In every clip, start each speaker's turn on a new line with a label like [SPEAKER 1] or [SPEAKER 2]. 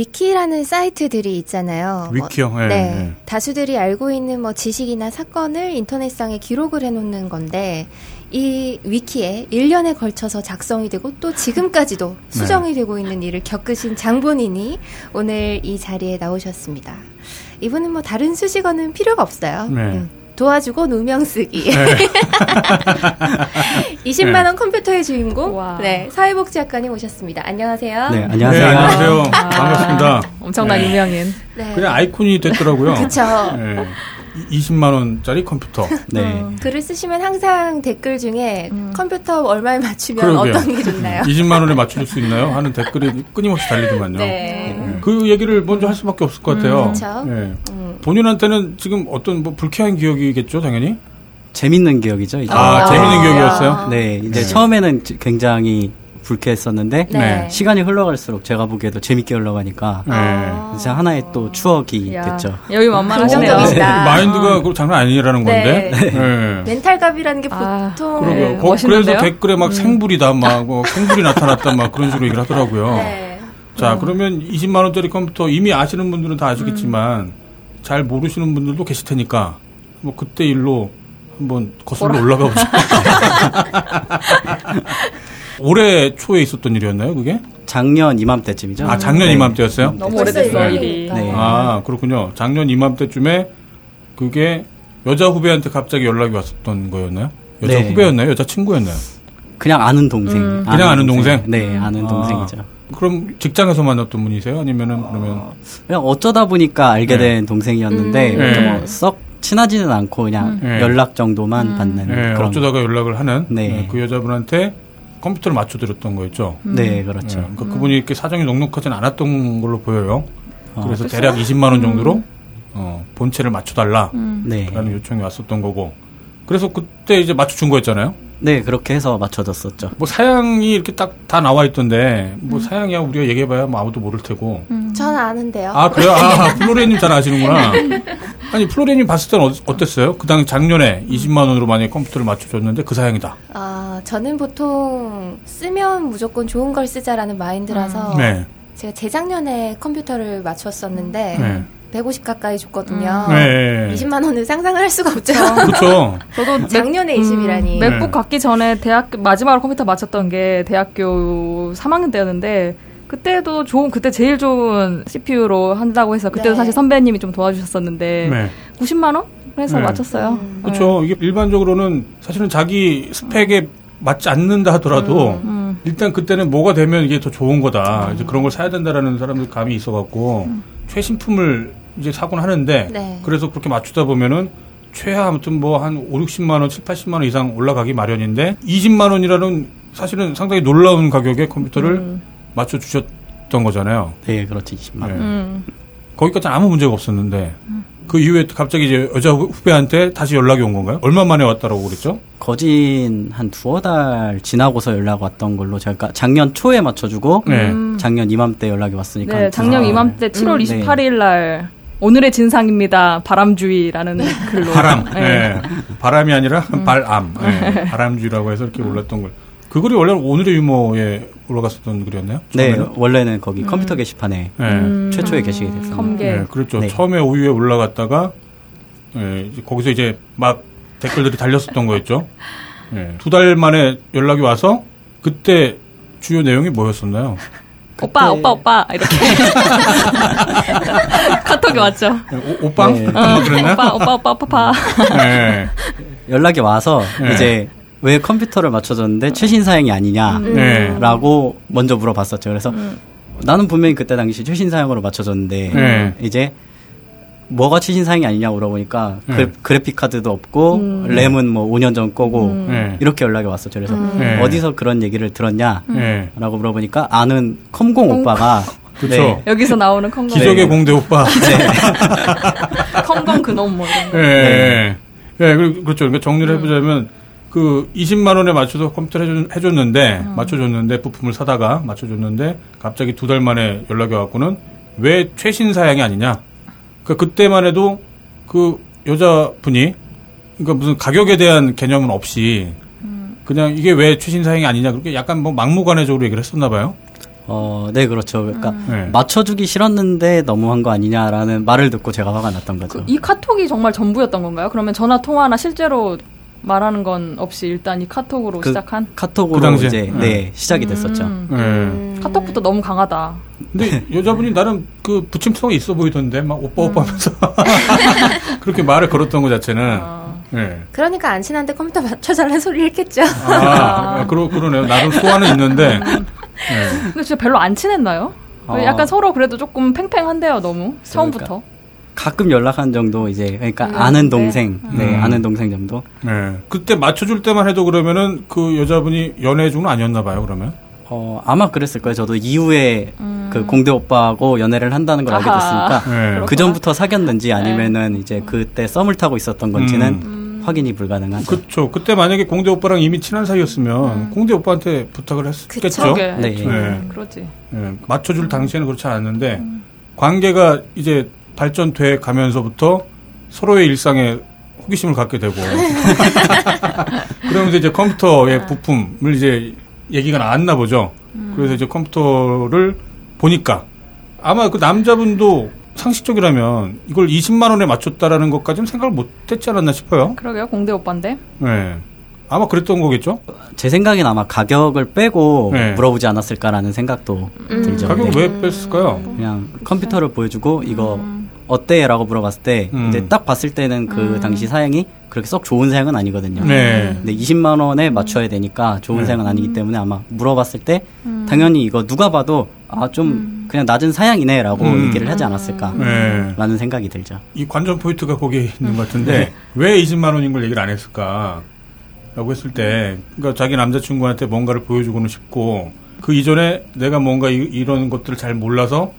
[SPEAKER 1] 위키라는 사이트들이 있잖아요.
[SPEAKER 2] 위키요?
[SPEAKER 1] 뭐,
[SPEAKER 2] 네,
[SPEAKER 1] 네.
[SPEAKER 2] 네.
[SPEAKER 1] 다수들이 알고 있는 뭐 지식이나 사건을 인터넷상에 기록을 해놓는 건데, 이 위키에 1년에 걸쳐서 작성이 되고 또 지금까지도 수정이 되고 있는 일을 겪으신 장본인이 오늘 이 자리에 나오셨습니다. 이분은 뭐 다른 수식어는 필요가 없어요.
[SPEAKER 2] 네.
[SPEAKER 1] 음, 도와주고 누명 쓰기.
[SPEAKER 2] 네.
[SPEAKER 1] 20만 원 컴퓨터의 주인공,
[SPEAKER 3] 와.
[SPEAKER 1] 네 사회복지학관님 오셨습니다. 안녕하세요.
[SPEAKER 4] 네,
[SPEAKER 2] 네,
[SPEAKER 4] 안녕하세요.
[SPEAKER 2] 안녕하세요.
[SPEAKER 3] 아,
[SPEAKER 2] 반갑습니다.
[SPEAKER 3] 엄청난
[SPEAKER 2] 네.
[SPEAKER 3] 유명인.
[SPEAKER 1] 네.
[SPEAKER 2] 그냥 아이콘이 됐더라고요.
[SPEAKER 1] 그쵸.
[SPEAKER 2] 네. 20만 원짜리 컴퓨터.
[SPEAKER 4] 네.
[SPEAKER 1] 글을 쓰시면 항상 댓글 중에
[SPEAKER 3] 음.
[SPEAKER 1] 컴퓨터 얼마에 맞추면
[SPEAKER 2] 그러게요.
[SPEAKER 1] 어떤 게 좋나요?
[SPEAKER 2] 20만 원에 맞춰줄 수 있나요? 하는 댓글이 끊임없이 달리더만요.
[SPEAKER 1] 네.
[SPEAKER 2] 네. 그 얘기를 먼저 할 수밖에 없을 것 같아요.
[SPEAKER 1] 그쵸.
[SPEAKER 2] 네.
[SPEAKER 1] 음.
[SPEAKER 2] 본인한테는 지금 어떤 뭐 불쾌한 기억이겠죠, 당연히?
[SPEAKER 4] 재밌는 기억이죠. 이제.
[SPEAKER 2] 아,
[SPEAKER 1] 아.
[SPEAKER 2] 재밌는 기억이었어요?
[SPEAKER 4] 네, 이제
[SPEAKER 2] 네.
[SPEAKER 4] 처음에는 굉장히 불쾌했었는데
[SPEAKER 1] 네.
[SPEAKER 4] 시간이 흘러갈수록 제가 보기에도 재밌게 흘러가니까
[SPEAKER 2] 네.
[SPEAKER 1] 아.
[SPEAKER 4] 이제 하나의 또 추억이
[SPEAKER 3] 이야,
[SPEAKER 4] 됐죠.
[SPEAKER 3] 여유 만만하시네요.
[SPEAKER 1] 긍정적이시다.
[SPEAKER 2] 마인드가 그 장난 아니라는 건데.
[SPEAKER 1] 네.
[SPEAKER 2] 네.
[SPEAKER 1] 멘탈갑이라는 게
[SPEAKER 3] 아,
[SPEAKER 1] 보통.
[SPEAKER 3] 네,
[SPEAKER 2] 거-? 그래서 댓글에 막 생불이다, 막, 뭐, 생불이 나타났다, 막 그런 식으로 얘기를 하더라고요.
[SPEAKER 1] 네.
[SPEAKER 2] 자, 그러면 20만 원짜리 컴퓨터 이미 아시는 분들은 다 아시겠지만, 잘 모르시는 분들도 계실 테니까, 뭐, 그때 일로 한번 거슬러 올라가 보죠. 올해 초에 있었던 일이었나요, 그게?
[SPEAKER 4] 작년 이맘때쯤이죠.
[SPEAKER 2] 아, 작년
[SPEAKER 4] 네.
[SPEAKER 2] 이맘때였어요?
[SPEAKER 3] 너무
[SPEAKER 1] 벌써
[SPEAKER 3] 오래됐어,
[SPEAKER 1] 일년이니까.
[SPEAKER 3] 일이.
[SPEAKER 4] 네.
[SPEAKER 2] 아, 그렇군요. 작년 이맘때쯤에 그게 여자 후배한테 갑자기 연락이 왔었던 거였나요? 여자
[SPEAKER 4] 네.
[SPEAKER 2] 후배였나요? 여자 친구였나요?
[SPEAKER 4] 그냥 아는 동생.
[SPEAKER 3] 음.
[SPEAKER 2] 그냥 아는 동생?
[SPEAKER 4] 네, 아는
[SPEAKER 2] 아.
[SPEAKER 4] 동생이죠.
[SPEAKER 2] 그럼 직장에서 만났던 분이세요? 아니면은 그러면
[SPEAKER 4] 그냥 어쩌다 보니까 알게
[SPEAKER 2] 네.
[SPEAKER 4] 된 동생이었는데
[SPEAKER 1] 음.
[SPEAKER 4] 그렇게
[SPEAKER 2] 네.
[SPEAKER 4] 뭐썩 친하지는 않고 그냥
[SPEAKER 2] 네.
[SPEAKER 4] 연락 정도만 받는
[SPEAKER 2] 예,
[SPEAKER 4] 그런.
[SPEAKER 2] 어쩌다가 연락을 하는
[SPEAKER 4] 네.
[SPEAKER 2] 예, 그 여자분한테 컴퓨터를 맞춰드렸던 거였죠.
[SPEAKER 4] 네, 그렇죠.
[SPEAKER 2] 예, 그러니까 그분이 이렇게 사정이 넉넉하진 않았던 걸로 보여요.
[SPEAKER 4] 어,
[SPEAKER 2] 그래서 대략 20만 원 정도로 어, 본체를 맞춰달라라는
[SPEAKER 3] 음.
[SPEAKER 4] 네.
[SPEAKER 2] 요청이 왔었던 거고. 그래서 그때 이제 맞춰준 거였잖아요.
[SPEAKER 4] 네, 그렇게 해서 맞춰졌었죠.
[SPEAKER 2] 뭐 사양이 이렇게 딱 다 나와 있던데 뭐 사양이야 우리가 얘기해봐야 뭐 아무도 모를 테고.
[SPEAKER 1] 전 아는데요.
[SPEAKER 2] 아 그래요? 아 플로리님 잘 아시는구나. 아니 플로리님 봤을 때는 어, 땠어요 그 당시 작년에 20만 원으로 만약에 컴퓨터를 맞춰줬는데 그 사양이다.
[SPEAKER 1] 아, 저는 보통 쓰면 무조건 좋은 걸 쓰자라는 마인드라서
[SPEAKER 2] 네.
[SPEAKER 1] 제가 재작년에 컴퓨터를 맞췄었는데
[SPEAKER 2] 네.
[SPEAKER 1] 150 가까이 줬거든요.
[SPEAKER 2] 네.
[SPEAKER 1] 20만 원을 상상을 할 수가 없죠.
[SPEAKER 2] 그렇죠.
[SPEAKER 3] 저도
[SPEAKER 1] 작년에 20이라니.
[SPEAKER 3] 음, 맥북
[SPEAKER 2] 네.
[SPEAKER 3] 갖기 전에 대학교 마지막으로 컴퓨터 맞췄던 게 대학교 3학년 때였는데 그때도 좋은 그때 제일 좋은 CPU로 한다고 해서 그때도
[SPEAKER 1] 네.
[SPEAKER 3] 사실 선배님이 좀 도와주셨었는데
[SPEAKER 2] 네.
[SPEAKER 3] 90만 원 해서
[SPEAKER 2] 네.
[SPEAKER 3] 맞췄어요.
[SPEAKER 1] 음.
[SPEAKER 2] 그렇죠. 이게 일반적으로는 사실은 자기 스펙에 맞지 않는다 하더라도
[SPEAKER 3] 음.
[SPEAKER 2] 일단 그때는 뭐가 되면 이게 더 좋은 거다. 이제 그런 걸 사야 된다라는 사람들 감이 있어갖고 최신품을 이제 사곤 하는데
[SPEAKER 1] 네.
[SPEAKER 2] 그래서 그렇게 맞추다 보면은 최하 아무튼 뭐 한 5, 60만 원, 7, 80만 원 이상 올라가기 마련인데 20만 원이라는 사실은 상당히 놀라운 가격의 컴퓨터를
[SPEAKER 3] 음.
[SPEAKER 2] 맞춰 주셨던 거잖아요.
[SPEAKER 4] 네, 그렇지. 20만 원.
[SPEAKER 2] 네.
[SPEAKER 3] 음.
[SPEAKER 2] 거기까지 아무 문제가 없었는데 그 이후에 갑자기 이제 여자 후- 후배한테 다시 연락이 온 건가요? 얼마 만에 왔다라고 그랬죠?
[SPEAKER 4] 거진 한 두어 달 지나고서 연락 왔던 걸로 제가 작년 초에 맞춰주고
[SPEAKER 2] 네.
[SPEAKER 3] 음.
[SPEAKER 4] 작년 이맘때 연락이 왔으니까
[SPEAKER 3] 네,
[SPEAKER 4] 한
[SPEAKER 3] 작년
[SPEAKER 4] 두 달.
[SPEAKER 3] 이맘때 7월
[SPEAKER 4] 음,
[SPEAKER 3] 28일 날 오늘의 진상입니다. 바람주의라는 글로.
[SPEAKER 2] 바람,
[SPEAKER 3] 네.
[SPEAKER 2] 예. 바람이 아니라 발암, 예. 바람주의라고 해서 이렇게 올랐던 걸. 그 글이 원래 오늘의 유머에 올라갔었던 글이었나요?
[SPEAKER 4] 네,
[SPEAKER 2] 처음에는?
[SPEAKER 4] 원래는 거기 컴퓨터 게시판에
[SPEAKER 2] 예.
[SPEAKER 3] 음.
[SPEAKER 4] 최초에 게시게 됐습니다.
[SPEAKER 3] 컴게.
[SPEAKER 2] 예, 그렇죠.
[SPEAKER 4] 네.
[SPEAKER 2] 처음에 오유에 올라갔다가 예, 거기서 이제 막 댓글들이 달렸었던 거였죠. 예. 두달 만에 연락이 와서 그때 주요 내용이 뭐였었나요?
[SPEAKER 3] 오빠, 오빠, 오빠 이렇게 카톡이 왔죠.
[SPEAKER 2] 예, 오, 오빵?
[SPEAKER 4] 네.
[SPEAKER 2] 뭐 그랬나?
[SPEAKER 3] 오빠, 오빠, 오빠, 오빠, 오빠.
[SPEAKER 2] 예.
[SPEAKER 4] 연락이 와서
[SPEAKER 2] 네.
[SPEAKER 4] 이제 왜 컴퓨터를 맞춰줬는데 최신 사양이 아니냐라고
[SPEAKER 2] 네.
[SPEAKER 4] 먼저 물어봤었죠. 그래서 나는 분명히 그때 당시 최신 사양으로 맞춰줬는데
[SPEAKER 2] 네.
[SPEAKER 4] 이제 뭐가 최신 사양이 아니냐고 물어보니까
[SPEAKER 2] 네.
[SPEAKER 4] 그래픽 카드도 없고 램은 뭐 5년 전 거고
[SPEAKER 2] 네.
[SPEAKER 4] 이렇게 연락이 왔었죠. 그래서
[SPEAKER 2] 네.
[SPEAKER 4] 어디서 그런 얘기를 들었냐?
[SPEAKER 2] 예.
[SPEAKER 4] 라고 물어보니까 아는 컴공 오빠가
[SPEAKER 2] 그쵸.
[SPEAKER 4] 네.
[SPEAKER 3] 여기서 나오는 컴공.
[SPEAKER 2] 기적의 공대 오빠.
[SPEAKER 3] 컴공 그놈 뭐 이런 거.
[SPEAKER 2] 예, 예. 예, 그- 그렇죠. 그러니까 정리를 해보자면, 그 20만 원에 맞춰서 컴퓨터를 해줬, 해줬는데, 맞춰줬는데, 부품을 사다가 맞춰줬는데, 갑자기 두 달 만에 연락이 와갖고는 왜 최신 사양이 아니냐. 그 그때만 해도 그 여자분이, 그러니까 무슨 가격에 대한 개념은 없이, 그냥 이게 왜 최신 사양이 아니냐. 그렇게 약간 뭐 막무가내적으로 얘기를 했었나 봐요.
[SPEAKER 4] 어, 네, 그렇죠. 그러니까
[SPEAKER 2] 네.
[SPEAKER 4] 맞춰주기 싫었는데 너무한 거 아니냐라는 말을 듣고 제가 화가 났던 거죠.
[SPEAKER 3] 이 카톡이 정말 전부였던 건가요? 그러면 전화 통화나 실제로 말하는 건 없이 일단 이 카톡으로
[SPEAKER 4] 그
[SPEAKER 3] 시작한?
[SPEAKER 4] 카톡으로
[SPEAKER 2] 그?
[SPEAKER 4] 이제
[SPEAKER 2] 네.
[SPEAKER 4] 네, 시작이 됐었죠.
[SPEAKER 3] 음.
[SPEAKER 2] 예.
[SPEAKER 1] 음.
[SPEAKER 3] 카톡부터 너무 강하다.
[SPEAKER 2] 근데 여자분이 나름 그 부침성이 있어 보이던데 막 오빠 오빠 하면서 그렇게 말을 걸었던 것 자체는
[SPEAKER 3] 아.
[SPEAKER 2] 예.
[SPEAKER 1] 그러니까 안 친한데 컴퓨터 맞춰달라는 소리 했겠죠.
[SPEAKER 2] 아, 그러 그러네요. 나름 소화는 있는데 예.
[SPEAKER 3] 근데 진짜 별로 안 친했나요?
[SPEAKER 4] 어.
[SPEAKER 3] 약간 서로 그래도 조금 팽팽한데요, 너무 처음부터.
[SPEAKER 4] 가끔 연락한 정도 이제 그러니까
[SPEAKER 1] 음,
[SPEAKER 4] 아는
[SPEAKER 1] 네.
[SPEAKER 4] 동생, 네,
[SPEAKER 2] 음.
[SPEAKER 4] 아는 동생 정도.
[SPEAKER 2] 예. 그때 맞춰줄 때만 해도 그러면은 그 여자분이 연애 중은 아니었나 봐요. 그러면
[SPEAKER 4] 어, 아마 그랬을 거예요. 저도 이후에
[SPEAKER 3] 음.
[SPEAKER 4] 그 공대 오빠하고 연애를 한다는 걸 알게. 됐으니까
[SPEAKER 2] 예.
[SPEAKER 4] 그 전부터 사귀었는지 아니면은 이제 그때 썸을 타고 있었던 건지는
[SPEAKER 3] 음.
[SPEAKER 4] 확인이 불가능하죠.
[SPEAKER 2] 그렇죠. 그때 만약에 공대 오빠랑 이미 친한 사이였으면 공대 오빠한테 부탁을 했겠죠.
[SPEAKER 3] 그러게.
[SPEAKER 4] 네.
[SPEAKER 2] 네.
[SPEAKER 3] 그러지.
[SPEAKER 2] 예, 맞춰줄 당시에는 그렇지 않았는데 관계가 이제 발전돼 가면서부터 서로의 일상에 호기심을 갖게 되고 그러면서 이제 컴퓨터의 부품을 이제 얘기가 나왔나 보죠. 그래서 이제 컴퓨터를 보니까 아마 그 남자분도 상식적이라면 이걸 20만 원에 맞췄다라는 것까지는 생각을 못했지 않았나 싶어요.
[SPEAKER 3] 그러게요, 공대 오빠인데.
[SPEAKER 2] 네. 아마 그랬던 거겠죠.
[SPEAKER 4] 제 생각엔 아마 가격을 빼고
[SPEAKER 2] 네.
[SPEAKER 4] 물어보지 않았을까라는 생각도
[SPEAKER 1] 음.
[SPEAKER 4] 들죠.
[SPEAKER 2] 가격을
[SPEAKER 4] 네.
[SPEAKER 2] 왜 뺐을까요?
[SPEAKER 4] 그냥 컴퓨터를 보여주고 이거
[SPEAKER 3] 음.
[SPEAKER 4] 어때?라고 물어봤을 때
[SPEAKER 2] 음.
[SPEAKER 4] 이제 딱 봤을 때는 그 당시 사양이 그렇게 썩 좋은 사양은 아니거든요.
[SPEAKER 2] 네.
[SPEAKER 4] 근데 20만 원에 맞춰야 되니까 좋은
[SPEAKER 2] 네.
[SPEAKER 4] 사양은 아니기 때문에 아마 물어봤을 때
[SPEAKER 3] 음.
[SPEAKER 4] 당연히 이거 누가 봐도 아좀 그냥 낮은 사양이네라고
[SPEAKER 2] 음.
[SPEAKER 4] 얘기를 하지 않았을까라는
[SPEAKER 2] 네.
[SPEAKER 4] 생각이 들죠.
[SPEAKER 2] 이 관전 포인트가 거기에 있는 것 같은데 왜 20만 원인 걸 얘기를 안 했을까? 라고 했을 때 그러니까 자기 남자친구한테 뭔가를 보여주고는 싶고 그 이전에 내가 뭔가 이, 런 것들을 잘 몰라서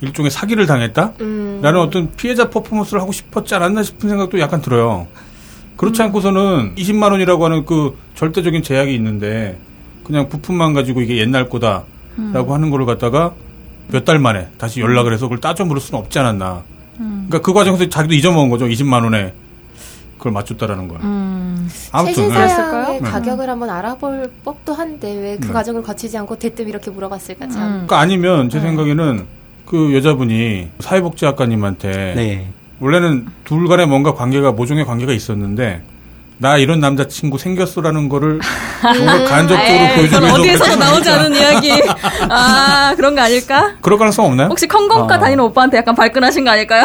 [SPEAKER 2] 일종의 사기를 당했다?
[SPEAKER 1] 음.
[SPEAKER 2] 라는 어떤 피해자 퍼포먼스를 하고 싶었지 않았나 싶은 생각도 약간 들어요. 그렇지 않고서는 20만 원이라고 하는 그 절대적인 제약이 있는데 그냥 부품만 가지고 이게 옛날 거다 라고 하는 거를 갖다가 몇 달 만에 다시 연락을 해서 그걸 따져 물을 수는 없지 않았나. 그러니까 그 과정에서 자기도 잊어먹은 거죠. 20만 원에 그걸 맞췄다라는 걸.
[SPEAKER 3] 음.
[SPEAKER 2] 아무튼
[SPEAKER 1] 최신
[SPEAKER 2] 네.
[SPEAKER 1] 사양의
[SPEAKER 2] 네.
[SPEAKER 1] 가격을 한번 알아볼 법도 한데 왜그
[SPEAKER 2] 네.
[SPEAKER 1] 과정을 거치지 않고 대뜸 이렇게 물어봤을까 참.
[SPEAKER 3] 음.
[SPEAKER 2] 그러니까 아니면 제 생각에는 그 여자분이 사회복지학과님한테
[SPEAKER 4] 네.
[SPEAKER 2] 원래는 둘 간에 뭔가 관계가 모종의 관계가 있었는데 나 이런 남자친구 생겼어라는 거를 뭔가 간접적으로
[SPEAKER 3] 어디에서도
[SPEAKER 2] 그랬지
[SPEAKER 3] 나오지? 않은 이야기. 아, 그런 거 아닐까?
[SPEAKER 2] 그럴 가능성 없나요?
[SPEAKER 3] 혹시 컨검과
[SPEAKER 4] 어.
[SPEAKER 3] 다니는 오빠한테 약간 발끈하신 거 아닐까요?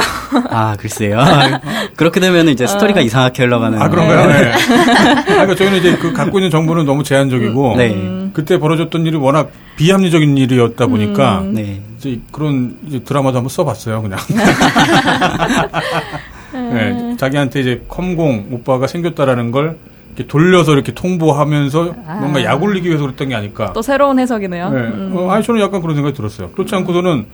[SPEAKER 4] 아 글쎄요. 그렇게 되면 이제 스토리가 이상하게 흘러가는.
[SPEAKER 2] 아 그런가요? 네. 아, 그러니까 저희는 이제 그 갖고 있는 정보는 너무 제한적이고
[SPEAKER 4] 네.
[SPEAKER 2] 그때 벌어졌던 일이 워낙 비합리적인 일이었다 보니까
[SPEAKER 4] 네.
[SPEAKER 2] 이제 그런 이제 드라마도 한번 써봤어요, 그냥. 네, 자기한테 이제 컴공 오빠가 생겼다라는 걸 이렇게 돌려서 이렇게 통보하면서 뭔가 약 올리기 위해서 그랬던 게 아닐까.
[SPEAKER 3] 또 새로운 해석이네요.
[SPEAKER 2] 네.
[SPEAKER 3] 음.
[SPEAKER 2] 어, 아니 저는 약간 그런 생각이 들었어요. 그렇지 않고서는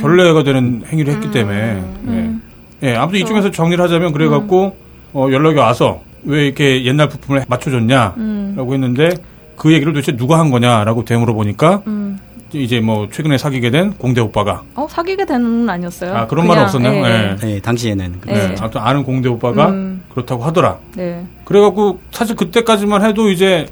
[SPEAKER 2] 결례가 되는 행위를 했기 때문에.
[SPEAKER 3] 음.
[SPEAKER 2] 예. 예, 아무튼 이쪽에서 정리를 하자면 그래갖고 어, 연락이 와서 왜 이렇게 옛날 부품을 맞춰줬냐라고
[SPEAKER 3] 음.
[SPEAKER 2] 했는데 그 얘기를 도대체 누가 한 거냐라고 되물어 보니까
[SPEAKER 3] 음.
[SPEAKER 2] 이제 뭐 최근에 사귀게 된 공대 오빠가
[SPEAKER 3] 어, 사귀게 되는 아니었어요.
[SPEAKER 2] 아 그런 말은
[SPEAKER 3] 그냥,
[SPEAKER 2] 없었나요?
[SPEAKER 3] 예,
[SPEAKER 2] 네.
[SPEAKER 4] 네, 당시에는.
[SPEAKER 3] 네.
[SPEAKER 2] 네. 아무튼 아는 공대 오빠가
[SPEAKER 3] 음.
[SPEAKER 2] 그렇다고 하더라.
[SPEAKER 3] 네.
[SPEAKER 2] 그래갖고 사실 그때까지만 해도 이제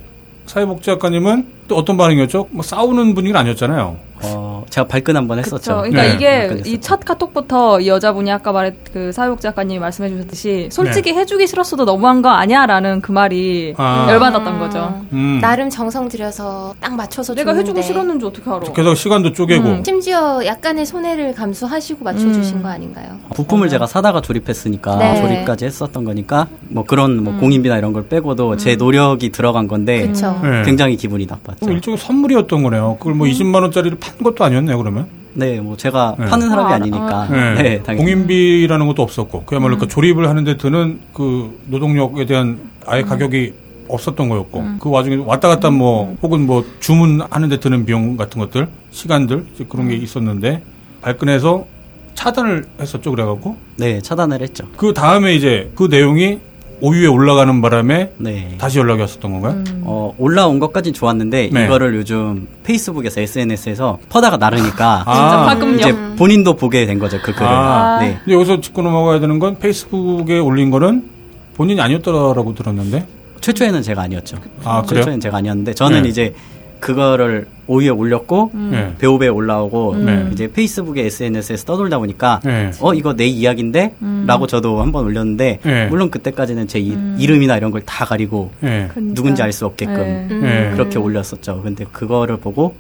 [SPEAKER 2] 사회복지학과님은 또 어떤 반응이었죠? 뭐 싸우는 분위기는 아니었잖아요.
[SPEAKER 4] 어, 제가 발끈 한번. 했었죠.
[SPEAKER 3] 그러니까
[SPEAKER 2] 네.
[SPEAKER 3] 이게. 이 첫 카톡부터 이 여자분이 아까 말했 그 사회복지 작가님이 말씀해 주셨듯이 솔직히 해주기 싫었어도 너무한 거 아니야라는 그 말이
[SPEAKER 2] 네. 아.
[SPEAKER 3] 열받았던 거죠.
[SPEAKER 2] 음.
[SPEAKER 1] 나름 정성 들여서 딱 맞춰서
[SPEAKER 3] 내가
[SPEAKER 1] 줬는데
[SPEAKER 3] 해주기 싫었는지 어떻게 알아?
[SPEAKER 2] 그래서 시간도 쪼개고.
[SPEAKER 3] 음.
[SPEAKER 1] 심지어 약간의 손해를 감수하시고 맞춰주신
[SPEAKER 3] 음.
[SPEAKER 1] 거 아닌가요?
[SPEAKER 4] 부품을 제가 사다가 조립했으니까
[SPEAKER 1] 네.
[SPEAKER 4] 조립까지 했었던 거니까 뭐 그런
[SPEAKER 3] 음.
[SPEAKER 4] 뭐 공인비나 이런 걸 빼고도 제 노력이 들어간 건데
[SPEAKER 1] 그쵸.
[SPEAKER 2] 네.
[SPEAKER 4] 굉장히 기분이 나빴죠.
[SPEAKER 2] 그럼 일종의 선물이었던 거네요. 그걸 뭐 20만 원짜리를 판 것도 아니었네요, 그러면.
[SPEAKER 4] 네, 뭐 제가
[SPEAKER 2] 네.
[SPEAKER 4] 파는 사람이
[SPEAKER 3] 아,
[SPEAKER 4] 아니니까.
[SPEAKER 2] 네.
[SPEAKER 4] 네, 당연히.
[SPEAKER 2] 공인비라는 것도 없었고, 그야말로 그 조립을 하는데 드는 그 노동력에 대한 아예 가격이 없었던 거였고, 그 와중에 왔다 갔다 뭐, 혹은 뭐 주문하는데 드는 비용 같은 것들, 시간들, 이제 그런 게 있었는데, 발끈해서 차단을 했었죠, 그래갖고.
[SPEAKER 4] 네, 차단을 했죠.
[SPEAKER 2] 그 다음에 이제 그 내용이 오유에 올라가는 바람에
[SPEAKER 4] 네.
[SPEAKER 2] 다시 연락이 왔었던 건가요?
[SPEAKER 3] 음.
[SPEAKER 4] 어, 올라온 것까진 좋았는데
[SPEAKER 2] 네.
[SPEAKER 4] 이거를 요즘 페이스북에서 SNS에서 퍼다가 나르니까
[SPEAKER 2] 아.
[SPEAKER 3] 파급력.
[SPEAKER 4] 이제 본인도 보게 된 거죠, 그 글을.
[SPEAKER 2] 아.
[SPEAKER 4] 네.
[SPEAKER 2] 근데 여기서 짚고 넘어가야 되는 건 페이스북에 올린 거는 본인이 아니었다라고 들었는데.
[SPEAKER 4] 최초에는 제가 아니었죠.
[SPEAKER 2] 아, 그래요?
[SPEAKER 4] 최초에는 제가 아니었는데 저는
[SPEAKER 2] 네.
[SPEAKER 4] 이제 그거를 오후에 올렸고
[SPEAKER 2] 네.
[SPEAKER 4] 배우배에 올라오고
[SPEAKER 2] 네.
[SPEAKER 4] 이제 페이스북에 SNS에서 떠돌다 보니까
[SPEAKER 2] 네.
[SPEAKER 4] 어 이거 내 이야기인데 라고 저도 한번 올렸는데
[SPEAKER 2] 네.
[SPEAKER 4] 물론 그때까지는 제 이, 이름이나 이런 걸 다 가리고
[SPEAKER 2] 예.
[SPEAKER 3] 그러니까.
[SPEAKER 4] 누군지 알 수 없게끔
[SPEAKER 3] 네.
[SPEAKER 1] 음.
[SPEAKER 2] 네.
[SPEAKER 4] 그렇게 올렸었죠. 근데 그거를 보고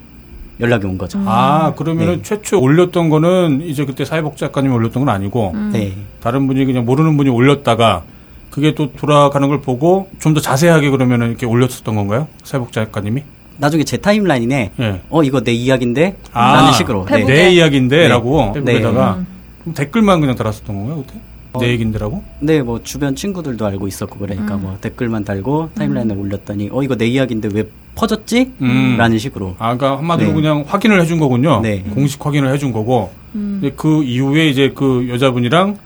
[SPEAKER 4] 연락이 온 거죠.
[SPEAKER 2] 아, 그러면은
[SPEAKER 4] 네.
[SPEAKER 2] 최초 올렸던 거는 이제 그때 사회복 작가님이 올렸던 건 아니고
[SPEAKER 4] 네.
[SPEAKER 2] 다른 분이 그냥 모르는 분이 올렸다가 그게 또 돌아가는 걸 보고 좀 더 자세하게 그러면은 이렇게 올렸었던 건가요? 사회복 작가님이?
[SPEAKER 4] 나중에 제 타임라인에
[SPEAKER 2] 예.
[SPEAKER 4] 어 이거 내 이야기인데
[SPEAKER 2] 아,
[SPEAKER 4] 라는 식으로
[SPEAKER 3] 페북에.
[SPEAKER 2] 내 이야기인데라고
[SPEAKER 4] 네.
[SPEAKER 3] 음.
[SPEAKER 2] 그럼 댓글만 그냥 달았었던 건가요 그때?
[SPEAKER 4] 어.
[SPEAKER 2] 내 얘긴데라고?
[SPEAKER 4] 네, 뭐 주변 친구들도 알고 있었고 그러니까
[SPEAKER 3] 음.
[SPEAKER 4] 뭐 댓글만 달고 타임라인에 올렸더니 어 이거 내 이야기인데 왜 퍼졌지?
[SPEAKER 2] 음.
[SPEAKER 4] 라는 식으로.
[SPEAKER 2] 아, 그러니까 한마디로
[SPEAKER 4] 네.
[SPEAKER 2] 그냥 확인을 해준 거군요.
[SPEAKER 4] 네.
[SPEAKER 2] 공식 확인을 해준 거고.
[SPEAKER 3] 음.
[SPEAKER 2] 근데 그 이후에 이제 그 여자분이랑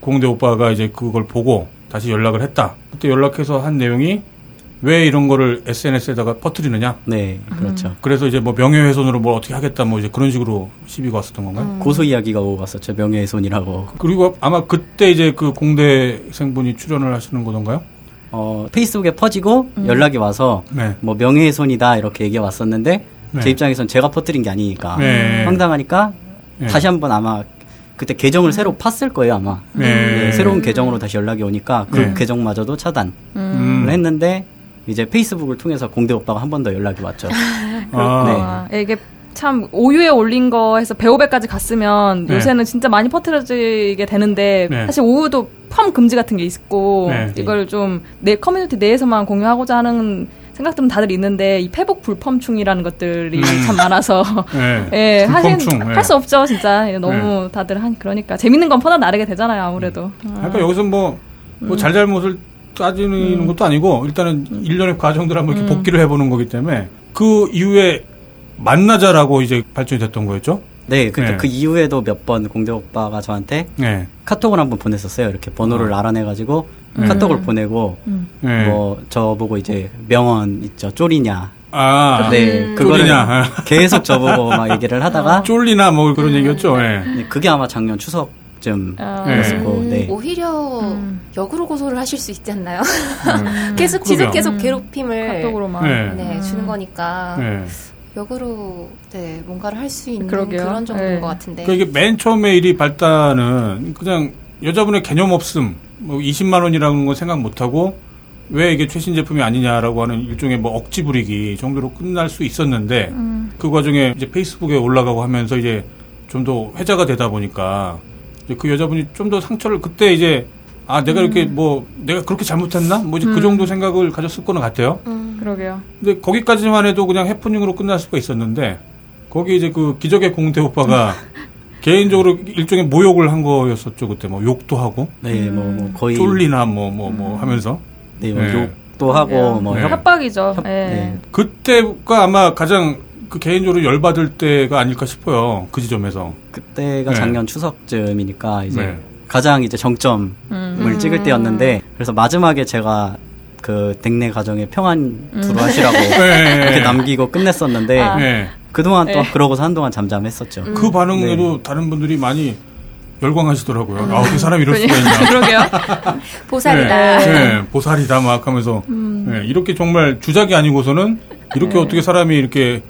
[SPEAKER 2] 공대 오빠가 이제 그걸 보고 다시 연락을 했다. 그때 연락해서 한 내용이 왜 이런 거를 SNS에다가 퍼뜨리느냐.
[SPEAKER 4] 네, 그렇죠.
[SPEAKER 2] 그래서 이제 뭐 명예훼손으로 뭘 어떻게 하겠다 뭐 이제 그런 식으로 시비가 왔었던 건가요?
[SPEAKER 4] 고소 이야기가 오고 갔었죠. 명예훼손이라고.
[SPEAKER 2] 그리고 아마 그때 이제 그 공대생분이 출연을 하시는 거던가요?
[SPEAKER 4] 어, 페이스북에 퍼지고
[SPEAKER 3] 음.
[SPEAKER 4] 연락이 와서
[SPEAKER 2] 네.
[SPEAKER 4] 뭐 명예훼손이다 이렇게 얘기가 왔었는데
[SPEAKER 2] 네.
[SPEAKER 4] 제 입장에선 제가 퍼뜨린 게 아니니까
[SPEAKER 2] 네.
[SPEAKER 4] 황당하니까
[SPEAKER 2] 네.
[SPEAKER 4] 다시 한번 아마 그때 계정을 새로 팠을 거예요 아마
[SPEAKER 2] 네.
[SPEAKER 4] 네, 새로운 계정으로 다시 연락이 오니까 그
[SPEAKER 2] 네.
[SPEAKER 4] 계정마저도 차단을
[SPEAKER 2] 음.
[SPEAKER 4] 했는데 이제 페이스북을 통해서 공대 오빠가 한 번 더 연락이 왔죠.
[SPEAKER 2] 아,
[SPEAKER 3] 아, 이게 참 오유에 올린 거 해서 베오베까지 갔으면
[SPEAKER 2] 네.
[SPEAKER 3] 요새는 진짜 많이 퍼뜨려지게 되는데
[SPEAKER 2] 네.
[SPEAKER 3] 사실 오유도 펌 금지 같은 게 있고
[SPEAKER 2] 네.
[SPEAKER 3] 이걸 좀 내 커뮤니티 내에서만 공유하고자 하는 생각들은 다들 있는데 이 페북 불펌충이라는 것들이
[SPEAKER 2] 음.
[SPEAKER 3] 참 많아서
[SPEAKER 2] 네.
[SPEAKER 3] 예, 하긴
[SPEAKER 2] 불펌충, 예.
[SPEAKER 3] 할수 없죠 진짜 예, 너무 다들 한 그러니까 재밌는 건 퍼다 나르게 되잖아요 아무래도 어.
[SPEAKER 2] 그러니까 여기서 뭐, 뭐 잘잘못을 따지는 것도 아니고 일단은 일련의 과정들 한번 이렇게 복기를 해보는 거기 때문에 그 이후에 만나자라고 이제 발전이 됐던 거였죠?
[SPEAKER 4] 네, 근데
[SPEAKER 2] 네.
[SPEAKER 4] 그 이후에도 몇 번 공대 오빠가 저한테
[SPEAKER 2] 네.
[SPEAKER 4] 카톡을 한번 보냈었어요. 이렇게 번호를 알아내가지고
[SPEAKER 2] 네.
[SPEAKER 4] 카톡을 보내고
[SPEAKER 2] 네.
[SPEAKER 4] 뭐 저보고 이제 명언 있죠 쪼리냐.
[SPEAKER 2] 아,
[SPEAKER 4] 네,
[SPEAKER 1] 음.
[SPEAKER 4] 그거를
[SPEAKER 2] 쪼리냐.
[SPEAKER 4] 계속 저보고 막 얘기를 하다가
[SPEAKER 2] 쫄리나 뭐 그런 얘기였죠. 네.
[SPEAKER 4] 네, 그게 아마 작년 추석 쯤
[SPEAKER 3] 아.
[SPEAKER 4] 이었었고, 네.
[SPEAKER 1] 오히려
[SPEAKER 3] 음.
[SPEAKER 1] 역으로 고소를 하실 수 있지 않나요?
[SPEAKER 2] 네.
[SPEAKER 1] 계속. 지속 계속 괴롭힘을
[SPEAKER 3] 카톡으로만
[SPEAKER 2] 네.
[SPEAKER 1] 네, 주는 거니까
[SPEAKER 2] 네.
[SPEAKER 1] 역으로 네, 뭔가를 할 수 있는
[SPEAKER 3] 그러게요.
[SPEAKER 1] 그런 정도인
[SPEAKER 3] 네.
[SPEAKER 1] 것 같은데.
[SPEAKER 2] 그러니까 이게 맨 처음에 일이 발단은 그냥 여자분의 개념 없음, 뭐 20만 원이라는 건 생각 못 하고 왜 이게 최신 제품이 아니냐라고 하는 일종의 뭐 억지 부리기 정도로 끝날 수 있었는데 그 과정에 이제 페이스북에 올라가고 하면서 이제 좀 더 회자가 되다 보니까 그 여자분이 좀 더 상처를 그때 이제 아 내가 이렇게 뭐 내가 그렇게 잘못했나? 뭐지 그 정도 생각을 가졌을 거는 같아요.
[SPEAKER 3] 그러게요.
[SPEAKER 2] 근데 거기까지만 해도 그냥 해프닝으로 끝날 수가 있었는데 거기 이제 그 기적의 공대 오빠가 개인적으로 일종의 모욕을 한 거였었죠 그때. 뭐 욕도 하고.
[SPEAKER 4] 네, 뭐, 뭐 거의
[SPEAKER 2] 쫄리나 뭐 뭐뭐 하면서.
[SPEAKER 4] 네, 뭐
[SPEAKER 2] 네.
[SPEAKER 4] 욕도 하고 뭐
[SPEAKER 2] 네.
[SPEAKER 4] 협-
[SPEAKER 3] 협박이죠.
[SPEAKER 4] 협-
[SPEAKER 3] 예.
[SPEAKER 4] 네.
[SPEAKER 2] 그때가 아마 가장 그 개인적으로 열받을 때가 아닐까 싶어요 그 지점에서
[SPEAKER 4] 그때가
[SPEAKER 2] 네.
[SPEAKER 4] 작년 추석쯤이니까 이제
[SPEAKER 2] 네.
[SPEAKER 4] 가장 이제 정점을
[SPEAKER 3] 음.
[SPEAKER 4] 찍을 때였는데 그래서 마지막에 제가 그 댁내 가정에 평안 두루하시라고
[SPEAKER 2] 네.
[SPEAKER 4] 이렇게 남기고 끝냈었는데
[SPEAKER 3] 아.
[SPEAKER 2] 네.
[SPEAKER 4] 그동안 또
[SPEAKER 3] 네.
[SPEAKER 4] 그러고서 한동안 잠잠했었죠.
[SPEAKER 2] 그 반응에도 다른 분들이 많이 열광하시더라고요. 아, 그 사람이 이럴 수가 있나.
[SPEAKER 3] 그러게요
[SPEAKER 1] 보살이다.
[SPEAKER 2] 네, 네, 보살이다 막 하면서 네, 이렇게 정말 주작이 아니고서는 이렇게
[SPEAKER 3] 네.
[SPEAKER 2] 어떻게 사람이 이렇게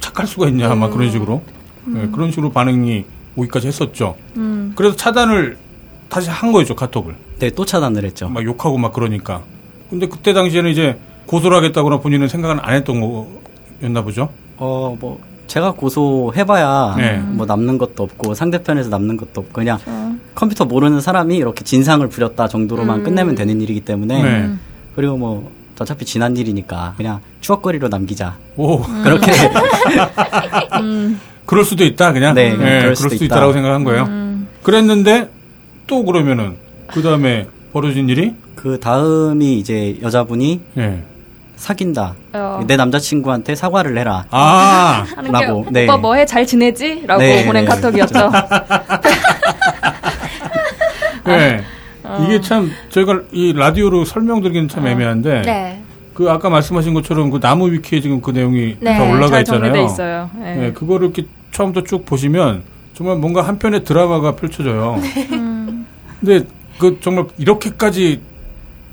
[SPEAKER 2] 착할 수가 있냐 막 그런 식으로 네, 그런 식으로 반응이 오기까지 했었죠.
[SPEAKER 3] 음.
[SPEAKER 2] 그래서 차단을 다시 한 거였죠 카톡을
[SPEAKER 4] 네, 또 차단을 했죠.
[SPEAKER 2] 막 욕하고 막 그러니까. 근데 그때 당시에는 이제 고소를 하겠다거나 본인은 생각은 안 했던 거였나 보죠.
[SPEAKER 4] 어, 뭐 제가 고소해봐야
[SPEAKER 2] 네.
[SPEAKER 4] 뭐 남는 것도 없고 상대편에서 남는 것도 없고 그냥 컴퓨터 모르는 사람이 이렇게 진상을 부렸다 정도로만 끝내면 되는 일이기 때문에
[SPEAKER 2] 네.
[SPEAKER 4] 그리고 뭐 어차피 지난 일이니까 그냥 추억거리로 남기자
[SPEAKER 2] 오,
[SPEAKER 4] 그렇게
[SPEAKER 2] 그럴 수도 있다 그냥.
[SPEAKER 4] 네, 그럴 수도
[SPEAKER 2] 수도
[SPEAKER 4] 있다.
[SPEAKER 2] 있다라고 생각한 거예요. 그랬는데 또 그러면은 그 다음에 벌어진 일이
[SPEAKER 4] 그 다음이 이제 여자분이
[SPEAKER 2] 예.
[SPEAKER 4] 사귄다
[SPEAKER 3] 어.
[SPEAKER 4] 내 남자친구한테 사과를 해라
[SPEAKER 2] 아,
[SPEAKER 4] 라고, 네.
[SPEAKER 3] 오빠 뭐해 잘 지내지? 라고
[SPEAKER 4] 네,
[SPEAKER 3] 보낸
[SPEAKER 4] 네.
[SPEAKER 3] 카톡이었죠
[SPEAKER 2] 네.
[SPEAKER 3] 어.
[SPEAKER 2] 이게 참 저희가 이 라디오로 설명드리기는 참 애매한데
[SPEAKER 1] 네.
[SPEAKER 2] 그 아까 말씀하신 것처럼 그 나무 위키에 지금 그 내용이
[SPEAKER 1] 네,
[SPEAKER 2] 다 올라가
[SPEAKER 3] 잘
[SPEAKER 2] 있잖아요.
[SPEAKER 3] 있어요 예.
[SPEAKER 2] 네, 그거를 이렇게 처음부터 쭉 보시면 정말 뭔가 한 편의 드라마가 펼쳐져요.
[SPEAKER 3] 네. 음.
[SPEAKER 2] 근데 그 정말 이렇게까지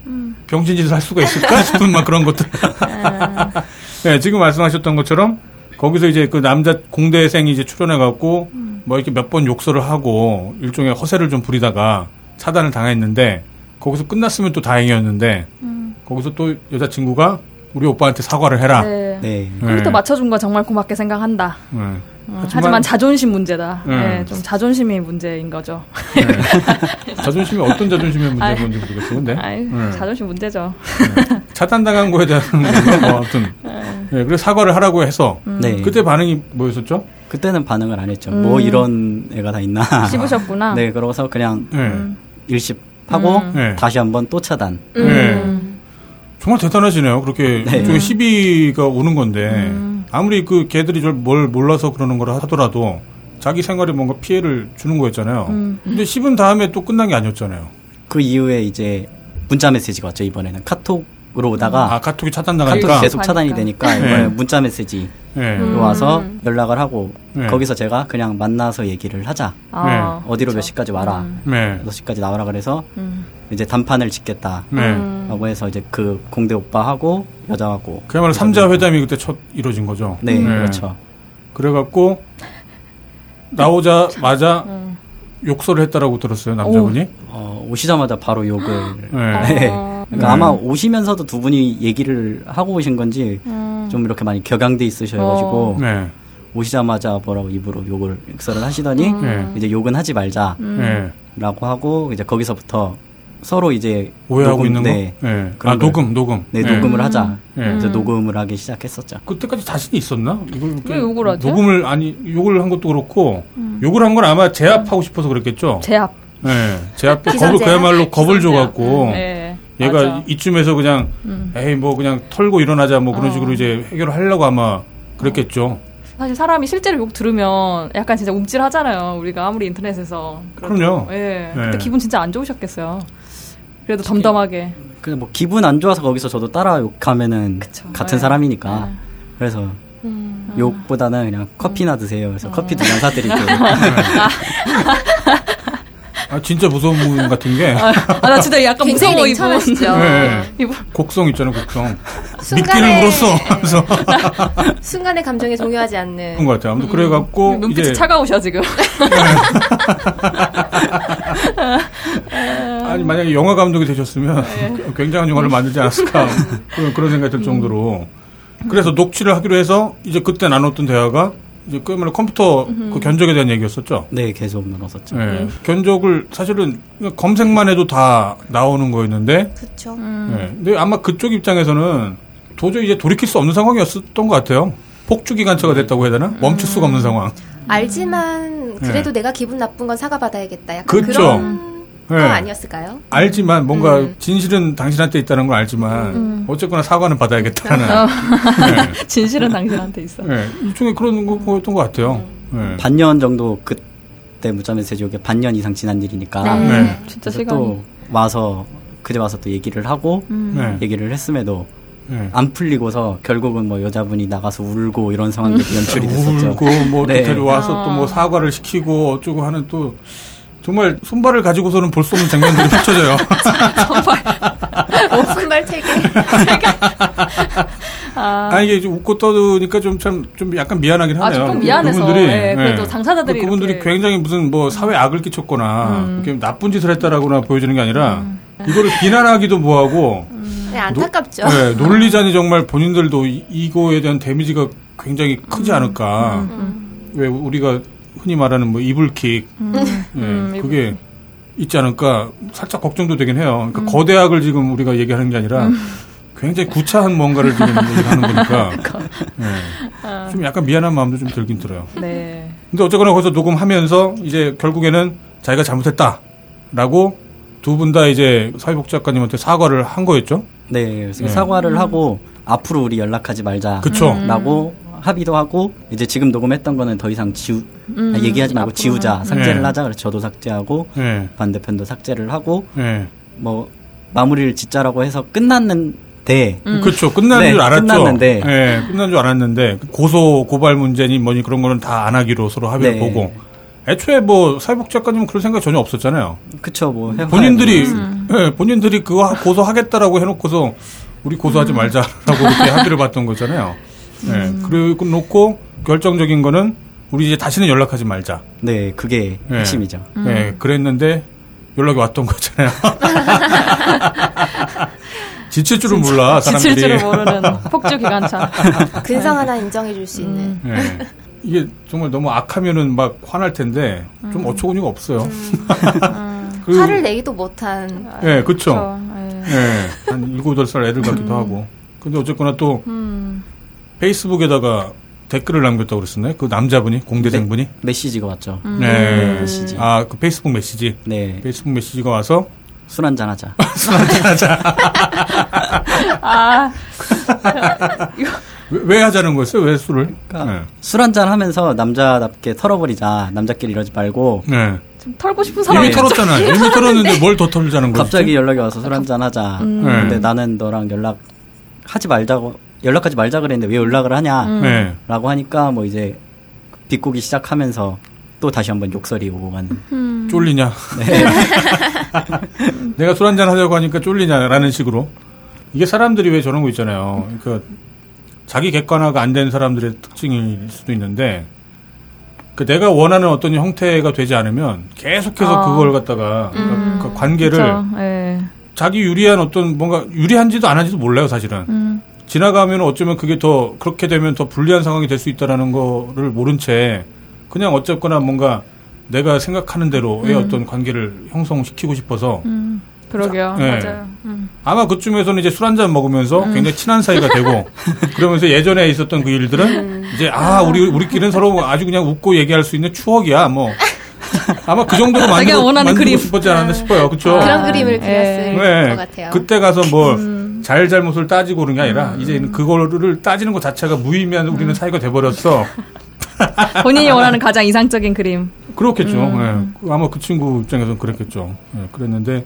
[SPEAKER 3] 음.
[SPEAKER 2] 병신 짓을 할 수가 있을까 싶은 막 그런 것들. 네, 지금 말씀하셨던 것처럼 거기서 이제 그 남자 공대생이 이제 출연해 갖고 뭐 이렇게 몇 번 욕설을 하고 일종의 허세를 좀 부리다가 차단을 당했는데 거기서 끝났으면 또 다행이었는데 거기서 또 여자친구가 우리 오빠한테 사과를 해라.
[SPEAKER 3] 네.
[SPEAKER 4] 네.
[SPEAKER 3] 컴퓨터 맞춰준 거 정말 고맙게 생각한다.
[SPEAKER 2] 네.
[SPEAKER 3] 어,
[SPEAKER 2] 하지만-
[SPEAKER 3] 하지만, 자존심 문제다.
[SPEAKER 2] 네.
[SPEAKER 3] 네, 좀 자존심이 문제인 거죠.
[SPEAKER 2] 네. 자존심이 어떤 자존심의 문제인
[SPEAKER 3] 아이.
[SPEAKER 2] 건지 모르겠어. 근데
[SPEAKER 3] 아이,
[SPEAKER 2] 네.
[SPEAKER 3] 자존심 문제죠.
[SPEAKER 2] 차단당한 거에 대한? 뭐 아무튼 네, 그래서 사과를 하라고 해서
[SPEAKER 4] 네.
[SPEAKER 2] 그때 반응이 뭐였었죠?
[SPEAKER 4] 그때는 반응을 안 했죠.
[SPEAKER 3] 음.
[SPEAKER 4] 뭐 이런 애가 다 있나.
[SPEAKER 3] 씹으셨구나.
[SPEAKER 4] 네, 그러고서 그냥
[SPEAKER 2] 네.
[SPEAKER 4] 일십하고
[SPEAKER 3] 음.
[SPEAKER 2] 네.
[SPEAKER 4] 다시 한번 또 차단.
[SPEAKER 2] 네. 정말 대단하시네요. 그렇게
[SPEAKER 4] 네.
[SPEAKER 2] 일종의 시비가 오는 건데
[SPEAKER 3] 음.
[SPEAKER 2] 아무리 그 걔들이 좀뭘 몰라서 그러는 거라 하더라도 자기 생활에 뭔가 피해를 주는 거였잖아요.
[SPEAKER 3] 음.
[SPEAKER 2] 근데 씹은 다음에 또 끝난 게 아니었잖아요.
[SPEAKER 4] 그 이후에 이제 문자 메시지가 왔죠. 이번에는 카톡 으로 오다가
[SPEAKER 2] 아 카톡이
[SPEAKER 4] 카톡이
[SPEAKER 2] 차단당하니까.
[SPEAKER 4] 계속 차단이 되니까
[SPEAKER 2] 네.
[SPEAKER 4] 이번에 문자 메시지
[SPEAKER 2] 네.
[SPEAKER 3] 음.
[SPEAKER 4] 와서 연락을 하고
[SPEAKER 2] 네.
[SPEAKER 4] 거기서 제가 그냥 만나서 얘기를 하자.
[SPEAKER 3] 아,
[SPEAKER 4] 어디로 몇
[SPEAKER 3] 그쵸.
[SPEAKER 4] 시까지 와라.
[SPEAKER 3] 음.
[SPEAKER 2] 네.
[SPEAKER 4] 몇 시까지 나오라 그래서
[SPEAKER 3] 음.
[SPEAKER 4] 이제 단판을 짓겠다.
[SPEAKER 2] 네.
[SPEAKER 3] 음.
[SPEAKER 4] 라고 해서 이제 그 공대 오빠하고 여자하고
[SPEAKER 2] 그야말로 삼자 회담이 그때 첫 이루어진 거죠.
[SPEAKER 4] 네, 그렇죠.
[SPEAKER 2] 그래갖고 나오자마자
[SPEAKER 3] 음.
[SPEAKER 2] 욕설을 했다라고 들었어요 남자분이.
[SPEAKER 4] 어, 오시자마자 바로 욕을
[SPEAKER 2] 네.
[SPEAKER 4] 네.
[SPEAKER 3] 어.
[SPEAKER 4] 그러니까
[SPEAKER 2] 네.
[SPEAKER 4] 아마 오시면서도 두 분이 얘기를 하고 오신 건지
[SPEAKER 3] 음.
[SPEAKER 4] 좀 이렇게 많이 격양돼 있으셔가지고
[SPEAKER 2] 네.
[SPEAKER 4] 오시자마자 뭐라고 입으로 욕을 욕설을 하시더니
[SPEAKER 3] 음.
[SPEAKER 2] 네.
[SPEAKER 4] 이제 욕은 하지 말자라고
[SPEAKER 2] 네.
[SPEAKER 4] 하고 이제 거기서부터 서로 이제
[SPEAKER 2] 오해하고
[SPEAKER 4] 녹음,
[SPEAKER 2] 있는
[SPEAKER 4] 네,
[SPEAKER 2] 거. 네. 아
[SPEAKER 4] 걸-
[SPEAKER 2] 녹음, 녹음.
[SPEAKER 4] 네, 녹음을
[SPEAKER 3] 음.
[SPEAKER 4] 하자.
[SPEAKER 2] 네.
[SPEAKER 4] 그래서
[SPEAKER 3] 음.
[SPEAKER 4] 녹음을 하기 시작했었죠.
[SPEAKER 2] 그때까지 자신이 있었나? 이걸
[SPEAKER 3] 왜 욕을 하지?
[SPEAKER 2] 녹음을 아니 욕을 한 것도 그렇고
[SPEAKER 3] 음.
[SPEAKER 2] 욕을 한 건 아마 제압하고 싶어서 그랬겠죠.
[SPEAKER 3] 제압.
[SPEAKER 2] 네, 제압 겁을
[SPEAKER 1] 제압?
[SPEAKER 2] 그야말로 겁을 줘갖고
[SPEAKER 3] 네.
[SPEAKER 2] 얘가
[SPEAKER 3] 맞아.
[SPEAKER 2] 이쯤에서 그냥
[SPEAKER 3] 음.
[SPEAKER 2] 에이 뭐 그냥 털고 일어나자 뭐 그런
[SPEAKER 3] 어.
[SPEAKER 2] 식으로 이제 해결을 하려고 아마 그랬겠죠.
[SPEAKER 3] 사실 사람이 실제로 욕 들으면 약간 진짜 움찔하잖아요. 우리가 아무리 인터넷에서. 그래도.
[SPEAKER 2] 그럼요.
[SPEAKER 3] 예.
[SPEAKER 2] 네.
[SPEAKER 3] 그때 기분 진짜 안 좋으셨겠어요. 그래도 덤덤하게.
[SPEAKER 4] 그냥 뭐 기분 안 좋아서 거기서 저도 따라 욕하면은
[SPEAKER 3] 그쵸.
[SPEAKER 4] 같은
[SPEAKER 3] 네.
[SPEAKER 4] 사람이니까
[SPEAKER 3] 네.
[SPEAKER 4] 그래서
[SPEAKER 1] 음.
[SPEAKER 4] 욕보다는 그냥 커피나 드세요. 그래서 커피 두잔 사드리고
[SPEAKER 2] 아 진짜 무서운 분 같은 게
[SPEAKER 3] 아, 나 진짜 약간 무서워 이분.
[SPEAKER 1] 냉철하시죠.
[SPEAKER 2] 네.
[SPEAKER 3] 이분.
[SPEAKER 2] 곡성 있잖아요, 곡성.
[SPEAKER 1] 순간에-
[SPEAKER 2] 미끼를 물었어. 그래서
[SPEAKER 1] 순간의 감정에 동요하지 않는.
[SPEAKER 2] 그런 것 같아요. 아무튼 그래갖고
[SPEAKER 3] 눈빛이
[SPEAKER 2] 이제
[SPEAKER 3] 차가우셔 지금.
[SPEAKER 2] 아니 만약에 영화 감독이 되셨으면
[SPEAKER 3] 네.
[SPEAKER 2] 굉장한 영화를 만들지 않았을까 그런, 그런 생각이 들 정도로 그래서 녹취를 하기로 해서 이제 그때 나눴던 대화가 그야말로 컴퓨터 그 견적에 대한 얘기였었죠.
[SPEAKER 4] 네 계속 늘었었죠.
[SPEAKER 2] 네. 견적을 사실은 검색만 해도 다 나오는 거였는데
[SPEAKER 1] 그렇죠.
[SPEAKER 3] 음.
[SPEAKER 2] 네. 근데 아마 그쪽 입장에서는 도저히 이제 돌이킬 수 없는 상황이었던 것 같아요. 폭주 기관차가 됐다고 해야 되나? 멈출 수가 없는 상황.
[SPEAKER 1] 알지만 그래도 내가 기분 나쁜 건 사과받아야겠다. 약간
[SPEAKER 2] 네. 그쵸.
[SPEAKER 1] 그런
[SPEAKER 2] 네.
[SPEAKER 1] 거 아니었을까요?
[SPEAKER 2] 알지만 뭔가
[SPEAKER 1] 음.
[SPEAKER 2] 진실은 당신한테 있다는 걸 알지만
[SPEAKER 3] 음.
[SPEAKER 2] 어쨌거나 사과는 받아야겠다는
[SPEAKER 3] 어.
[SPEAKER 2] 네.
[SPEAKER 3] 진실은 당신한테 있어.
[SPEAKER 2] 네. 일종의 그런 거- 거였던 것 같아요.
[SPEAKER 3] 음.
[SPEAKER 2] 네.
[SPEAKER 4] 반년 정도 그때 문자 메시지 오게 반년 이상 지난 일이니까
[SPEAKER 1] 네.
[SPEAKER 2] 네.
[SPEAKER 3] 진짜 시간이.
[SPEAKER 4] 또 와서 그제 와서 또 얘기를 하고
[SPEAKER 3] 음.
[SPEAKER 2] 네.
[SPEAKER 4] 얘기를 했음에도
[SPEAKER 2] 네.
[SPEAKER 4] 안 풀리고서 결국은 뭐 여자분이 나가서 울고 이런 상황들이 연출이 됐었죠.
[SPEAKER 2] 울고 뭐
[SPEAKER 4] 네.
[SPEAKER 2] 데려와서 또뭐
[SPEAKER 3] 어.
[SPEAKER 2] 사과를 시키고 어쩌고 하는 또 정말 손발을 가지고서는 볼 수 없는 장면들이 펼쳐져요.
[SPEAKER 1] 순발 체계.
[SPEAKER 3] 아,
[SPEAKER 2] 아 이게 좀 웃고 떠드니까 좀 참좀 약간 미안하긴
[SPEAKER 3] 아,
[SPEAKER 2] 하네요.
[SPEAKER 3] 조금 미안해서.
[SPEAKER 2] 그분들이
[SPEAKER 3] 예, 그래도 당사자들이
[SPEAKER 2] 그분들이
[SPEAKER 3] 이렇게-
[SPEAKER 2] 굉장히 무슨 뭐 사회 악을 끼쳤거나
[SPEAKER 3] 음.
[SPEAKER 2] 이렇게 나쁜 짓을 했다라고나 보여지는 게 아니라 이거를 비난하기도 뭐하고
[SPEAKER 1] 네, 안타깝죠.
[SPEAKER 2] 네, 논리자니 정말 본인들도 이- 이거에 대한 데미지가 굉장히 크지 않을까.
[SPEAKER 3] 음.
[SPEAKER 2] 왜 우리가 흔히 말하는 뭐 이불킥
[SPEAKER 3] 음.
[SPEAKER 2] 예,
[SPEAKER 3] 음,
[SPEAKER 2] 그게 있지 않을까 살짝 걱정도 되긴 해요.
[SPEAKER 3] 음.
[SPEAKER 2] 그러니까 거대악을 지금 우리가 얘기하는 게 아니라 굉장히 구차한 뭔가를 지금 얘기하는 거니까 예, 좀 약간 미안한 마음도 좀 들긴 들어요.
[SPEAKER 3] 네.
[SPEAKER 2] 근데 어쨌거나 거기서 녹음하면서 이제 결국에는 자기가 잘못했다라고 두 분 다 이제 사회복지 작가님한테 사과를 한 거였죠.
[SPEAKER 4] 네,
[SPEAKER 2] 네.
[SPEAKER 4] 사과를 하고 앞으로 우리 연락하지 말자.
[SPEAKER 2] 그쵸.
[SPEAKER 3] 음.
[SPEAKER 4] 라고 합의도 하고 이제 지금 녹음했던 거는 더 이상 지우
[SPEAKER 3] 음,
[SPEAKER 4] 아, 얘기하지 말고. 지우자 삭제를
[SPEAKER 2] 네.
[SPEAKER 4] 하자 그래서 저도 삭제하고
[SPEAKER 2] 예,
[SPEAKER 4] 반대편도 삭제를 하고
[SPEAKER 2] 예.
[SPEAKER 4] 뭐 마무리를 짓자라고 해서 끝났는데
[SPEAKER 3] 음.
[SPEAKER 2] 그렇죠. 끝난
[SPEAKER 4] 네,
[SPEAKER 2] 줄 알았죠.
[SPEAKER 4] 끝났는데.
[SPEAKER 2] 예, 끝난 줄 알았는데 고소 고발 문제니 뭐니 그런 거는 다 안 하기로 서로 합의를
[SPEAKER 4] 네.
[SPEAKER 2] 보고 애초에 뭐 사회복지 작가님은 그런 생각 전혀 없었잖아요.
[SPEAKER 4] 그쵸 뭐
[SPEAKER 2] 본인들이
[SPEAKER 3] 음.
[SPEAKER 2] 예, 본인들이 그거 하- 고소하겠다라고 해놓고서 우리 고소하지 말자라고 이렇게 합의를 봤던 거잖아요. 예. 그리고 놓고 결정적인 거는 우리 이제 다시는 연락하지 말자.
[SPEAKER 4] 네, 그게
[SPEAKER 2] 네.
[SPEAKER 4] 핵심이죠.
[SPEAKER 2] 예. 그랬는데 연락이 왔던 거잖아요. 지칠 줄은 몰라 사람들이.
[SPEAKER 3] 지칠 줄을 모르는 폭주 기관차.
[SPEAKER 1] 근성 하나 인정해 줄 수 있는.
[SPEAKER 2] 예. 이게 정말 너무 악하면은 막 화날 텐데 좀 어처구니가 없어요.
[SPEAKER 1] 화를 내기도 못한.
[SPEAKER 2] 예, 그쵸.
[SPEAKER 3] 그렇죠. 예.
[SPEAKER 2] 예, 한 일곱 여덟 살 애들 같기도 하고. 근데 어쨌거나 또
[SPEAKER 3] 음.
[SPEAKER 2] 페이스북에다가 댓글을 남겼다고 그랬었나요? 그 남자분이, 공대생분이?
[SPEAKER 4] 메시지가 왔죠.
[SPEAKER 3] 음.
[SPEAKER 2] 네.
[SPEAKER 4] 메시지.
[SPEAKER 2] 아, 그 페이스북 메시지.
[SPEAKER 4] 네,
[SPEAKER 2] 페이스북 메시지가 와서
[SPEAKER 4] 술 한잔 하자.
[SPEAKER 3] 아,
[SPEAKER 2] 왜, 왜 하자는 거였어요? 왜 술을?
[SPEAKER 4] 그러니까 술 한잔 하면서 남자답게 털어버리자. 남자끼리 이러지 말고
[SPEAKER 2] 네. 네.
[SPEAKER 3] 좀 털고 싶은 사람이
[SPEAKER 2] 이미 털었잖아요. 이미 털었는데 뭘 더 털자는 거지?
[SPEAKER 4] 갑자기 연락이 와서 술 한잔 하자.
[SPEAKER 3] 음.
[SPEAKER 2] 네.
[SPEAKER 4] 근데 나는 너랑 연락 하지 말자고 연락하지 말자 그랬는데 왜 연락을 하냐?
[SPEAKER 3] 음.
[SPEAKER 2] 네.
[SPEAKER 4] 라고 하니까 뭐 이제 비꼬기 시작하면서 또 다시 한번 욕설이 오고 가는.
[SPEAKER 3] 음.
[SPEAKER 2] 쫄리냐?
[SPEAKER 3] 네.
[SPEAKER 2] 내가 술 한잔 하려고 하니까 쫄리냐라는 식으로. 이게 사람들이 왜 저런 거 있잖아요. 그러니까 자기 객관화가 안 된 사람들의 특징일 수도 있는데 그 내가 원하는 어떤 형태가 되지 않으면 계속해서
[SPEAKER 3] 아.
[SPEAKER 2] 그걸 갖다가
[SPEAKER 3] 음.
[SPEAKER 2] 그 관계를.
[SPEAKER 3] 예.
[SPEAKER 2] 자기 유리한 어떤 뭔가 유리한지도 안 한지도 몰라요 사실은
[SPEAKER 3] 음.
[SPEAKER 2] 지나가면 어쩌면 그게 더 그렇게 되면 더 불리한 상황이 될 수 있다라는 거를 모른 채 그냥 어쨌거나 뭔가 내가 생각하는 대로의
[SPEAKER 3] 음.
[SPEAKER 2] 어떤 관계를 형성시키고 싶어서
[SPEAKER 3] 음. 그러게요.
[SPEAKER 2] 네.
[SPEAKER 3] 맞아요. 음.
[SPEAKER 2] 아마 그쯤에서는 이제 술 한 잔 먹으면서 굉장히 친한 사이가 되고 그러면서 예전에 있었던 그 일들은 이제 아 우리 우리끼리는 서로 아주 그냥 웃고 얘기할 수 있는 추억이야 뭐 아마 그 정도로 만들고,
[SPEAKER 3] 원하는
[SPEAKER 2] 만들고
[SPEAKER 3] 그림.
[SPEAKER 2] 싶었지 않았나 싶어요 그렇죠
[SPEAKER 1] 그런 그림을 그렸을
[SPEAKER 2] 네.
[SPEAKER 1] 것 같아요.
[SPEAKER 2] 그때 가서 뭐
[SPEAKER 3] 음.
[SPEAKER 2] 잘잘못을 따지고 그런 게 아니라 이제 그거를 따지는 것 자체가 무의미한 우리는 사이가 돼버렸어
[SPEAKER 3] 본인이 원하는 가장 이상적인 그림.
[SPEAKER 2] 그렇겠죠
[SPEAKER 3] 음.
[SPEAKER 2] 예. 그 아마 그 친구 입장에서는 그랬겠죠 예, 그랬는데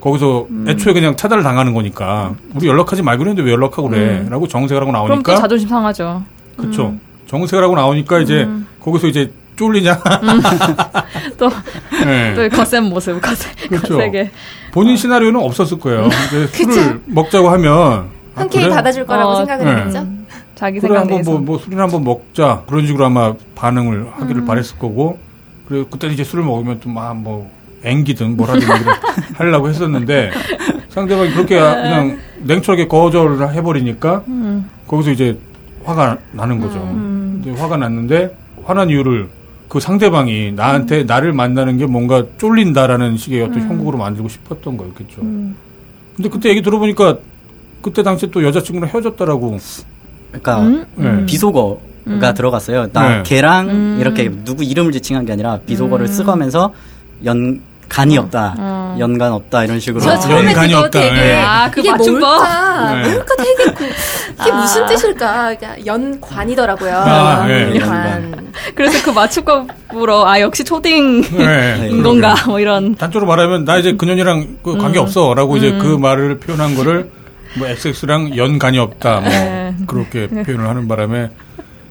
[SPEAKER 2] 거기서
[SPEAKER 3] 음.
[SPEAKER 2] 애초에 그냥 차단을 당하는 거니까 우리 연락하지 말고 그랬는데 왜 연락하고 그래
[SPEAKER 3] 음.
[SPEAKER 2] 라고 정색을 하고
[SPEAKER 3] 그럼 또
[SPEAKER 2] 나오니까
[SPEAKER 3] 자존심 상하죠.
[SPEAKER 2] 그쵸. 정색을 하고 나오니까 이제
[SPEAKER 3] 음.
[SPEAKER 2] 거기서 이제 쫄리냐.
[SPEAKER 3] 또,
[SPEAKER 2] 네.
[SPEAKER 3] 또 거센 모습, 거세,
[SPEAKER 2] 그렇죠.
[SPEAKER 3] 거세게.
[SPEAKER 2] 본인 시나리오는 없었을 거예요. 이제 술을 먹자고 하면 아,
[SPEAKER 1] 흔쾌히
[SPEAKER 2] 그래?
[SPEAKER 1] 받아줄 거라고
[SPEAKER 3] 어,
[SPEAKER 1] 생각을
[SPEAKER 2] 네.
[SPEAKER 1] 했죠.
[SPEAKER 3] 자기
[SPEAKER 2] 그래
[SPEAKER 3] 생각
[SPEAKER 2] 한번
[SPEAKER 3] 내에서.
[SPEAKER 2] 뭐, 뭐 술이나 한번 먹자 그런 식으로 아마 반응을
[SPEAKER 3] 음.
[SPEAKER 2] 하기를 바랬을 거고 그리고 그때 이제 술을 먹으면 또 막 뭐 앵기든 뭐라든 하려고 했었는데 상대방이 그렇게 그냥 냉철하게 거절을 해버리니까
[SPEAKER 3] 음.
[SPEAKER 2] 거기서 이제 화가 나는 거죠.
[SPEAKER 3] 음.
[SPEAKER 2] 근데 화가 났는데 화난 이유를 그 상대방이 나한테 나를 만나는 게 뭔가 쫄린다라는 식의 어떤 형국으로 만들고 싶었던 거였겠죠.
[SPEAKER 3] 음.
[SPEAKER 2] 근데 그때 얘기 들어보니까 그때 당시에 또 여자친구랑 헤어졌다라고.
[SPEAKER 4] 그러니까
[SPEAKER 3] 음?
[SPEAKER 2] 네.
[SPEAKER 4] 비속어가 들어갔어요. 나
[SPEAKER 2] 네.
[SPEAKER 4] 걔랑
[SPEAKER 3] 음.
[SPEAKER 4] 이렇게 누구 이름을 지칭한 게 아니라 비속어를
[SPEAKER 3] 음.
[SPEAKER 4] 쓰면서 연 간이 없다,
[SPEAKER 3] 어.
[SPEAKER 4] 연간 없다 이런 식으로.
[SPEAKER 1] 저 처음에
[SPEAKER 2] 연간이 없다.
[SPEAKER 1] 되게
[SPEAKER 2] 네.
[SPEAKER 3] 아, 그
[SPEAKER 1] 이게? 뭘까?
[SPEAKER 2] 네.
[SPEAKER 1] 뭘까 되게 그, 이게
[SPEAKER 3] 아.
[SPEAKER 1] 무슨 뜻일까? 그러니까 연관이더라고요.
[SPEAKER 2] 아, 네.
[SPEAKER 1] 연관.
[SPEAKER 3] 그래서 그 맞춤법으로, 아, 역시 초딩인
[SPEAKER 2] 네.
[SPEAKER 3] 건가, 뭐 이런.
[SPEAKER 2] 단적으로 말하면 나 이제 그년이랑 그 관계 없어라고 이제 그 말을 표현한 거를 뭐 XX랑 연관이 없다 뭐
[SPEAKER 3] 네.
[SPEAKER 2] 그렇게 표현을 하는 바람에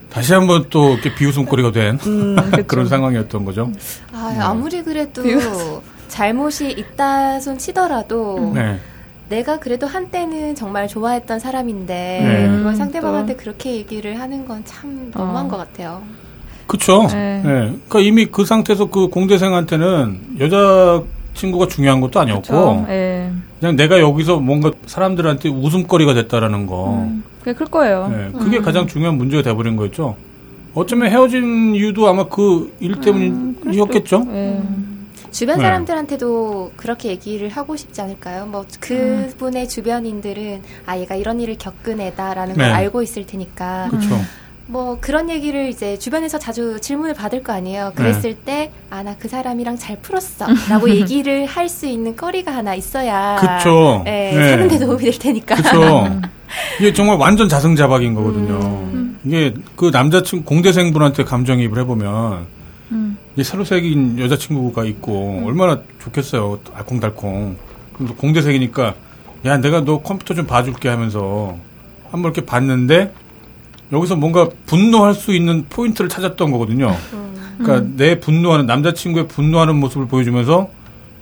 [SPEAKER 2] 다시 한번 또 이렇게 비웃음거리가 된 그런 상황이었던 거죠.
[SPEAKER 1] 아, 아무리 그래도
[SPEAKER 3] 비웃어.
[SPEAKER 1] 잘못이 있다 손 치더라도
[SPEAKER 2] 네.
[SPEAKER 1] 내가 그래도 한때는 정말 좋아했던 사람인데
[SPEAKER 2] 네.
[SPEAKER 1] 그걸
[SPEAKER 3] 음,
[SPEAKER 1] 상대방한테 그렇게 얘기를 하는 건 참 너무한
[SPEAKER 3] 어.
[SPEAKER 1] 것 같아요.
[SPEAKER 2] 그쵸.
[SPEAKER 3] 네.
[SPEAKER 2] 네. 그러니까 이미 그 상태에서 그 공대생한테는 여자 친구가 중요한 것도 아니었고 그냥 내가 여기서 뭔가 사람들한테 웃음거리가 됐다라는 거.
[SPEAKER 3] 음, 그게 클 거예요.
[SPEAKER 2] 네, 그게 가장 중요한 문제가 돼버린 거였죠. 어쩌면 헤어진 이유도 아마 그 일 때문이었겠죠.
[SPEAKER 3] 예.
[SPEAKER 1] 주변
[SPEAKER 2] 네.
[SPEAKER 1] 사람들한테도 그렇게 얘기를 하고 싶지 않을까요? 뭐 그분의 주변인들은 아 얘가 이런 일을 겪은 애다라는 걸
[SPEAKER 2] 네.
[SPEAKER 1] 알고 있을 테니까
[SPEAKER 2] 그렇죠.
[SPEAKER 1] 뭐 그런 얘기를 이제 주변에서 자주 질문을 받을 거 아니에요. 그랬을 때아 나 그 사람이랑 잘 풀었어 라고 얘기를 할 수 있는 거리가 하나 있어야
[SPEAKER 2] 그쵸.
[SPEAKER 1] 예,
[SPEAKER 2] 네.
[SPEAKER 1] 사는데 도움이 될 테니까.
[SPEAKER 2] 그렇죠. 이게 정말 완전 자승자박인 거거든요.
[SPEAKER 1] 음.
[SPEAKER 2] 이게 그 남자친구 공대생분한테 감정이입을 해보면
[SPEAKER 3] 음.
[SPEAKER 2] 이 새로 생긴 여자친구가 있고 얼마나 좋겠어요. 알콩달콩. 그럼 또 공대생이니까 야 내가 너 컴퓨터 좀 봐줄게 하면서 한번 이렇게 봤는데 여기서 뭔가 분노할 수 있는 포인트를 찾았던 거거든요. 음. 그러니까 음. 내 분노하는 남자친구의 분노하는 모습을 보여주면서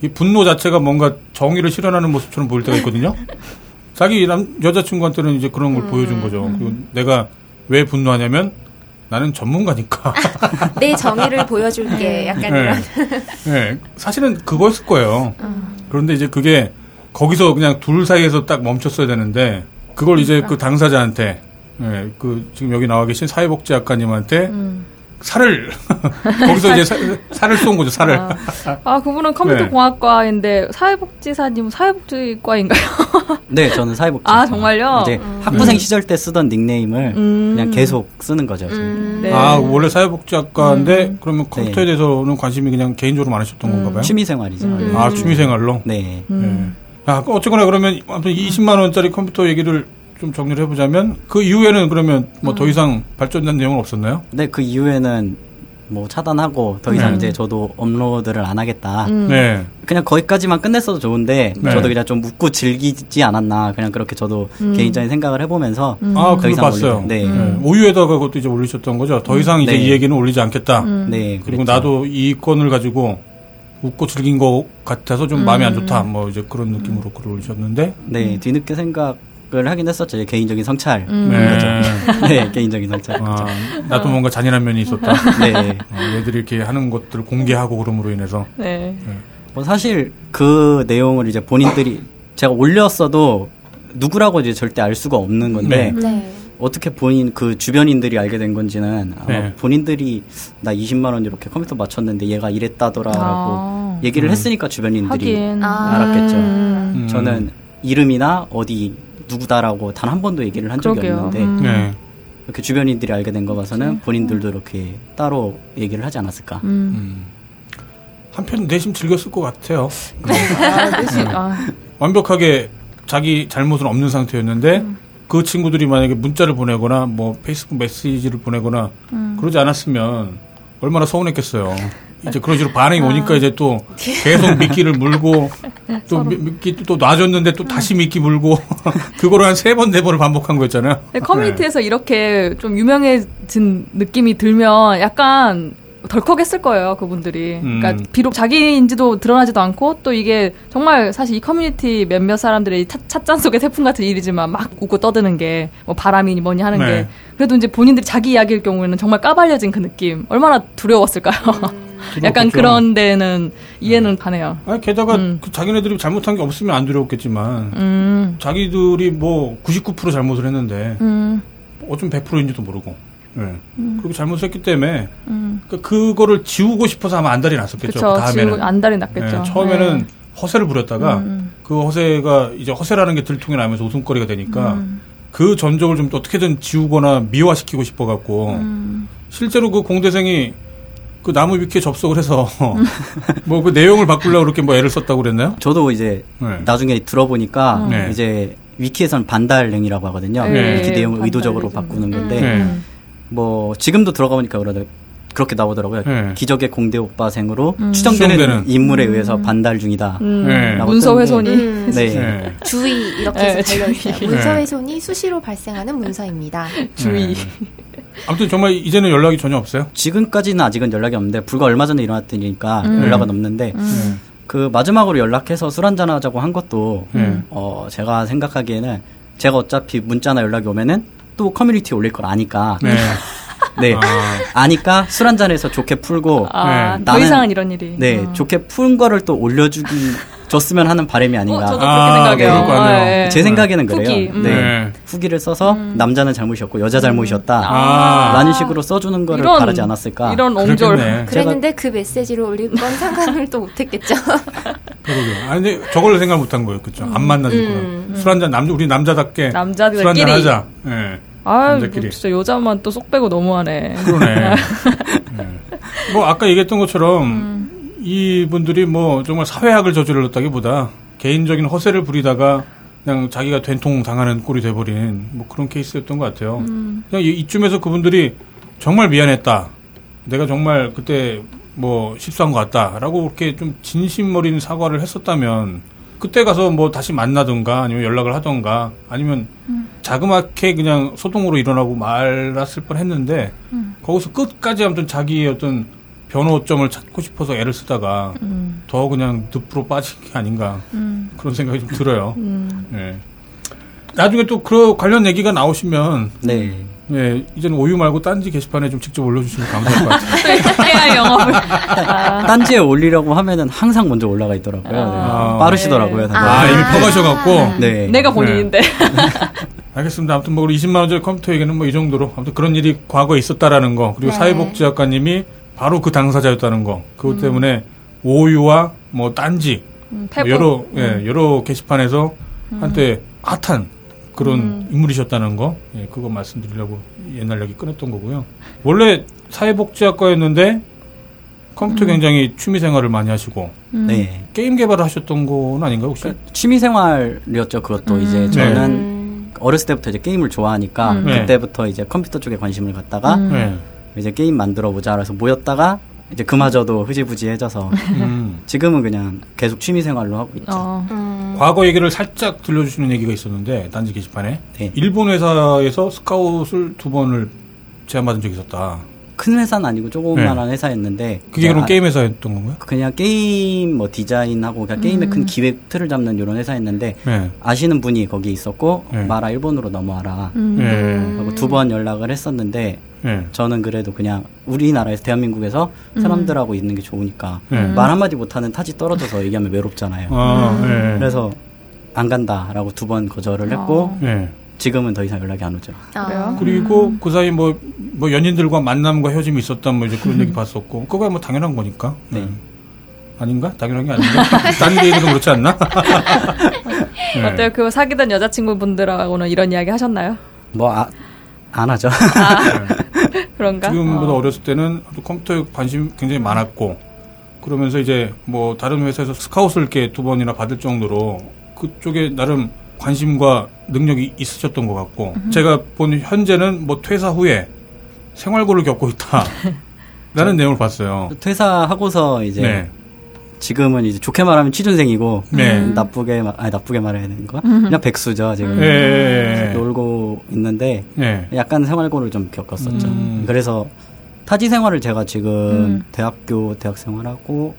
[SPEAKER 2] 이 분노 자체가 뭔가 정의를 실현하는 모습처럼 보일 때가 있거든요. 자기 남 여자친구한테는 이제 그런 걸 음. 보여준 거죠. 그리고 내가 왜 분노하냐면 나는 전문가니까
[SPEAKER 1] 내 정의를 보여줄게 약간
[SPEAKER 2] 네.
[SPEAKER 1] 이런.
[SPEAKER 2] 네, 사실은 그거였을 거예요. 음. 그런데 이제 그게 거기서 그냥 둘 사이에서 딱 멈췄어야 되는데 그걸 이제 그러니까. 그 당사자한테 예, 그 지금 여기 나와 계신 사회복지 학과님한테 살을 거기서 이제 사, 살을 쏜 거죠 살을.
[SPEAKER 3] 아, 아, 그분은 컴퓨터
[SPEAKER 2] 네.
[SPEAKER 3] 공학과인데 사회복지사님 사회복지과인가요?
[SPEAKER 4] 네, 저는 사회복지.
[SPEAKER 3] 아, 정말요?
[SPEAKER 4] 이제
[SPEAKER 3] 음.
[SPEAKER 4] 학부생 시절 때 쓰던 닉네임을
[SPEAKER 3] 음.
[SPEAKER 4] 그냥 계속 쓰는 거죠.
[SPEAKER 1] 음.
[SPEAKER 3] 네.
[SPEAKER 2] 아 원래 사회복지학과인데
[SPEAKER 3] 음.
[SPEAKER 2] 그러면 컴퓨터에
[SPEAKER 4] 네.
[SPEAKER 2] 대해서는 관심이 그냥 개인적으로 많으셨던 건가 봐요.
[SPEAKER 4] 취미 생활이죠.
[SPEAKER 3] 음.
[SPEAKER 2] 아 취미생활로.
[SPEAKER 4] 네.
[SPEAKER 3] 음.
[SPEAKER 2] 예. 아, 어쨌거나 그러면 아무튼 20만 원짜리 컴퓨터 얘기를 좀 정리를 해보자면 그 이후에는 그러면 뭐
[SPEAKER 3] 음.
[SPEAKER 2] 더 이상 발전된 내용은 없었나요?
[SPEAKER 4] 근데 그 이후에는 뭐 차단하고 더 이상
[SPEAKER 2] 네.
[SPEAKER 4] 이제 저도 업로드를 안 하겠다.
[SPEAKER 3] 음.
[SPEAKER 2] 네.
[SPEAKER 4] 그냥 거기까지만 끝냈어도 좋은데
[SPEAKER 2] 네.
[SPEAKER 4] 저도 그냥 좀 묻고 즐기지 않았나 그냥 그렇게 저도
[SPEAKER 3] 음.
[SPEAKER 4] 개인적인 생각을 해보면서
[SPEAKER 3] 음.
[SPEAKER 2] 아, 그거
[SPEAKER 4] 이상
[SPEAKER 2] 봤어요.
[SPEAKER 4] 올리고- 네.
[SPEAKER 2] 네. 오유에다가 그것도 이제 올리셨던 거죠. 더 이상 이제
[SPEAKER 4] 네.
[SPEAKER 2] 이 얘기는 올리지 않겠다.
[SPEAKER 3] 음.
[SPEAKER 4] 네
[SPEAKER 2] 그리고
[SPEAKER 4] 그랬죠.
[SPEAKER 2] 나도 이 건을 가지고 웃고 즐긴 것 같아서 좀 마음이 안 좋다. 뭐 이제 그런 느낌으로 글을 올리셨는데.
[SPEAKER 4] 네 뒤늦게 생각 을 하긴 했었죠 제 개인적인 성찰
[SPEAKER 3] 음.
[SPEAKER 2] 네.
[SPEAKER 4] 네 개인적인 성찰
[SPEAKER 2] 아, 나도 뭔가 잔인한 면이 있었다.
[SPEAKER 4] 네.
[SPEAKER 2] 어, 얘들이 이렇게 하는 것들을 공개하고 그럼으로 인해서.
[SPEAKER 3] 네.
[SPEAKER 4] 뭐 사실 그 내용을 이제 본인들이 제가 올렸어도 누구라고 이제 절대 알 수가 없는 건데
[SPEAKER 2] 네.
[SPEAKER 1] 네.
[SPEAKER 4] 어떻게 본인 그 주변인들이 알게 된 건지는 아마
[SPEAKER 2] 네.
[SPEAKER 4] 본인들이 나 20만 원 이렇게 컴퓨터 맞췄는데 얘가 이랬다더라라고
[SPEAKER 3] 아.
[SPEAKER 4] 얘기를
[SPEAKER 2] 음.
[SPEAKER 4] 했으니까 주변인들이
[SPEAKER 3] 하긴.
[SPEAKER 1] 아.
[SPEAKER 4] 알았겠죠.
[SPEAKER 3] 음.
[SPEAKER 2] 음.
[SPEAKER 4] 저는 이름이나 어디 누구다라고 단 한 번도 얘기를 한 적이
[SPEAKER 3] 그러게요.
[SPEAKER 4] 없는데
[SPEAKER 3] 음.
[SPEAKER 2] 네.
[SPEAKER 4] 이렇게 주변인들이 알게 된 거 봐서는 본인들도 이렇게 따로 얘기를 하지 않았을까.
[SPEAKER 3] 음.
[SPEAKER 2] 음. 한편 내심 즐겼을 것 같아요.
[SPEAKER 3] 아, 그치. 아,
[SPEAKER 2] 완벽하게 자기 잘못은 없는 상태였는데
[SPEAKER 3] 음.
[SPEAKER 2] 그 친구들이 만약에 문자를 보내거나 뭐 페이스북 메시지를 보내거나
[SPEAKER 3] 음.
[SPEAKER 2] 그러지 않았으면 얼마나 서운했겠어요. 이제 그런 식으로 반응이
[SPEAKER 3] 아.
[SPEAKER 2] 오니까 이제 또 계속 미끼를 물고 또 미- 미끼 또 놔줬는데 또 다시 미끼 물고 그거를 한 세 번 네 번을 반복한 거였잖아요.
[SPEAKER 3] 근데 커뮤니티에서 이렇게 좀 유명해진 느낌이 들면 약간 덜컥 했을 거예요, 그분들이.
[SPEAKER 2] 음.
[SPEAKER 3] 그러니까 비록 자기인지도 드러나지도 않고 또 이게 정말 사실 이 커뮤니티 몇몇 사람들의 찻- 찻잔 속의 태풍 같은 일이지만 막 웃고 떠드는 게 뭐 바람이니 뭐니 하는
[SPEAKER 2] 네.
[SPEAKER 3] 게 그래도 이제 본인들이 자기 이야기일 경우에는 정말 까발려진 그 느낌 얼마나 두려웠을까요? 약간. 그런 데는 이해는 가네요.
[SPEAKER 2] 아니, 게다가
[SPEAKER 3] 음.
[SPEAKER 2] 그 자기네들이 잘못한 게 없으면 안 두려웠겠지만
[SPEAKER 3] 음,
[SPEAKER 2] 자기들이 뭐 99% 잘못을 했는데
[SPEAKER 3] 음,
[SPEAKER 2] 어쩜 100%인지도 모르고 예. 그렇게 잘못을 했기 때문에
[SPEAKER 3] 음.
[SPEAKER 2] 그 그거를 지우고 싶어서 아마 안달이 났었겠죠.
[SPEAKER 3] 그쵸.
[SPEAKER 2] 그 다음에는
[SPEAKER 3] 지금 안달이 났겠죠.
[SPEAKER 2] 예, 처음에는
[SPEAKER 3] 네.
[SPEAKER 2] 허세를 부렸다가
[SPEAKER 3] 음.
[SPEAKER 2] 그 허세가 이제 허세라는 게 들통이 나면서 웃음거리가 되니까
[SPEAKER 3] 음.
[SPEAKER 2] 그 전적을 좀 어떻게든 지우거나 미화시키고 싶어 갖고
[SPEAKER 3] 음.
[SPEAKER 2] 실제로 그 공대생이 그 나무 위키에 접속을 해서
[SPEAKER 3] 음.
[SPEAKER 2] 뭐그 내용을 바꾸려고 그렇게 뭐 애를 썼다고 그랬나요?
[SPEAKER 4] 저도 이제
[SPEAKER 2] 네.
[SPEAKER 4] 나중에 들어보니까
[SPEAKER 2] 네.
[SPEAKER 4] 이제 위키에서는 반달행이라고 하거든요.
[SPEAKER 3] 네.
[SPEAKER 4] 위키 내용을
[SPEAKER 3] 반달
[SPEAKER 4] 의도적으로. 바꾸는 건데
[SPEAKER 2] 네.
[SPEAKER 3] 음.
[SPEAKER 4] 뭐 지금도 들어가 보니까 그러더 그렇게 나오더라고요.
[SPEAKER 2] 네.
[SPEAKER 4] 기적의 공대 오빠생으로
[SPEAKER 3] 음.
[SPEAKER 4] 추정되는
[SPEAKER 2] 추정되는.
[SPEAKER 4] 인물에 의해서 반달 중이다.
[SPEAKER 3] 음,
[SPEAKER 2] 네.
[SPEAKER 3] 문서 훼손이
[SPEAKER 1] 음.
[SPEAKER 4] 네.
[SPEAKER 2] 네.
[SPEAKER 1] 주의 이렇게
[SPEAKER 3] 네,
[SPEAKER 1] 해서 달려있어요.
[SPEAKER 3] 주의.
[SPEAKER 1] 문서훼손이 수시로 발생하는 문서입니다.
[SPEAKER 3] 주의.
[SPEAKER 2] 네. 아무튼 정말 이제는 연락이 전혀 없어요.
[SPEAKER 4] 지금까지는 아직은 연락이 없는데 불과 얼마 전에 일어났던 일이니까
[SPEAKER 3] 음.
[SPEAKER 4] 연락은 없는데
[SPEAKER 2] 네.
[SPEAKER 4] 그 마지막으로 연락해서 술 한잔 하자고 한 것도
[SPEAKER 2] 음.
[SPEAKER 4] 어 제가 생각하기에는 제가 어차피 문자나 연락이 오면은 또 커뮤니티에 올릴 걸 아니까
[SPEAKER 2] 네.
[SPEAKER 4] 네
[SPEAKER 2] 아,
[SPEAKER 4] 아니까 술 한잔해서 좋게 풀고
[SPEAKER 3] 아,
[SPEAKER 2] 네.
[SPEAKER 3] 더
[SPEAKER 4] 나는-
[SPEAKER 3] 이상한 이런 일이.
[SPEAKER 4] 네
[SPEAKER 3] 어.
[SPEAKER 4] 좋게 푼 거를 또 올려주기 줬으면 하는 바람이
[SPEAKER 3] 어,
[SPEAKER 4] 아닌가
[SPEAKER 3] 저도
[SPEAKER 2] 아,
[SPEAKER 3] 그렇게 생각해요.
[SPEAKER 2] 그럴 거 아니에요.
[SPEAKER 3] 네.
[SPEAKER 4] 제 생각에는 그래요.
[SPEAKER 3] 후기, 음.
[SPEAKER 4] 네.
[SPEAKER 2] 네.
[SPEAKER 4] 후기를 써서 남자는 잘못이었고 여자 잘못이었다.
[SPEAKER 2] 아.
[SPEAKER 4] 라는 식으로 써주는 거를
[SPEAKER 3] 이런-
[SPEAKER 4] 바라지 않았을까.
[SPEAKER 3] 이런 옹졸.
[SPEAKER 1] 그랬는데 그 메시지를 올릴 건 상관을 또 못했겠죠.
[SPEAKER 2] 그러게요. 아니, 근데 저걸 생각 못한 거예요. 그죠? 안 만나줄
[SPEAKER 1] 음.
[SPEAKER 2] 거야. 술 한잔, 남, 우리 남자답게. 술
[SPEAKER 3] 남자들끼리.
[SPEAKER 2] 한잔 하자. 예.
[SPEAKER 3] 아,
[SPEAKER 2] 남자끼리.
[SPEAKER 3] 진짜 여자만 또 쏙 빼고 너무하네.
[SPEAKER 2] 그러네. 네. 뭐, 아까 얘기했던 것처럼,
[SPEAKER 3] 음.
[SPEAKER 2] 이분들이 뭐, 정말 사회학을 저질렀다기보다, 개인적인 허세를 부리다가, 그냥 자기가 된통 당하는 꼴이 돼버린, 뭐 그런 케이스였던 것 같아요.
[SPEAKER 3] 음.
[SPEAKER 2] 그냥 이- 이쯤에서 그분들이, 정말 미안했다. 내가 정말 그때, 뭐, 실수한 것 같다. 라고 그렇게 좀 진심 어린 사과를 했었다면, 그때 가서 뭐 다시 만나든가 아니면 연락을 하던가 아니면 자그맣게 그냥 소동으로 일어나고 말았을 뻔 했는데 거기서 끝까지 아무튼 자기의 어떤 변호점을 찾고 싶어서 애를 쓰다가
[SPEAKER 3] 음.
[SPEAKER 2] 더 그냥 늪으로 빠진 게 아닌가
[SPEAKER 3] 음.
[SPEAKER 2] 그런 생각이 좀 들어요.
[SPEAKER 3] 음.
[SPEAKER 2] 예. 나중에 또 그 관련 얘기가 나오시면
[SPEAKER 4] 네.
[SPEAKER 2] 예, 이제는 오유 말고 딴지 게시판에 좀 직접 올려주시면 감사할 것 같아요.
[SPEAKER 3] AI 영업을. 아,
[SPEAKER 4] 딴지에 올리려고 하면은 항상 먼저 올라가 있더라고요. 네.
[SPEAKER 2] 아.
[SPEAKER 4] 빠르시더라고요. 다들.
[SPEAKER 2] 아, 이미 퍼가셔갖고.
[SPEAKER 4] 네.
[SPEAKER 3] 내가 본인인데.
[SPEAKER 2] 알겠습니다. 아무튼 뭐 우리 20만 원짜리 컴퓨터 얘기는 뭐 이 정도로 아무튼 그런 일이 과거에 있었다라는 거 그리고
[SPEAKER 1] 네.
[SPEAKER 2] 사회복지학과님이 바로 그 당사자였다는 거 그것 때문에 오유와 뭐 딴지
[SPEAKER 3] 음,
[SPEAKER 2] 뭐. 여러 예, 여러 게시판에서 한때 핫한 그런 인물이셨다는 거 예, 그거 말씀드리려고 옛날 얘기 꺼냈던 거고요. 원래 사회복지학과였는데 컴퓨터 굉장히 취미 생활을 많이 하시고
[SPEAKER 4] 네.
[SPEAKER 2] 게임 개발을 하셨던 건 아닌가요 혹시?
[SPEAKER 4] 취미 생활이었죠. 그것도 이제 저는
[SPEAKER 1] 음.
[SPEAKER 4] 어렸을 때부터 이제 게임을 좋아하니까
[SPEAKER 3] 음.
[SPEAKER 2] 네.
[SPEAKER 4] 그때부터 이제 컴퓨터 쪽에 관심을 갖다가
[SPEAKER 3] 음.
[SPEAKER 2] 네.
[SPEAKER 4] 이제 게임 만들어 보자 그래서 모였다가 이제 그마저도 흐지부지해져서
[SPEAKER 2] 음.
[SPEAKER 4] 지금은 그냥 계속 취미 생활로 하고 있죠.
[SPEAKER 3] 어.
[SPEAKER 1] 음.
[SPEAKER 2] 과거 얘기를 살짝 들려주시는 얘기가 있었는데 딴지 게시판에
[SPEAKER 4] 네.
[SPEAKER 2] 일본 회사에서 스카웃을 두 번을 제안받은 적이 있었다.
[SPEAKER 4] 큰 회사는 아니고 조그만한 회사였는데
[SPEAKER 2] 네. 그게
[SPEAKER 4] 이제
[SPEAKER 2] 그럼
[SPEAKER 4] 아-
[SPEAKER 2] 게임 회사였던 건가요?
[SPEAKER 4] 그냥 게임 뭐 디자인하고 그냥 게임의 큰 기획 틀을 잡는 이런 회사였는데
[SPEAKER 2] 네.
[SPEAKER 4] 아시는 분이 거기 있었고
[SPEAKER 2] 네.
[SPEAKER 4] 마라 일본으로 넘어와라
[SPEAKER 3] 음.
[SPEAKER 2] 네.
[SPEAKER 4] 하고 두번 연락을 했었는데
[SPEAKER 2] 네.
[SPEAKER 4] 저는 그래도 그냥 우리나라에서 대한민국에서 사람들하고 있는 게 좋으니까
[SPEAKER 2] 네.
[SPEAKER 4] 말 한마디 못하는 타지 떨어져서 얘기하면 외롭잖아요.
[SPEAKER 2] 아, 네.
[SPEAKER 4] 그래서 안 간다라고 두 번 거절을 했고
[SPEAKER 2] 네.
[SPEAKER 4] 지금은 더 이상 연락이 안 오죠.
[SPEAKER 1] 아.
[SPEAKER 2] 그리고 그 사이 뭐, 뭐 연인들과 만남과 헤어짐이 있었다 뭐 이제 그런 얘기 봤었고 그거야 뭐 당연한 거니까.
[SPEAKER 4] 네.
[SPEAKER 2] 아닌가? 당연한 게 아닌가? 딴 데에도 그렇지 않나? 네.
[SPEAKER 3] 어때요? 그 사귀던 여자친구분들하고는 이런 이야기 하셨나요?
[SPEAKER 4] 뭐 안 하죠.
[SPEAKER 3] 그런가?
[SPEAKER 2] 지금보다
[SPEAKER 3] 어.
[SPEAKER 2] 어. 렸을 때는 컴퓨터에 관심이 굉장히 많았고 그러면서 이제 뭐 다른 회사에서 스카웃을 이렇게 두 번이나 받을 정도로 그쪽에 나름 관심과 능력이 있으셨던 것 같고 제가 본 현재는 뭐 퇴사 후에 생활고를 겪고 있다. 라는 내용을 봤어요.
[SPEAKER 4] 퇴사하고서 이제
[SPEAKER 2] 네.
[SPEAKER 4] 지금은 이제 좋게 말하면 취준생이고
[SPEAKER 2] 네.
[SPEAKER 4] 나쁘게 말- 아니 나쁘게 말해야 되는 거 그냥 백수죠 지금
[SPEAKER 2] 예.
[SPEAKER 4] 놀고 있는데
[SPEAKER 2] 예.
[SPEAKER 4] 약간 생활고를 좀 겪었었죠.
[SPEAKER 2] 음.
[SPEAKER 4] 그래서 타지 생활을 제가 지금
[SPEAKER 3] 음.
[SPEAKER 4] 대학교 대학 생활하고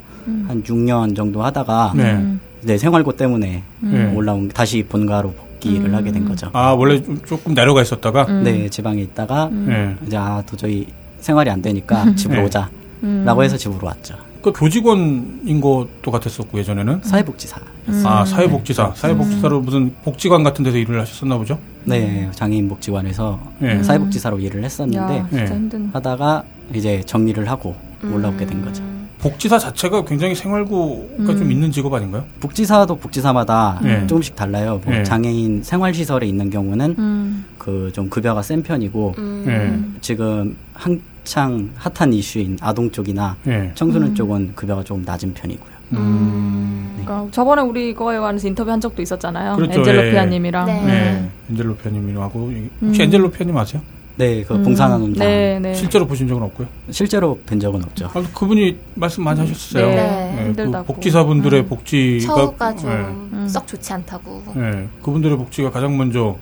[SPEAKER 4] 한 6년 정도 하다가
[SPEAKER 2] 네.
[SPEAKER 3] 음.
[SPEAKER 4] 네, 생활고 때문에
[SPEAKER 2] 네.
[SPEAKER 4] 올라온 다시 본가로 복귀를
[SPEAKER 3] 음.
[SPEAKER 4] 하게 된 거죠.
[SPEAKER 2] 아, 원래 좀 조금 내려가 있었다가,
[SPEAKER 3] 음.
[SPEAKER 4] 네, 지방에 있다가
[SPEAKER 2] 예.
[SPEAKER 4] 이제 아 도저히 생활이 안 되니까 집으로
[SPEAKER 2] 네.
[SPEAKER 4] 오자.
[SPEAKER 3] 음.
[SPEAKER 4] 라고 해서 집으로 왔죠.
[SPEAKER 2] 그 교직원인 것도 같았었고, 예전에는.
[SPEAKER 4] 사회복지사.
[SPEAKER 2] 아, 사회복지사. 사회복지사로 무슨 복지관 같은 데서 일을 하셨었나 보죠?
[SPEAKER 4] 네, 장애인 복지관에서
[SPEAKER 2] 네.
[SPEAKER 4] 사회복지사로 일을 했었는데
[SPEAKER 3] 야, 진짜
[SPEAKER 2] 네.
[SPEAKER 4] 하다가 이제 정리를 하고 올라오게 된 거죠.
[SPEAKER 2] 복지사 자체가 굉장히 생활고가 좀 있는 직업 아닌가요?
[SPEAKER 4] 복지사도 복지사마다
[SPEAKER 2] 네.
[SPEAKER 4] 조금씩 달라요. 뭐
[SPEAKER 2] 네.
[SPEAKER 4] 장애인 생활시설에 있는 경우는
[SPEAKER 3] 음.
[SPEAKER 4] 그좀 급여가 센 편이고
[SPEAKER 1] 음.
[SPEAKER 2] 예.
[SPEAKER 4] 지금 한 창 핫한 이슈인 아동 쪽이나
[SPEAKER 2] 예.
[SPEAKER 4] 청소년 쪽은 급여가 조금 낮은 편이고요.
[SPEAKER 2] 음.
[SPEAKER 3] 그러니까 저번에 우리 이거에 관해서 인터뷰 한 적도 있었잖아요.
[SPEAKER 2] 그렇죠,
[SPEAKER 3] 엔젤로
[SPEAKER 2] 예.
[SPEAKER 3] 피아님이랑.
[SPEAKER 1] 네.
[SPEAKER 2] 네. 엔젤로 피아님하고 혹시
[SPEAKER 3] 음.
[SPEAKER 2] 엔젤로 피아님 아세요?
[SPEAKER 4] 네, 그
[SPEAKER 3] 음.
[SPEAKER 4] 봉사하는 운동
[SPEAKER 3] 네, 네.
[SPEAKER 2] 실제로 보신 적은 없고요.
[SPEAKER 4] 실제로 뵌 적은 없죠.
[SPEAKER 2] 아, 그분이 말씀 많이 하셨어요.
[SPEAKER 3] 네,
[SPEAKER 2] 그
[SPEAKER 3] 힘들다고.
[SPEAKER 2] 복지사분들의
[SPEAKER 3] 음.
[SPEAKER 2] 복지가
[SPEAKER 1] 처우가
[SPEAKER 2] 예.
[SPEAKER 1] 좀썩 좋지 않다고.
[SPEAKER 2] 예. 그분들의 복지가 가장 먼저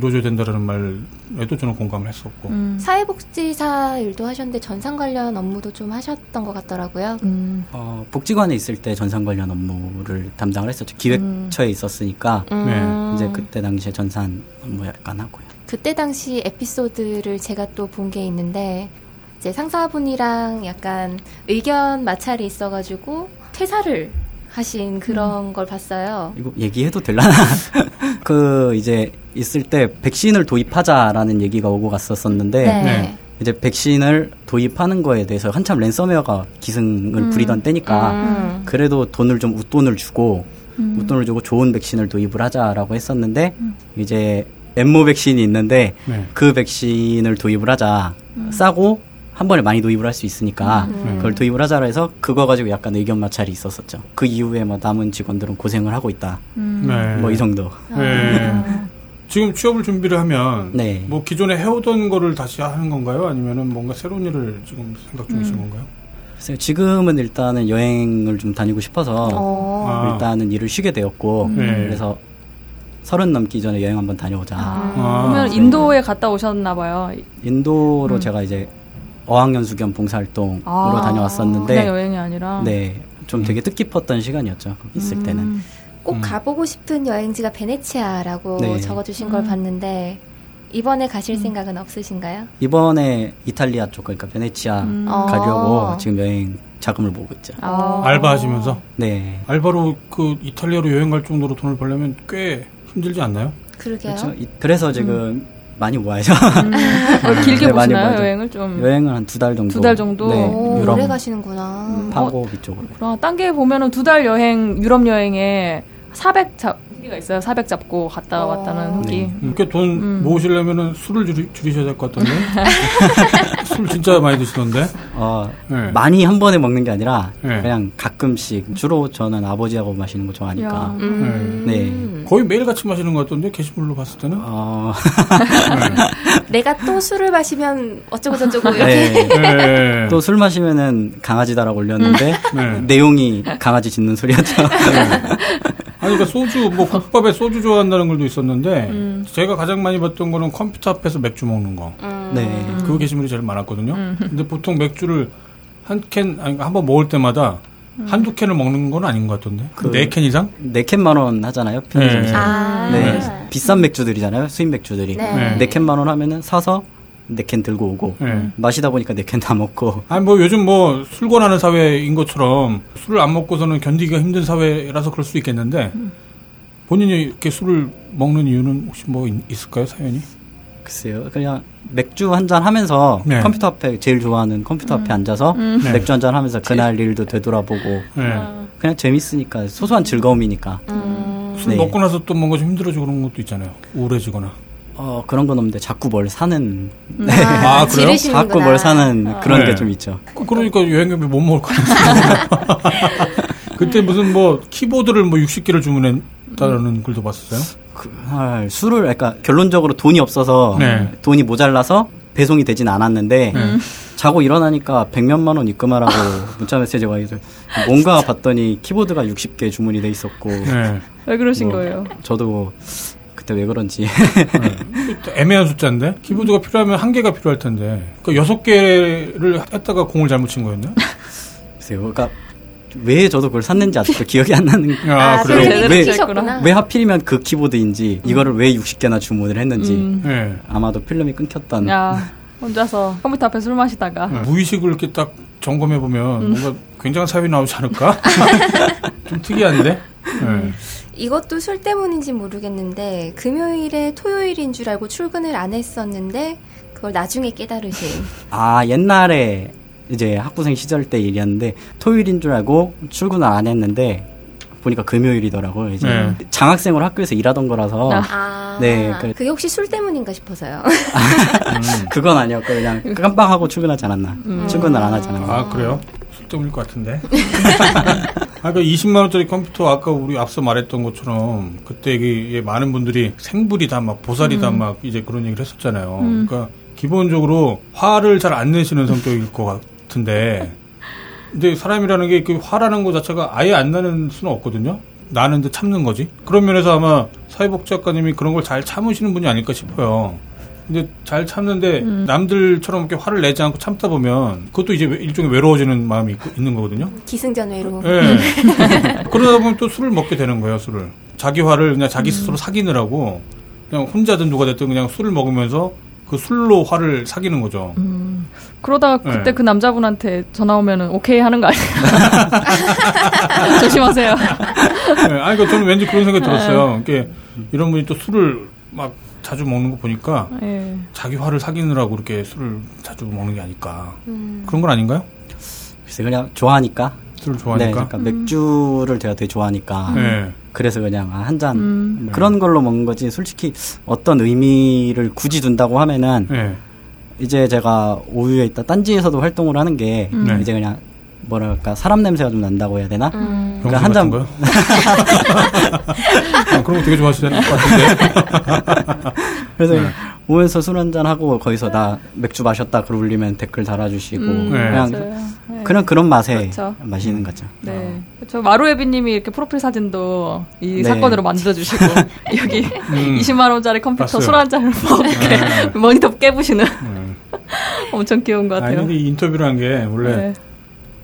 [SPEAKER 2] 이루어져야 된다는 말에도 저는 공감을 했었고.
[SPEAKER 3] 음.
[SPEAKER 1] 사회복지사 일도 하셨는데 전산 관련 업무도 좀 하셨던 것 같더라고요.
[SPEAKER 3] 음.
[SPEAKER 4] 어, 복지관에 있을 때 전산 관련 업무를 담당을 했었죠. 기획처에 있었으니까
[SPEAKER 1] 음.
[SPEAKER 2] 네.
[SPEAKER 4] 이제 그때 당시에 전산 업무 약간 하고요.
[SPEAKER 1] 그때 당시 에피소드를 제가 또 본 게 있는데 이제 상사분이랑 약간 의견 마찰이 있어가지고 퇴사를 하신 그런 걸 봤어요.
[SPEAKER 4] 이거 얘기해도 될라나? 그 이제 있을 때 백신을 도입하자라는 얘기가 오고 갔었었는데
[SPEAKER 1] 네.
[SPEAKER 2] 네.
[SPEAKER 4] 이제 백신을 도입하는 거에 대해서 한참 랜섬웨어가 기승을 부리던 때니까
[SPEAKER 1] 음.
[SPEAKER 4] 그래도 돈을 좀 웃돈을 주고 웃돈을 주고 좋은 백신을 도입을 하자라고 했었는데 이제 엠모 백신이 있는데
[SPEAKER 2] 네.
[SPEAKER 4] 그 백신을 도입을 하자 싸고 한 번에 많이 도입을 할 수 있으니까
[SPEAKER 1] 음.
[SPEAKER 4] 그걸 도입을 하자라 해서 그거 가지고 약간 의견 마찰이 있었었죠. 그 이후에 뭐 남은 직원들은 고생을 하고 있다.
[SPEAKER 3] 음.
[SPEAKER 2] 네.
[SPEAKER 4] 뭐이 정도.
[SPEAKER 2] 네. 지금 취업을 준비를 하면
[SPEAKER 4] 네.
[SPEAKER 2] 뭐 기존에 해오던 거를 다시 하는 건가요? 아니면은 뭔가 새로운 일을 지금 생각 중이신 건가요?
[SPEAKER 4] 그래서 지금은 일단은 여행을 좀 다니고 싶어서
[SPEAKER 1] 어.
[SPEAKER 2] 아.
[SPEAKER 4] 일단은 일을 쉬게 되었고
[SPEAKER 2] 네.
[SPEAKER 4] 그래서 서른 넘기 전에 여행 한번 다녀오자.
[SPEAKER 3] 아,
[SPEAKER 2] 아.
[SPEAKER 3] 그러면 인도에 갔다 오셨나 봐요.
[SPEAKER 4] 인도로
[SPEAKER 3] 음.
[SPEAKER 4] 제가 이제 어학연수 겸 봉사활동으로
[SPEAKER 3] 아,
[SPEAKER 4] 다녀왔었는데
[SPEAKER 3] 그냥 여행이 아니라.
[SPEAKER 4] 네. 좀 되게 뜻깊었던 시간이었죠. 거기 있을
[SPEAKER 3] 음.
[SPEAKER 4] 때는.
[SPEAKER 1] 꼭
[SPEAKER 2] 음.
[SPEAKER 1] 가보고 싶은 여행지가 베네치아라고
[SPEAKER 4] 네.
[SPEAKER 1] 적어주신
[SPEAKER 3] 음.
[SPEAKER 1] 걸 봤는데 이번에 가실 생각은 없으신가요?
[SPEAKER 4] 이번에 이탈리아 쪽 그러니까 베네치아
[SPEAKER 3] 음.
[SPEAKER 4] 가려고
[SPEAKER 1] 어.
[SPEAKER 4] 지금 여행 자금을 모으고 있죠.
[SPEAKER 3] 아.
[SPEAKER 2] 알바하시면서
[SPEAKER 4] 네.
[SPEAKER 2] 알바로 그 이탈리아로 여행 갈 정도로 돈을 벌려면 꽤 힘들지 않나요?
[SPEAKER 1] 그러게요.
[SPEAKER 4] 그렇죠. 이- 그래서 지금 많이 모아야죠.
[SPEAKER 3] 어, 길게
[SPEAKER 4] 네, 많이
[SPEAKER 3] 보시나요. 여행을 좀?
[SPEAKER 4] 여행은 한두 달 정도.
[SPEAKER 3] 두 달 정도?
[SPEAKER 4] 네.
[SPEAKER 1] 오,
[SPEAKER 4] 유럽
[SPEAKER 1] 오래 가시는구나.
[SPEAKER 4] 파고 이쪽으로.
[SPEAKER 3] 그럼 딴게 보면은 두 달 여행 유럽 여행에 400 잡, 후기가 있어요. 400 잡고 갔다
[SPEAKER 1] 어.
[SPEAKER 3] 왔다는 후기.
[SPEAKER 4] 네.
[SPEAKER 2] 이렇게 돈
[SPEAKER 3] 음.
[SPEAKER 2] 모으시려면은 술을 줄이, 줄이 셔야 될 것 같던데. 술 진짜 많이 드시던데.
[SPEAKER 4] 어,
[SPEAKER 2] 네.
[SPEAKER 4] 많이 한 번에 먹는 게 아니라
[SPEAKER 2] 네.
[SPEAKER 4] 그냥 가끔씩 주로 저는 아버지하고 마시는 거
[SPEAKER 3] 야.
[SPEAKER 4] 좋아하니까
[SPEAKER 1] 음.
[SPEAKER 4] 네.
[SPEAKER 2] 거의 매일 같이 마시는 것 같던데 게시물로 봤을 때는.
[SPEAKER 4] 어,
[SPEAKER 1] 내가 또 술을 마시면 어쩌고 저쩌고 이렇게.
[SPEAKER 4] 네.
[SPEAKER 2] 네.
[SPEAKER 4] 또술 마시면은 강아지다라고 올렸는데
[SPEAKER 2] 네.
[SPEAKER 4] 내용이 강아지 짖는 소리였죠.
[SPEAKER 2] 아니, 그러니까 소주, 뭐, 국밥에 소주 좋아한다는 걸도 있었는데,
[SPEAKER 3] 음.
[SPEAKER 2] 제가 가장 많이 봤던 거는 컴퓨터 앞에서 맥주 먹는 거.
[SPEAKER 1] 음.
[SPEAKER 4] 네.
[SPEAKER 2] 그 게시물이 제일 많았거든요.
[SPEAKER 3] 음.
[SPEAKER 2] 근데 보통 맥주를 한 캔, 아니, 한 번 먹을 때마다 한두 캔을 먹는 건 아닌 것 같던데.
[SPEAKER 4] 그-
[SPEAKER 2] 네캔 이상?
[SPEAKER 4] 네 캔 만 원 하잖아요. 편의점에서.
[SPEAKER 2] 네.
[SPEAKER 1] 아.
[SPEAKER 4] 네. 비싼 맥주들이잖아요. 수입 맥주들이.
[SPEAKER 1] 네.
[SPEAKER 4] 네 캔만 원 하면은 사서 네 캔 들고 오고
[SPEAKER 2] 네.
[SPEAKER 4] 마시다 보니까 네 캔 다 먹고
[SPEAKER 2] 아니, 뭐, 요즘 뭐, 술 권하는 사회인 것처럼 술을 안 먹고서는 견디기가 힘든 사회라서 그럴 수 있겠는데, 본인이 이렇게 술을 먹는 이유는 혹시 뭐 있- 있을까요, 사연이?
[SPEAKER 4] 글쎄요. 그냥 맥주 한 잔 하면서
[SPEAKER 2] 네.
[SPEAKER 4] 컴퓨터 앞에 제일 좋아하는 컴퓨터 앞에 앉아서
[SPEAKER 2] 네.
[SPEAKER 4] 맥주 한 잔 하면서 그날 일도 되돌아보고
[SPEAKER 2] 네.
[SPEAKER 4] 그냥 재밌으니까 소소한 즐거움이니까
[SPEAKER 1] 음.
[SPEAKER 2] 술
[SPEAKER 4] 네.
[SPEAKER 2] 먹고 나서 또 뭔가 좀 힘들어지고 그런 것도 있잖아요. 우울해지거나.
[SPEAKER 4] 어 그런 건 없는데 자꾸 뭘 사는 네.
[SPEAKER 2] 아, 그래요?
[SPEAKER 4] 자꾸 뭘 사는 그런
[SPEAKER 2] 네.
[SPEAKER 4] 게좀 있죠.
[SPEAKER 2] 그- 그러니까 여행객이 못 먹을 거 그때 무슨 뭐 키보드를 뭐 60개를 주문했다는 글도 봤었어요.
[SPEAKER 4] 그날 술을 그러니까 결론적으로 돈이 없어서
[SPEAKER 2] 네.
[SPEAKER 4] 돈이 모자라서 배송이 되진 않았는데 자고 일어나니까 백몇만 원 입금하라고 문자 메시지가 와서 뭔가 봤더니 키보드가 60개 주문이 돼 있었고
[SPEAKER 2] 네.
[SPEAKER 3] 왜 그러신
[SPEAKER 4] 뭐,
[SPEAKER 3] 거예요?
[SPEAKER 4] 저도 그때 왜 그런지
[SPEAKER 2] 또 애매한 숫자인데 키보드가 필요하면 한 개가 필요할 텐데 그 여섯 개를 했다가 공을 잘못 친 거였나?
[SPEAKER 4] 글쎄요. 그러니까 왜 저도 그걸 샀는지 아직도 기억이 안 나는
[SPEAKER 2] 아,
[SPEAKER 1] 아,
[SPEAKER 2] 그래요?
[SPEAKER 1] 왜.
[SPEAKER 4] 왜 하필이면 그 키보드인지 이거를 왜 60개나 주문을 했는지
[SPEAKER 3] 음.
[SPEAKER 2] 네.
[SPEAKER 4] 아마도 필름이 끊겼던
[SPEAKER 3] 야 혼자서 컴퓨터 앞에 술 마시다가
[SPEAKER 2] 네. 무의식을 이렇게 딱 점검해 보면 뭔가 굉장한 사연이 나오지 않을까? 좀 특이한데. 네.
[SPEAKER 1] 이것도 술 때문인지 모르겠는데 금요일에 토요일인 줄 알고 출근을 안 했었는데 그걸 나중에 깨달으신.
[SPEAKER 4] 아 옛날에 이제 학부생 시절 때 일이었는데 토요일인 줄 알고 출근을 안 했는데 보니까 금요일이더라고요. 이제
[SPEAKER 2] 네.
[SPEAKER 4] 장학생으로 학교에서 일하던 거라서
[SPEAKER 3] 아.
[SPEAKER 1] 아,
[SPEAKER 4] 네, 그-
[SPEAKER 1] 그게 혹시 술 때문인가 싶어서요.
[SPEAKER 4] 그건 아니었고 그냥 깜빡하고 출근하지 않았나. 출근을 안 하지 않았나.
[SPEAKER 2] 아 그래요? 술 때문일 것 같은데. 아까 20만 원짜리 컴퓨터 아까 우리 앞서 말했던 것처럼 그때 이게 많은 분들이 생불이다 막 보살이다 막 이제 그런 얘기를 했었잖아요. 그러니까 기본적으로 화를 잘 안 내시는 성격일 것 같은데 근데 사람이라는 게 그 화라는 것 자체가 아예 안 나는 수는 없거든요. 나는 데 참는 거지. 그런 면에서 아마 사회복지 작가님이 그런 걸 잘 참으시는 분이 아닐까 싶어요. 근데 잘 참는데 남들처럼 이렇게 화를 내지 않고 참다 보면 그것도 이제 일종의 외로워지는 마음이 있- 있는 거거든요.
[SPEAKER 1] 기승전 외로.
[SPEAKER 2] 예. 그러다 보면 또 술을 먹게 되는 거예요, 술을. 자기 화를 그냥 자기 스스로 사귀느라고 그냥 혼자든 누가 됐든 그냥 술을 먹으면서 그 술로 화를 사귀는 거죠.
[SPEAKER 3] 그러다가 그때
[SPEAKER 2] 네.
[SPEAKER 3] 그 남자분한테 전화 오면은 오케이 하는 거 아니에요? 조심하세요.
[SPEAKER 2] 예, 아니, 그러니까 저는 왠지 그런 생각이 들었어요. 이게 이런 분이 또 술을 막 자주 먹는 거 보니까
[SPEAKER 3] 예.
[SPEAKER 2] 자기 화를 사귀느라고 그렇게 술을 자주 먹는 게 아닐까.
[SPEAKER 1] 음.
[SPEAKER 2] 그런 건 아닌가요?
[SPEAKER 4] 글쎄 그냥 좋아하니까.
[SPEAKER 2] 술을
[SPEAKER 4] 네,
[SPEAKER 2] 좋아하니까.
[SPEAKER 4] 그러니까 맥주를 제가 되게 좋아하니까.
[SPEAKER 2] 네.
[SPEAKER 4] 그래서 그냥 한잔
[SPEAKER 3] 음.
[SPEAKER 4] 그런 걸로 먹는 거지. 솔직히 어떤 의미를 굳이 둔다고 하면은
[SPEAKER 2] 네.
[SPEAKER 4] 이제 제가 오유에 있다 딴지에서도 활동을 하는 게
[SPEAKER 2] 네.
[SPEAKER 4] 이제 그냥 뭐랄까 사람 냄새가 좀 난다고 해야 되나?
[SPEAKER 1] 음.
[SPEAKER 2] 병신
[SPEAKER 4] 한 잔-
[SPEAKER 2] 거요? 아, 그런 거 되게 좋아하시는 것 같은데.
[SPEAKER 4] 그래서
[SPEAKER 2] 네.
[SPEAKER 4] 오면서 술 한잔 하고 거기서 나 맥주 마셨다 글 올리면 댓글 달아주시고
[SPEAKER 3] 음,
[SPEAKER 2] 네.
[SPEAKER 4] 그냥
[SPEAKER 3] 맞아요. 네.
[SPEAKER 4] 그냥 그런 맛에
[SPEAKER 3] 그렇죠.
[SPEAKER 4] 마시는 거죠.
[SPEAKER 3] 네. 저 마루에비님이 이렇게 프로필 사진도 이
[SPEAKER 4] 네.
[SPEAKER 3] 사건으로 만들어주시고 여기
[SPEAKER 2] 음.
[SPEAKER 3] 20만 원짜리 컴퓨터. 술 한 잔을 막 이렇게 모니터 깨부시는
[SPEAKER 2] 네.
[SPEAKER 3] 엄청 귀여운 것
[SPEAKER 2] 아니,
[SPEAKER 3] 같아요.
[SPEAKER 2] 이 인터뷰라는 게 원래
[SPEAKER 3] 네.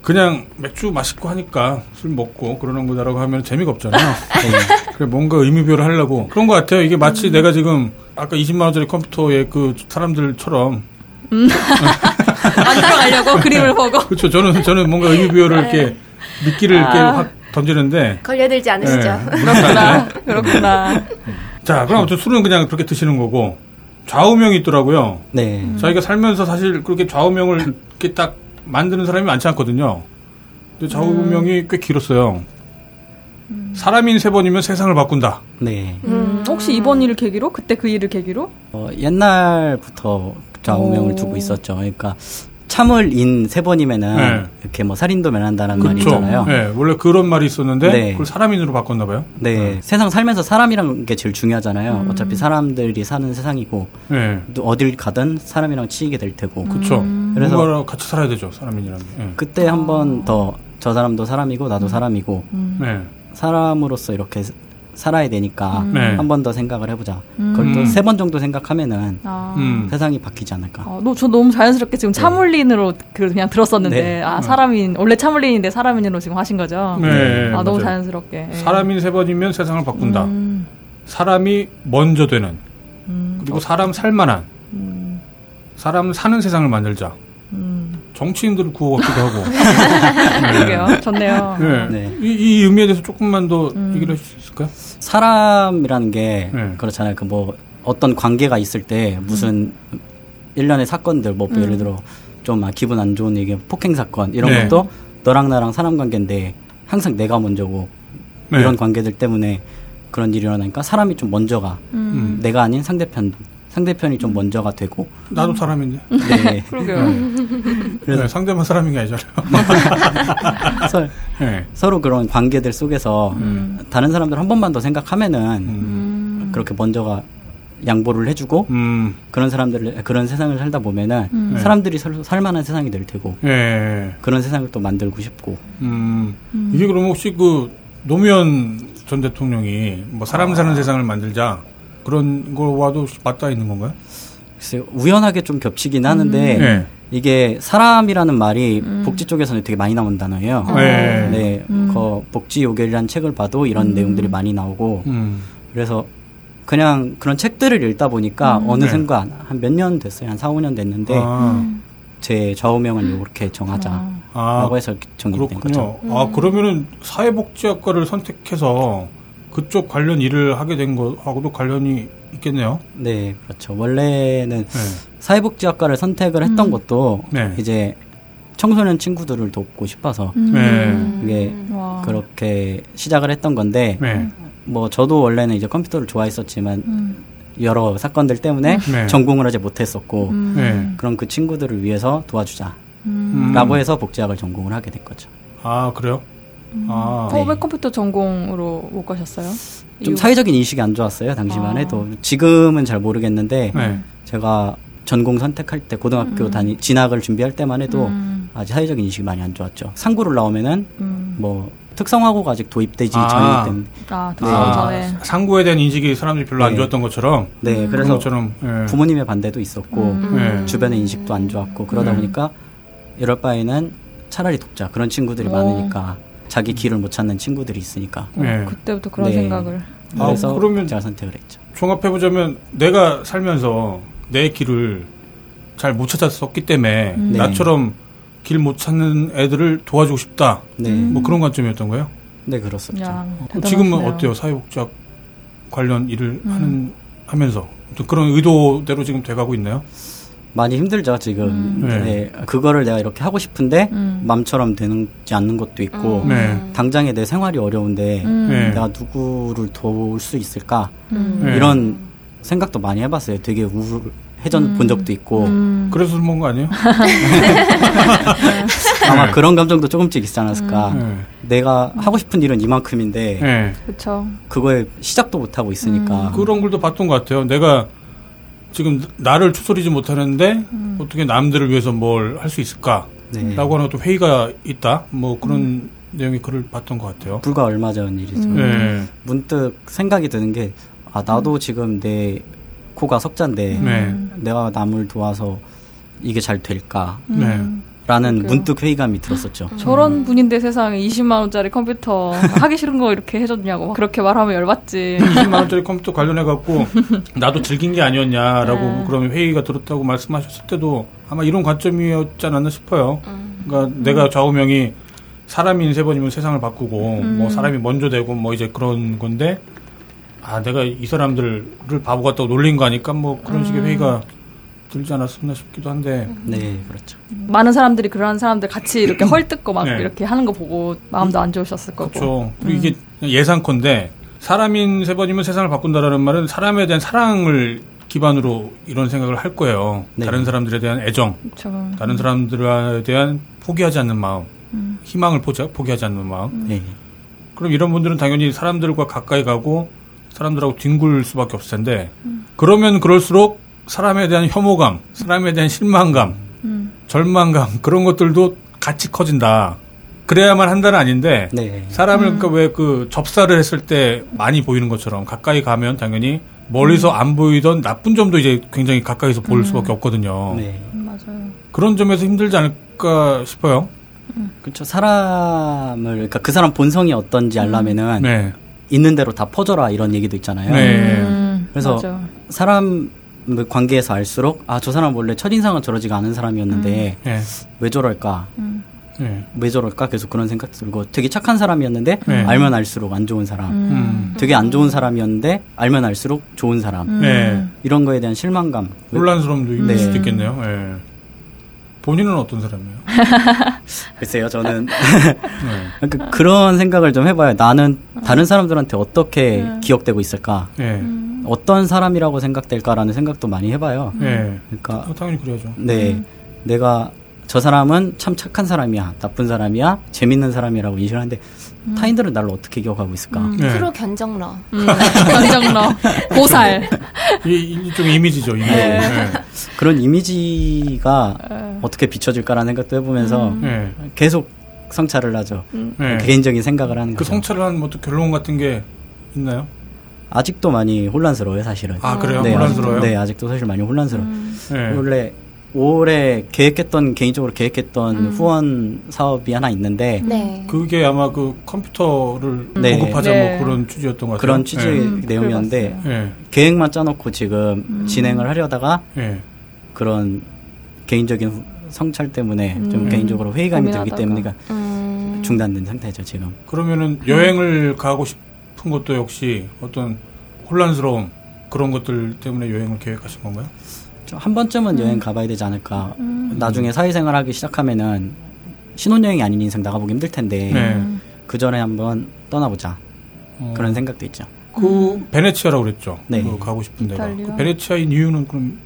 [SPEAKER 2] 그냥 맥주 맛있고 하니까 술 먹고 그러는 거다라고 하면 재미가 없잖아요.
[SPEAKER 4] 네.
[SPEAKER 2] 그래 뭔가 의미부여를 하려고 그런 것 같아요. 이게 마치 내가 지금 아까 20만 원짜리 컴퓨터의 그 사람들처럼
[SPEAKER 3] 만들어 가려고 그림을 보고.
[SPEAKER 2] 그렇죠. 저는 저는 뭔가 의미 부여를 이렇게 미끼를 이렇게
[SPEAKER 3] 아.
[SPEAKER 2] 확 던지는데
[SPEAKER 1] 걸려들지 않으시죠?
[SPEAKER 2] 네.
[SPEAKER 3] 그렇구나. 그렇구나.
[SPEAKER 2] 자, 그럼 아무튼 술은 그냥 그렇게 드시는 거고 좌우명이 있더라고요.
[SPEAKER 4] 네.
[SPEAKER 2] 자기가 살면서 사실 그렇게 좌우명을 이렇게 딱 만드는 사람이 많지 않거든요. 근데 좌우명이 꽤 길었어요. 사람인 세 번이면 세상을 바꾼다.
[SPEAKER 4] 네.
[SPEAKER 3] 음, 혹시 이번 일을 계기로? 그때 그 일을 계기로?
[SPEAKER 4] 어, 옛날부터 좌우명을
[SPEAKER 3] 오.
[SPEAKER 4] 두고 있었죠. 그러니까 참을 인 세 번이면은
[SPEAKER 2] 네.
[SPEAKER 4] 이렇게 뭐 살인도 면한다는 말이. 있잖아요. 네.
[SPEAKER 2] 네, 원래 그런 말이 있었는데
[SPEAKER 4] 네.
[SPEAKER 2] 그걸 사람인으로 바꿨나 봐요.
[SPEAKER 4] 세상 살면서 사람이란 게 제일 중요하잖아요.
[SPEAKER 3] 음.
[SPEAKER 4] 어차피 사람들이 사는 세상이고
[SPEAKER 2] 네,
[SPEAKER 4] 또 어딜 가든 사람이랑 치이게 될 테고.
[SPEAKER 2] 그렇죠.
[SPEAKER 4] 그래서-
[SPEAKER 2] 누구랑 같이 살아야 되죠, 사람인이라면. 네.
[SPEAKER 4] 그때 한 번 더 저 사람도 사람이고 나도 사람이고
[SPEAKER 2] 네.
[SPEAKER 4] 사람으로서 이렇게 살아야 되니까
[SPEAKER 2] 네.
[SPEAKER 4] 한번 더 생각을 해보자. 그걸
[SPEAKER 2] 음.
[SPEAKER 4] 또세 번 정도 생각하면은
[SPEAKER 3] 아.
[SPEAKER 2] 음.
[SPEAKER 4] 세상이 바뀌지 않을까.
[SPEAKER 3] 어, 너, 저 너무 자연스럽게 지금 참을린으로 그- 그냥 들었었는데,
[SPEAKER 4] 네.
[SPEAKER 3] 아, 사람인, 원래 참을린인데 사람인으로 지금 하신 거죠?
[SPEAKER 2] 네,
[SPEAKER 3] 아, 너무
[SPEAKER 2] 맞아요.
[SPEAKER 3] 자연스럽게. 예.
[SPEAKER 2] 사람인 세 번이면 세상을 바꾼다.
[SPEAKER 3] 음,
[SPEAKER 2] 사람이 먼저 되는
[SPEAKER 3] 음,
[SPEAKER 2] 그리고 사람 살만한
[SPEAKER 3] 음,
[SPEAKER 2] 사람 사는 세상을 만들자.
[SPEAKER 3] 음.
[SPEAKER 2] 정치인들을 구호 같기도 하고.
[SPEAKER 3] 그러게요. 좋네요.
[SPEAKER 2] 네.
[SPEAKER 4] 네.
[SPEAKER 2] 이, 이 의미에 대해서 조금만 더
[SPEAKER 3] 음.
[SPEAKER 2] 얘기를 할 수 있을까요?
[SPEAKER 4] 사람이라는 게
[SPEAKER 2] 네.
[SPEAKER 4] 그렇잖아요. 그 뭐 어떤 관계가 있을 때 무슨 일련의 사건들 뭐
[SPEAKER 3] 음.
[SPEAKER 4] 예를 들어 좀 아, 기분 안 좋은 얘기 폭행 사건 이런
[SPEAKER 2] 네.
[SPEAKER 4] 것도 너랑 나랑 사람 관계인데 항상 내가 먼저고
[SPEAKER 2] 네.
[SPEAKER 4] 이런 관계들 때문에 그런 일이 일어나니까 사람이 좀 먼저가
[SPEAKER 3] 음.
[SPEAKER 4] 내가 아닌 상대편 상대편이 좀 먼저가 되고
[SPEAKER 2] 나도 사람인데.
[SPEAKER 4] 네.
[SPEAKER 3] 그러게요.
[SPEAKER 4] 그래서-
[SPEAKER 2] 네, 상대만 사람인 게 아니잖아요.
[SPEAKER 4] 그래서
[SPEAKER 2] 네.
[SPEAKER 4] 서로 그런 관계들 속에서
[SPEAKER 3] 음.
[SPEAKER 4] 다른 사람들 한 번만 더 생각하면은
[SPEAKER 3] 음.
[SPEAKER 4] 그렇게 먼저가 양보를 해주고
[SPEAKER 2] 음,
[SPEAKER 4] 그런 사람들을 그런 세상을 살다 보면은
[SPEAKER 3] 음.
[SPEAKER 4] 사람들이 살, 살만한 세상이 될 테고
[SPEAKER 2] 예.
[SPEAKER 4] 그런 세상을 또 만들고 싶고
[SPEAKER 2] 음, 이게 그럼 혹시 그 노무현 전 대통령이 뭐 사람 사는 세상을 만들자 그런 거와도 맞닿아 있는 건가요?
[SPEAKER 4] 글쎄요 우연하게 좀 겹치긴 하는데
[SPEAKER 2] 네.
[SPEAKER 4] 이게 사람이라는 말이 복지 쪽에서는 되게 많이 나온 단어예요.
[SPEAKER 2] 네.
[SPEAKER 4] 네, 그 복지 요결이라는 책을 봐도 이런 내용들이 많이 나오고
[SPEAKER 2] 음,
[SPEAKER 4] 그래서 그냥 그런 책들을 읽다 보니까 어느
[SPEAKER 2] 네.
[SPEAKER 4] 순간 한몇 년 됐어요. 한 4, 5년 됐는데
[SPEAKER 2] 아,
[SPEAKER 4] 제 좌우명을 이렇게 정하자.
[SPEAKER 2] 아,
[SPEAKER 4] 라고 해서 이렇게 정립된 거죠.
[SPEAKER 2] 그렇군요. 아, 그러면은 사회복지학과를 선택해서 그쪽 관련 일을 하게 된 거하고도 관련이 있겠네요.
[SPEAKER 4] 네, 그렇죠. 원래는
[SPEAKER 2] 네.
[SPEAKER 4] 사회복지학과를 선택을 했던 것도
[SPEAKER 2] 네.
[SPEAKER 4] 이제 청소년 친구들을 돕고 싶어서
[SPEAKER 2] 네.
[SPEAKER 4] 이게
[SPEAKER 3] 와.
[SPEAKER 4] 그렇게 시작을 했던 건데
[SPEAKER 2] 네.
[SPEAKER 4] 뭐 저도 원래는 이제 컴퓨터를 좋아했었지만
[SPEAKER 3] 음.
[SPEAKER 4] 여러 사건들 때문에
[SPEAKER 2] 네.
[SPEAKER 4] 전공을 하지 못했었고
[SPEAKER 3] 음.
[SPEAKER 2] 네.
[SPEAKER 4] 그런 그 친구들을 위해서 도와주자라고
[SPEAKER 2] 음.
[SPEAKER 4] 해서 복지학을 전공을 하게 된 거죠.
[SPEAKER 2] 아, 그래요? 아,
[SPEAKER 3] 어, 왜 컴퓨터 전공으로 못 가셨어요?
[SPEAKER 4] 좀
[SPEAKER 3] 이유-
[SPEAKER 4] 사회적인 인식이 안 좋았어요 당시만
[SPEAKER 3] 아.
[SPEAKER 4] 해도 지금은 잘 모르겠는데
[SPEAKER 2] 네.
[SPEAKER 4] 제가 전공 선택할 때 고등학교 다니 진학을 준비할 때만 해도
[SPEAKER 3] 음.
[SPEAKER 4] 아직 사회적인 인식이 많이 안 좋았죠. 상구를 나오면은
[SPEAKER 3] 음.
[SPEAKER 4] 뭐 특성화고가 아직 도입되지
[SPEAKER 2] 아.
[SPEAKER 4] 전이기 때문에
[SPEAKER 3] 아,
[SPEAKER 4] 네.
[SPEAKER 3] 아,
[SPEAKER 2] 아,
[SPEAKER 3] 전에.
[SPEAKER 2] 상고에 대한 인식이 사람들이 별로 안
[SPEAKER 4] 네.
[SPEAKER 2] 좋았던 것처럼
[SPEAKER 4] 네
[SPEAKER 2] 그런
[SPEAKER 4] 그래서
[SPEAKER 2] 것처럼 예.
[SPEAKER 4] 부모님의 반대도 있었고
[SPEAKER 3] 음.
[SPEAKER 2] 네.
[SPEAKER 4] 주변의 인식도 안 좋았고 그러다
[SPEAKER 2] 네.
[SPEAKER 4] 보니까 이럴 바에는 차라리 돕자 그런 친구들이
[SPEAKER 3] 어.
[SPEAKER 4] 많으니까 자기 길을 못 찾는 친구들이 있으니까
[SPEAKER 3] 어,
[SPEAKER 2] 네.
[SPEAKER 3] 그때부터 그런
[SPEAKER 4] 네.
[SPEAKER 3] 생각을.
[SPEAKER 2] 아,
[SPEAKER 4] 그래서
[SPEAKER 2] 그러면-
[SPEAKER 4] 제가 선택을 했죠.
[SPEAKER 2] 종합해 보자면 내가 살면서 내 길을 잘 못 찾았었기 때문에
[SPEAKER 4] 네.
[SPEAKER 2] 나처럼 길 못 찾는 애들을 도와주고 싶다.
[SPEAKER 4] 네,
[SPEAKER 2] 뭐 그런 관점이었던 거예요.
[SPEAKER 4] 네 그렇습니다.
[SPEAKER 3] 야,
[SPEAKER 2] 그럼 지금은. 어때요? 사회복지학 관련 일을
[SPEAKER 3] 음.
[SPEAKER 2] 하는 하면서 또 그런 의도대로 지금 돼가고 있나요?
[SPEAKER 4] 많이 힘들죠 지금.
[SPEAKER 3] 음.
[SPEAKER 2] 네.
[SPEAKER 4] 네. 그거를 내가 이렇게 하고 싶은데
[SPEAKER 3] 음.
[SPEAKER 4] 맘처럼 되지 않는 것도 있고
[SPEAKER 1] 음.
[SPEAKER 2] 네.
[SPEAKER 4] 당장에 내 생활이 어려운데
[SPEAKER 3] 음.
[SPEAKER 2] 네.
[SPEAKER 4] 내가 누구를 도울 수 있을까
[SPEAKER 3] 음.
[SPEAKER 2] 네.
[SPEAKER 4] 이런 생각도 많이 해봤어요. 되게 우울해져
[SPEAKER 3] 음.
[SPEAKER 4] 본 적도 있고
[SPEAKER 3] 음.
[SPEAKER 2] 그래서 술 먹은 거 아니에요?
[SPEAKER 4] 아마
[SPEAKER 2] 네.
[SPEAKER 4] 그런 감정도 조금씩 있지 않았을까.
[SPEAKER 2] 네.
[SPEAKER 4] 내가 하고 싶은 일은 이만큼인데
[SPEAKER 2] 네.
[SPEAKER 3] 그쵸.
[SPEAKER 4] 그거에 시작도 못 하고 있으니까.
[SPEAKER 2] 그런 글도 봤던 것 같아요. 내가 지금 나를 추스리지 못하는데 어떻게 남들을 위해서 뭘 할 수 있을까?
[SPEAKER 4] 네.
[SPEAKER 2] 라고 하는 또 회의가 있다. 뭐 그런 내용의 글을 봤던 것 같아요.
[SPEAKER 4] 불과 얼마 전 일이죠.
[SPEAKER 3] 음.
[SPEAKER 2] 네.
[SPEAKER 4] 문득 생각이 드는 게, 아, 나도 지금 내 코가 석자인데,
[SPEAKER 2] 네.
[SPEAKER 4] 내가 남을 도와서 이게 잘 될까?
[SPEAKER 2] 네.
[SPEAKER 4] 라는
[SPEAKER 3] 그러게요.
[SPEAKER 4] 문득 회의감이 들었었죠.
[SPEAKER 3] 저런 분인데 세상에 20만 원짜리 컴퓨터 하기 싫은 거 이렇게 해줬냐고 막 그렇게 말하면 열받지.
[SPEAKER 2] 20만 원짜리 컴퓨터 관련해 갖고 나도 즐긴 게 아니었냐라고
[SPEAKER 3] 네.
[SPEAKER 2] 그러면 회의가 들었다고 말씀하셨을 때도 아마 이런 관점이었지 않았나 싶어요.
[SPEAKER 1] 음.
[SPEAKER 2] 그러니까 내가 좌우명이 사람인 세 번이면 세상을 바꾸고
[SPEAKER 3] 음.
[SPEAKER 2] 뭐 사람이 먼저 되고 뭐 이제 그런 건데 아 내가 이 사람들을 바보 같다고 놀린 거 아니까 뭐 그런 식의
[SPEAKER 3] 음.
[SPEAKER 2] 회의가 들지 않았었나 싶기도 한데
[SPEAKER 4] 네, 그렇죠.
[SPEAKER 3] 많은 사람들이 그런 사람들 같이 이렇게 헐뜯고 막
[SPEAKER 2] 네.
[SPEAKER 3] 이렇게 하는 거 보고 마음도 안 좋으셨을 거고.
[SPEAKER 2] 그렇죠. 그리고 이게 예상컨대 사람인 세 번이면 세상을 바꾼다라는 말은 사람에 대한 사랑을 기반으로 이런 생각을 할 거예요.
[SPEAKER 4] 네.
[SPEAKER 2] 다른 사람들에 대한 애정,
[SPEAKER 3] 그렇죠.
[SPEAKER 2] 다른 사람들에 대한 포기하지 않는 마음,
[SPEAKER 3] 음.
[SPEAKER 2] 희망을 포기, 포기하지 않는 마음.
[SPEAKER 4] 네.
[SPEAKER 2] 그럼 이런 분들은 당연히 사람들과 가까이 가고 사람들하고 뒹굴 수밖에 없을 텐데
[SPEAKER 3] 음.
[SPEAKER 2] 그러면 그럴수록 사람에 대한 혐오감, 사람에 대한 실망감,
[SPEAKER 3] 음.
[SPEAKER 2] 절망감 그런 것들도 같이 커진다. 그래야만 한다는 아닌데
[SPEAKER 4] 네.
[SPEAKER 2] 사람을
[SPEAKER 3] 음.
[SPEAKER 2] 그러니까 왜그 접사를 했을 때 많이 보이는 것처럼 가까이 가면 당연히 멀리서
[SPEAKER 3] 음.
[SPEAKER 2] 안 보이던 나쁜 점도 이제 굉장히 가까이서 볼 수밖에 없거든요.
[SPEAKER 4] 네.
[SPEAKER 3] 맞아요.
[SPEAKER 2] 그런 점에서 힘들지 않을까 싶어요.
[SPEAKER 4] 그렇죠. 사람을 그러니까 그 사람 본성이 어떤지 알려면은
[SPEAKER 2] 네.
[SPEAKER 4] 있는 대로 다 퍼져라 이런 얘기도 있잖아요.
[SPEAKER 2] 네.
[SPEAKER 3] 음,
[SPEAKER 4] 그래서
[SPEAKER 3] 맞아.
[SPEAKER 4] 사람 관계에서 알수록 아 저 사람 원래 첫인상은 저러지가 않은 사람이었는데
[SPEAKER 2] 네.
[SPEAKER 4] 왜 저럴까?
[SPEAKER 3] 음.
[SPEAKER 2] 네.
[SPEAKER 4] 왜 저럴까? 계속 그런 생각 들고 되게 착한 사람이었는데
[SPEAKER 2] 네.
[SPEAKER 4] 알면 알수록 안 좋은 사람.
[SPEAKER 2] 음.
[SPEAKER 4] 되게 안 좋은 사람이었는데 알면 알수록 좋은 사람.
[SPEAKER 3] 음.
[SPEAKER 2] 네.
[SPEAKER 4] 이런 거에 대한 실망감.
[SPEAKER 2] 혼란스러움도 있을
[SPEAKER 4] 네.
[SPEAKER 2] 수도 있겠네요. 예. 본인은 어떤 사람이에요?
[SPEAKER 4] 글쎄요, 저는
[SPEAKER 2] 네.
[SPEAKER 4] 그러니까 그런 생각을 좀 해봐요. 나는 다른 사람들한테 어떻게
[SPEAKER 3] 음.
[SPEAKER 4] 기억되고 있을까?
[SPEAKER 2] 예.
[SPEAKER 4] 어떤 사람이라고 생각될까라는 생각도 많이 해봐요.
[SPEAKER 2] 예.
[SPEAKER 4] 그러니까
[SPEAKER 2] 어, 당연히 그래야죠.
[SPEAKER 4] 네, 내가 저 사람은 참 착한 사람이야, 나쁜 사람이야, 재밌는 사람이라고 인식을 하는데 타인들은 나를 어떻게 기억하고 있을까?
[SPEAKER 3] 음.
[SPEAKER 2] 네.
[SPEAKER 1] 프로 견적러.
[SPEAKER 3] 음. 견적러. 고살.
[SPEAKER 2] 이, 이, 좀 이미지죠, 이미지.
[SPEAKER 3] 네.
[SPEAKER 2] 예.
[SPEAKER 4] 그런 이미지가
[SPEAKER 3] 네.
[SPEAKER 4] 어떻게 비춰질까라는 생각도 해보면서
[SPEAKER 3] 음.
[SPEAKER 2] 예.
[SPEAKER 4] 계속 성찰을 하죠.
[SPEAKER 2] 예.
[SPEAKER 4] 개인적인 생각을 하는
[SPEAKER 2] 그
[SPEAKER 4] 거죠.
[SPEAKER 2] 성찰을 한뭐또 결론 같은 게 있나요?
[SPEAKER 4] 아직도 많이 혼란스러워요, 사실은.
[SPEAKER 2] 아, 그래요?
[SPEAKER 4] 네,
[SPEAKER 2] 혼란스러워요?
[SPEAKER 4] 아직도, 네, 아직도 사실 많이 혼란스러워. 요
[SPEAKER 3] 음.
[SPEAKER 2] 예.
[SPEAKER 4] 원래 올해 계획했던 개인적으로 계획했던
[SPEAKER 3] 음.
[SPEAKER 4] 후원 사업이 하나 있는데
[SPEAKER 1] 네.
[SPEAKER 2] 그게 아마 그 컴퓨터를
[SPEAKER 4] 네.
[SPEAKER 2] 보급하자
[SPEAKER 3] 네.
[SPEAKER 2] 뭐 그런 취지였던 것 같아요.
[SPEAKER 4] 그런 취지의
[SPEAKER 3] 음,
[SPEAKER 4] 내용이었는데
[SPEAKER 2] 예.
[SPEAKER 4] 계획만 짜놓고 지금
[SPEAKER 3] 음.
[SPEAKER 4] 진행을 하려다가
[SPEAKER 2] 예.
[SPEAKER 4] 그런 개인적인 후- 성찰 때문에 좀
[SPEAKER 3] 음.
[SPEAKER 4] 개인적으로 회의감이 들기. 때문에
[SPEAKER 1] 음.
[SPEAKER 4] 중단된 상태죠 지금.
[SPEAKER 2] 그러면은 여행을 가고 싶 은 것도 역시 어떤 혼란스러움 그런 것들 때문에 여행을 계획하신 건가요?
[SPEAKER 4] 좀한 번쯤은
[SPEAKER 3] 음.
[SPEAKER 4] 여행 가봐야 되지 않을까. 나중에 사회생활 하기 시작하면은 신혼여행이 아닌 인생 나가보기 힘들 텐데
[SPEAKER 2] 네.
[SPEAKER 3] 음.
[SPEAKER 4] 그 전에 한번 떠나보자
[SPEAKER 2] 어,
[SPEAKER 4] 그런 생각도 있죠.
[SPEAKER 2] 그 베네치아라고 그랬죠.
[SPEAKER 4] 네.
[SPEAKER 2] 그 가고 싶은 데가. 그 베네치아인 이유는 그럼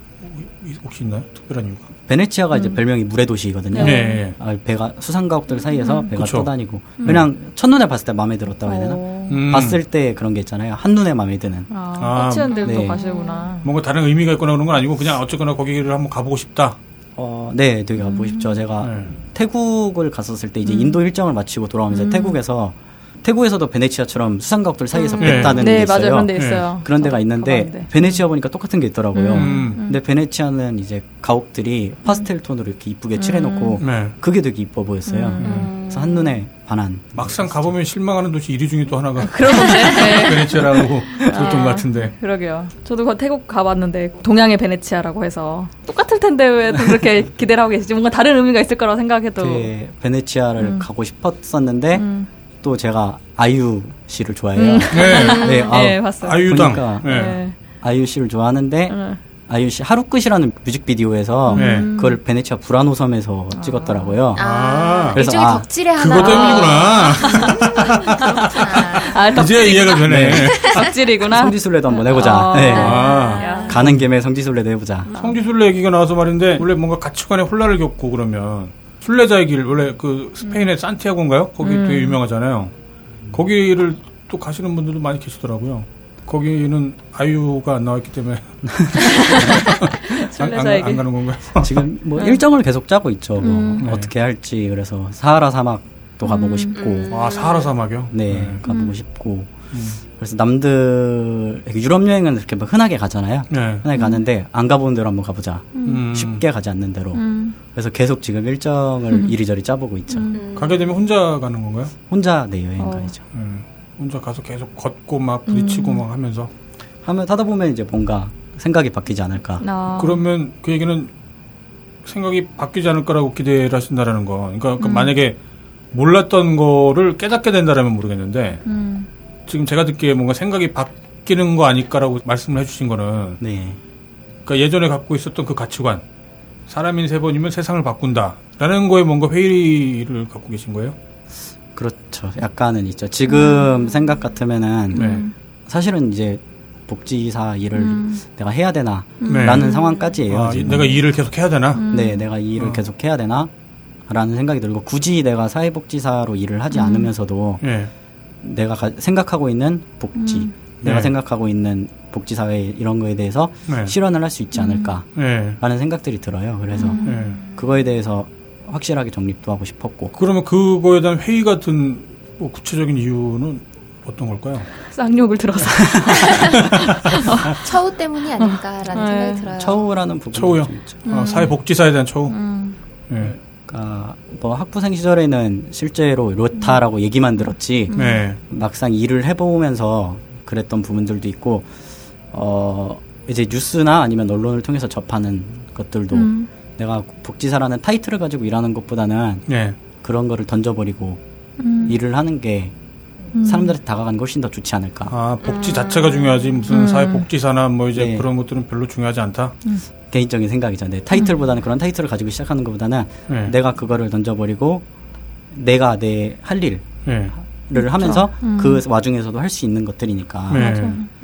[SPEAKER 2] 혹시 있나요? 특별한 이유가?
[SPEAKER 4] 베네치아가 이제 별명이 물의 도시거든요.
[SPEAKER 2] 네. 네.
[SPEAKER 4] 아, 배가 수상가옥들 사이에서 배가
[SPEAKER 2] 그쵸.
[SPEAKER 4] 떠다니고 그냥 첫눈에 봤을 때 마음에 들었다고 해야 되나?
[SPEAKER 3] 어.
[SPEAKER 2] 음,
[SPEAKER 4] 봤을 때 그런 게 있잖아요. 한눈에 마음에 드는.
[SPEAKER 3] 아,
[SPEAKER 2] 아,
[SPEAKER 3] 꽂히는 데도
[SPEAKER 4] 네.
[SPEAKER 3] 가시구나.
[SPEAKER 2] 뭔가 다른 의미가 있거나 그런 건 아니고 그냥 어쨌거나 거기를 한번 가보고 싶다.
[SPEAKER 4] 어, 네, 되게 가보고 싶죠. 제가
[SPEAKER 2] 네.
[SPEAKER 4] 태국을 갔었을 때 이제 인도 일정을 마치고 돌아오면서 태국에서 태국에서도 베네치아처럼 수상가옥들 사이에서
[SPEAKER 2] 음.
[SPEAKER 4] 뺐다는
[SPEAKER 3] 네,
[SPEAKER 4] 게 있어요.
[SPEAKER 3] 맞아요. 그런 데
[SPEAKER 2] 네.
[SPEAKER 3] 있어요.
[SPEAKER 4] 그런 데가
[SPEAKER 3] 저도
[SPEAKER 4] 있는데
[SPEAKER 3] 가봤는데.
[SPEAKER 4] 베네치아 보니까 똑같은 게 있더라고요.
[SPEAKER 2] 음.
[SPEAKER 4] 근데 베네치아는 이제 가옥들이 파스텔 톤으로 이렇게 이쁘게 칠해놓고
[SPEAKER 2] 네.
[SPEAKER 4] 그게 되게 이뻐 보였어요.
[SPEAKER 3] 음.
[SPEAKER 4] 그래서 한눈에 반한.
[SPEAKER 2] 막상 가보면 실망하는 도시 1위 중에 또 하나가.
[SPEAKER 3] 네.
[SPEAKER 2] 베네치아라고 들었던
[SPEAKER 3] 아.
[SPEAKER 2] 것 같은데.
[SPEAKER 3] 그러게요. 저도 그 태국 가봤는데 동양의 베네치아라고 해서 똑같을 텐데 왜또 그렇게 기대를 하고 계시지? 뭔가 다른 의미가 있을 거라고 생각해도.
[SPEAKER 4] 그 베네치아를
[SPEAKER 3] 음.
[SPEAKER 4] 가고 싶었었는데
[SPEAKER 3] 음.
[SPEAKER 4] 또 제가 아이유 씨를 좋아해요.
[SPEAKER 3] 음.
[SPEAKER 2] 네.
[SPEAKER 4] 네, 아,
[SPEAKER 3] 네, 봤어요.
[SPEAKER 2] 아유당.
[SPEAKER 4] 보니까.
[SPEAKER 2] 네.
[SPEAKER 3] 네.
[SPEAKER 4] 아이유 씨를 좋아하는데
[SPEAKER 3] 응.
[SPEAKER 4] 아이유 씨 하루 끝이라는 뮤직비디오에서
[SPEAKER 2] 네.
[SPEAKER 4] 그걸 베네치아 불안호 섬에서 찍었더라고요.
[SPEAKER 2] 아,
[SPEAKER 4] 그래서
[SPEAKER 1] 일종의
[SPEAKER 4] 아,
[SPEAKER 1] 덕질의 하나.
[SPEAKER 2] 그거 때문이구나.
[SPEAKER 3] 아,
[SPEAKER 2] 이제
[SPEAKER 3] 덕질이,
[SPEAKER 2] 이해가 되네.
[SPEAKER 3] 덕질이구나.
[SPEAKER 4] 성지순례도 한번 해보자.
[SPEAKER 3] 아.
[SPEAKER 4] 네.
[SPEAKER 2] 아.
[SPEAKER 3] 야.
[SPEAKER 4] 가는 김에 성지순례도 해보자.
[SPEAKER 2] 성지순례 얘기가 나와서 말인데 원래 뭔가 가치관의 혼란을 겪고 그러면 순례자의 길 원래 그 스페인의 산티아고인가요? 거기
[SPEAKER 3] 음.
[SPEAKER 2] 되게 유명하잖아요. 거기를 또 가시는 분들도 많이 계시더라고요. 거기는 아이유가 안 나왔기 때문에 안, 안,
[SPEAKER 3] 순례자의
[SPEAKER 2] 안
[SPEAKER 3] 길.
[SPEAKER 2] 가는 건가요?
[SPEAKER 4] 지금 뭐 일정을 계속 짜고 있죠. 뭐
[SPEAKER 3] 음.
[SPEAKER 2] 네.
[SPEAKER 4] 어떻게 할지 그래서 사하라 사막도 가보고
[SPEAKER 3] 음.
[SPEAKER 4] 싶고,
[SPEAKER 2] 아 사하라 사막이요?
[SPEAKER 4] 네, 가보고
[SPEAKER 3] 음.
[SPEAKER 4] 싶고.
[SPEAKER 2] 음.
[SPEAKER 4] 그래서 남들 유럽 여행은 이렇게 뭐 흔하게 가잖아요.
[SPEAKER 2] 네.
[SPEAKER 4] 흔하게 가는데 안 가본 데로 한번 가보자.
[SPEAKER 2] 음.
[SPEAKER 4] 쉽게 가지 않는 대로.
[SPEAKER 3] 음.
[SPEAKER 4] 그래서 계속 지금 일정을 이리저리 짜보고 있죠.
[SPEAKER 1] 음.
[SPEAKER 2] 가게 되면 혼자 가는 건가요?
[SPEAKER 4] 혼자 내 여행
[SPEAKER 3] 어.
[SPEAKER 4] 가야죠.
[SPEAKER 2] 예. 혼자 가서 계속 걷고 막 부딪히고 막 하면서
[SPEAKER 4] 하면 하다 보면 이제 뭔가 생각이 바뀌지 않을까.
[SPEAKER 3] 아.
[SPEAKER 2] 그러면 그 얘기는 생각이 바뀌지 않을 거라고 기대를 하신다라는 거. 그러니까 그 만약에 몰랐던 거를 깨닫게 된다라면 모르겠는데
[SPEAKER 3] 음.
[SPEAKER 2] 지금 제가 듣기에 뭔가 생각이 바뀌는 거 아닐까라고 말씀을 해주신 거는
[SPEAKER 4] 네.
[SPEAKER 2] 그러니까 예전에 갖고 있었던 그 가치관 사람인 세 번이면 세상을 바꾼다라는 거에 뭔가 회의를 갖고 계신 거예요?
[SPEAKER 4] 그렇죠. 약간은 있죠. 지금 생각 같으면은
[SPEAKER 2] 네.
[SPEAKER 4] 사실은 이제 복지사 일을
[SPEAKER 3] 음.
[SPEAKER 4] 내가 해야 되나
[SPEAKER 2] 네.
[SPEAKER 4] 라는 상황까지예요.
[SPEAKER 2] 아. 내가 이 일을 계속 해야 되나?
[SPEAKER 4] 네, 내가 이 일을
[SPEAKER 2] 어.
[SPEAKER 4] 계속 해야 되나? 라는 생각이 들고 굳이 내가 사회복지사로 일을 하지 않으면서도
[SPEAKER 2] 예.
[SPEAKER 4] 내가 가- 생각하고 있는 복지, 내가
[SPEAKER 2] 네.
[SPEAKER 4] 생각하고 있는 복지 사회 이런 거에 대해서
[SPEAKER 2] 네.
[SPEAKER 4] 실현을 할 수 있지 않을까라는
[SPEAKER 2] 예.
[SPEAKER 4] 생각들이 들어요. 그래서
[SPEAKER 2] 예.
[SPEAKER 4] 그거에 대해서 확실하게 정립도 하고 싶었고
[SPEAKER 2] 그러면 그거에 대한 회의 같은 뭐 구체적인 이유는 어떤 걸까요?
[SPEAKER 3] 쌍욕을 들어서.
[SPEAKER 1] 처우 때문이 아닐까라는
[SPEAKER 3] 네.
[SPEAKER 1] 생각이 들어요.
[SPEAKER 4] 처우라는 부분이
[SPEAKER 2] 처우요?
[SPEAKER 4] 좀 있죠.
[SPEAKER 2] 아, 사회복지사에 대한 처우?
[SPEAKER 3] 음.
[SPEAKER 2] 예.
[SPEAKER 4] 그러니까 뭐 학부생 시절에는 실제로 이렇다라고 얘기만 들었지
[SPEAKER 2] 네.
[SPEAKER 4] 막상 일을 해보면서 그랬던 부분들도 있고 어 이제 뉴스나 아니면 언론을 통해서 접하는 것들도
[SPEAKER 3] 음.
[SPEAKER 4] 내가 복지사라는 타이틀을 가지고 일하는 것보다는
[SPEAKER 2] 네.
[SPEAKER 4] 그런 거를 던져버리고
[SPEAKER 3] 음.
[SPEAKER 4] 일을 하는 게 사람들한테 다가가는 게 훨씬 더 좋지 않을까.
[SPEAKER 2] 아, 복지 자체가 중요하지 무슨 사회복지사나 뭐 이제
[SPEAKER 4] 네.
[SPEAKER 2] 그런 것들은 별로 중요하지 않다.
[SPEAKER 4] 개인적인 생각이죠. 네, 타이틀보다는 그런 타이틀을 가지고 시작하는 것보다는
[SPEAKER 2] 네.
[SPEAKER 4] 내가 그거를 던져버리고 내가 내 할 일 을
[SPEAKER 2] 네.
[SPEAKER 4] 하면서 그 와중에서도 할 수 있는 것들이니까.
[SPEAKER 2] 네.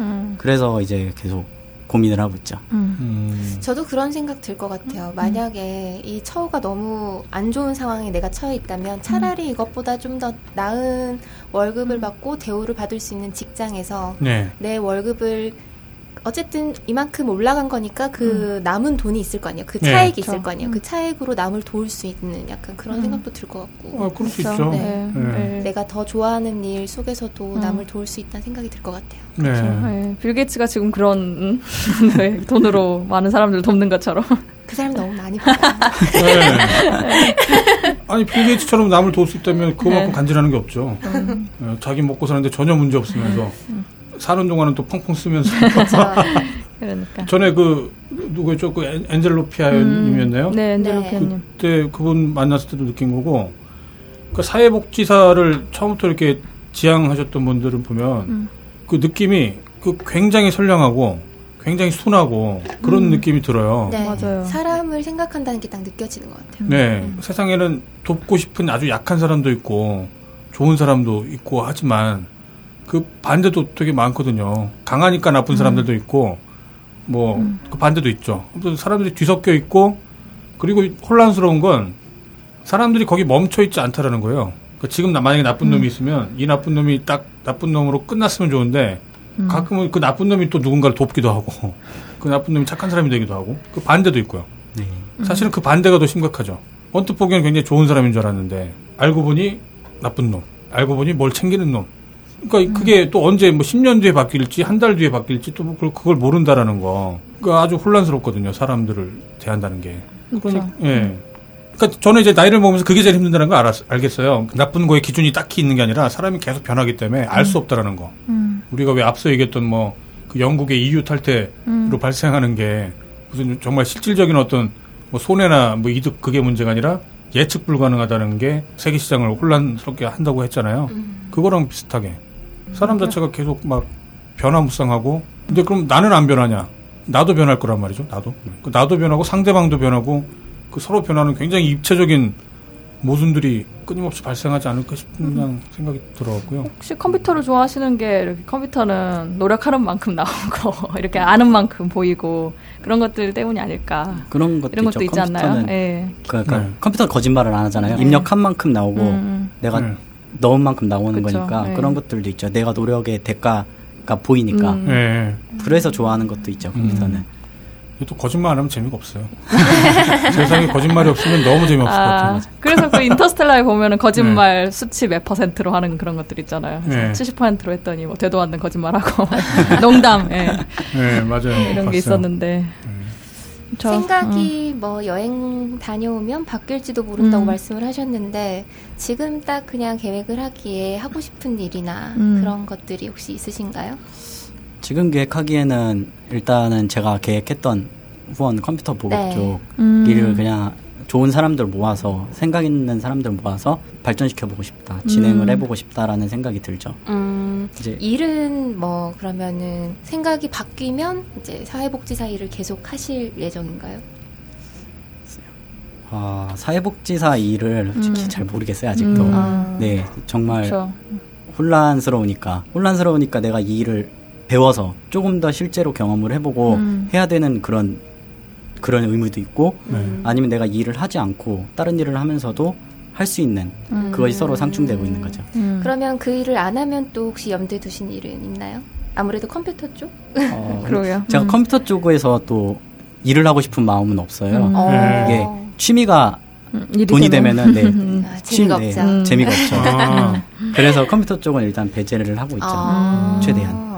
[SPEAKER 3] 음.
[SPEAKER 4] 그래서 이제 계속 고민을 하고 있죠.
[SPEAKER 3] 음.
[SPEAKER 2] 음.
[SPEAKER 1] 저도 그런 생각 들 것 같아요. 만약에 이 처우가 너무 안 좋은 상황에 내가 처해 있다면 차라리 이것보다 좀 더 나은 월급을 받고 대우를 받을 수 있는 직장에서
[SPEAKER 2] 네.
[SPEAKER 1] 내 월급을 어쨌든 이만큼 올라간 거니까 그 남은 돈이 있을 거 아니에요. 그
[SPEAKER 2] 네.
[SPEAKER 1] 차액이 있을
[SPEAKER 3] 그렇죠.
[SPEAKER 1] 거 아니에요. 그 차액으로 남을 도울 수 있는 약간 그런 생각도 들 것 같고
[SPEAKER 2] 아, 그럴 수
[SPEAKER 3] 그렇죠.
[SPEAKER 2] 있죠.
[SPEAKER 3] 네.
[SPEAKER 2] 네.
[SPEAKER 3] 네.
[SPEAKER 1] 내가 더 좋아하는 일 속에서도
[SPEAKER 3] 음.
[SPEAKER 1] 남을 도울 수 있다는 생각이 들 것 같아요.
[SPEAKER 2] 네.
[SPEAKER 3] 네. 빌 게이츠가 지금 그런 음? 네, 돈으로 많은 사람들 돕는 것처럼.
[SPEAKER 1] 그 사람 너무 많이.
[SPEAKER 2] 네. 아니 빌 게이츠처럼 남을 도울 수 있다면 그거만큼
[SPEAKER 3] 네.
[SPEAKER 2] 간지나는 게 없죠.
[SPEAKER 3] 음.
[SPEAKER 2] 예, 자기 먹고 사는데 전혀 문제 없으면서 사는 동안은 또 펑펑 쓰면서
[SPEAKER 1] 그렇죠.
[SPEAKER 3] 그러니까.
[SPEAKER 2] 전에 그 누구였죠? 그 엔- 엔젤로피아님이었나요?
[SPEAKER 3] 네,
[SPEAKER 1] 네.
[SPEAKER 3] 엔젤로피아님.
[SPEAKER 2] 그때 그분 만났을 때도 느낀 거고 그 사회복지사를 처음부터 이렇게 지향하셨던 분들은 보면
[SPEAKER 3] 음.
[SPEAKER 2] 그 느낌이 그 굉장히 선량하고 굉장히 순하고 그런 느낌이 들어요.
[SPEAKER 1] 네.
[SPEAKER 3] 맞아요.
[SPEAKER 1] 사람을 생각한다는 게 딱 느껴지는 것 같아요.
[SPEAKER 2] 네, 세상에는 돕고 싶은 아주 약한 사람도 있고 좋은 사람도 있고 하지만 그 반대도 되게 많거든요. 강하니까 나쁜 사람들도 있고 뭐그 반대도 있죠. 아무튼 사람들이 뒤섞여 있고 그리고 혼란스러운 건 사람들이 거기 멈춰 있지 않다라는 거예요. 그러니까 지금 나- 만약에 나쁜 놈이 있으면 이 나쁜 놈이 딱 나쁜 놈으로 끝났으면 좋은데 가끔은 그 나쁜 놈이 또 누군가를 돕기도 하고 그 나쁜 놈이 착한 사람이 되기도 하고 그 반대도 있고요.
[SPEAKER 4] 네.
[SPEAKER 2] 사실은 그 반대가 더 심각하죠. 언뜻 보기엔 굉장히 좋은 사람인 줄 알았는데 알고 보니 나쁜 놈, 알고 보니 뭘 챙기는 놈. 그러니까 그게 또 언제 뭐 10년 뒤에 바뀔지 한 달 뒤에 바뀔지 또 그걸, 그걸 모른다라는 거. 그러니까 아주 혼란스럽거든요. 사람들을 대한다는 게.
[SPEAKER 3] 그렇죠.
[SPEAKER 2] 예. 그러니까 저는 이제 나이를 먹으면서 그게 제일 힘든다는 걸 알았, 알겠어요. 나쁜 거에 기준이 딱히 있는 게 아니라 사람이 계속 변하기 때문에 알 수 없다라는 거.
[SPEAKER 3] 음.
[SPEAKER 2] 우리가 왜 앞서 얘기했던 뭐 그 영국의 EU 탈퇴로
[SPEAKER 3] 음.
[SPEAKER 2] 발생하는 게 무슨 정말 실질적인 어떤 뭐 손해나 뭐 이득 그게 문제가 아니라 예측 불가능하다는 게 세계 시장을 혼란스럽게 한다고 했잖아요. 그거랑 비슷하게 사람 자체가 계속 막 변화무쌍하고 근데 그럼 나는 안 변하냐? 나도 변할 거란 말이죠. 나도 그 나도 변하고 상대방도 변하고 그 서로 변하는 굉장히 입체적인 모순들이 끊임없이 발생하지 않을까 싶은 그냥 생각이 들어왔고요.
[SPEAKER 3] 혹시 컴퓨터를 좋아하시는 게 이렇게 컴퓨터는 노력하는 만큼 나오고 이렇게 아는 만큼 보이고 그런 것들 때문이 아닐까.
[SPEAKER 4] 그런 것도
[SPEAKER 3] 이런
[SPEAKER 4] 있죠.
[SPEAKER 3] 것도 있지 않나요? 예.
[SPEAKER 4] 그러니까
[SPEAKER 2] 네.
[SPEAKER 4] 컴퓨터 거짓말을 안 하잖아요.
[SPEAKER 3] 네.
[SPEAKER 4] 입력한 만큼 나오고
[SPEAKER 3] 음.
[SPEAKER 4] 내가
[SPEAKER 2] 네.
[SPEAKER 4] 넣은 만큼 나오는
[SPEAKER 3] 그쵸.
[SPEAKER 4] 거니까
[SPEAKER 3] 네.
[SPEAKER 4] 그런 것들도 있죠. 내가 노력의 대가가 보이니까
[SPEAKER 3] 음.
[SPEAKER 2] 예.
[SPEAKER 4] 그래서 좋아하는 것도 있죠. 컴퓨터는.
[SPEAKER 2] 또 거짓말 안 하면 재미가 없어요. 세상에 거짓말이 없으면 너무 재미없을 것
[SPEAKER 3] 아,
[SPEAKER 2] 같아요.
[SPEAKER 3] 그래서 그 인터스텔라에 보면은 거짓말 수치 몇 퍼센트로 하는 그런 것들 있잖아요.
[SPEAKER 2] 네.
[SPEAKER 3] 70%로 했더니 뭐 되도 않는 거짓말하고 농담 예.
[SPEAKER 2] 네, 맞아요.
[SPEAKER 3] 이런
[SPEAKER 2] 봤어요.
[SPEAKER 3] 게 있었는데 저,
[SPEAKER 1] 생각이 뭐 여행 다녀오면 바뀔지도 모른다고
[SPEAKER 3] 음.
[SPEAKER 1] 말씀을 하셨는데 지금 딱 그냥 계획을 하기에 하고 싶은 일이나
[SPEAKER 3] 음.
[SPEAKER 1] 그런 것들이 혹시 있으신가요?
[SPEAKER 4] 지금 계획하기에는 일단은 제가 계획했던 후원 컴퓨터 보급
[SPEAKER 1] 네.
[SPEAKER 4] 쪽
[SPEAKER 3] 음.
[SPEAKER 4] 일을 그냥 좋은 사람들 모아서 생각 있는 사람들 모아서 발전시켜 보고 싶다 진행을
[SPEAKER 3] 음.
[SPEAKER 4] 해보고 싶다라는 생각이 들죠.
[SPEAKER 1] 음,
[SPEAKER 4] 이제
[SPEAKER 1] 일은 뭐 그러면은 생각이 바뀌면 이제 사회복지사 일을 계속 하실 예정인가요?
[SPEAKER 4] 아, 사회복지사 일을 솔직히
[SPEAKER 3] 음.
[SPEAKER 4] 잘 모르겠어요 아직도.
[SPEAKER 3] 음.
[SPEAKER 1] 아.
[SPEAKER 4] 네 정말
[SPEAKER 3] 그렇죠.
[SPEAKER 4] 혼란스러우니까 혼란스러우니까 내가 이 일을 배워서 조금 더 실제로 경험을 해보고
[SPEAKER 3] 음.
[SPEAKER 4] 해야 되는 그런 그런 의무도 있고
[SPEAKER 2] 네.
[SPEAKER 4] 아니면 내가 이 일을 하지 않고 다른 일을 하면서도 할 수 있는
[SPEAKER 3] 음.
[SPEAKER 4] 그것이 서로 상충되고 있는 거죠.
[SPEAKER 3] 음.
[SPEAKER 1] 그러면 그 일을 안 하면 또 혹시 염두에 두신 일은 있나요? 아무래도 컴퓨터 쪽?
[SPEAKER 4] 어,
[SPEAKER 3] 그러게요.
[SPEAKER 4] 제가
[SPEAKER 3] 음.
[SPEAKER 4] 컴퓨터 쪽에서 또 일을 하고 싶은 마음은 없어요.
[SPEAKER 3] 음.
[SPEAKER 2] 네.
[SPEAKER 4] 이게 취미가
[SPEAKER 3] 음,
[SPEAKER 4] 돈이 되면 은 네.
[SPEAKER 3] 음.
[SPEAKER 1] 아, 재미가
[SPEAKER 4] 취미,
[SPEAKER 1] 없죠.
[SPEAKER 3] 음.
[SPEAKER 4] 재미가 없죠.
[SPEAKER 2] 아,
[SPEAKER 4] 그래서 컴퓨터 쪽은 일단 배제를 하고 있죠.
[SPEAKER 1] 아.
[SPEAKER 4] 최대한.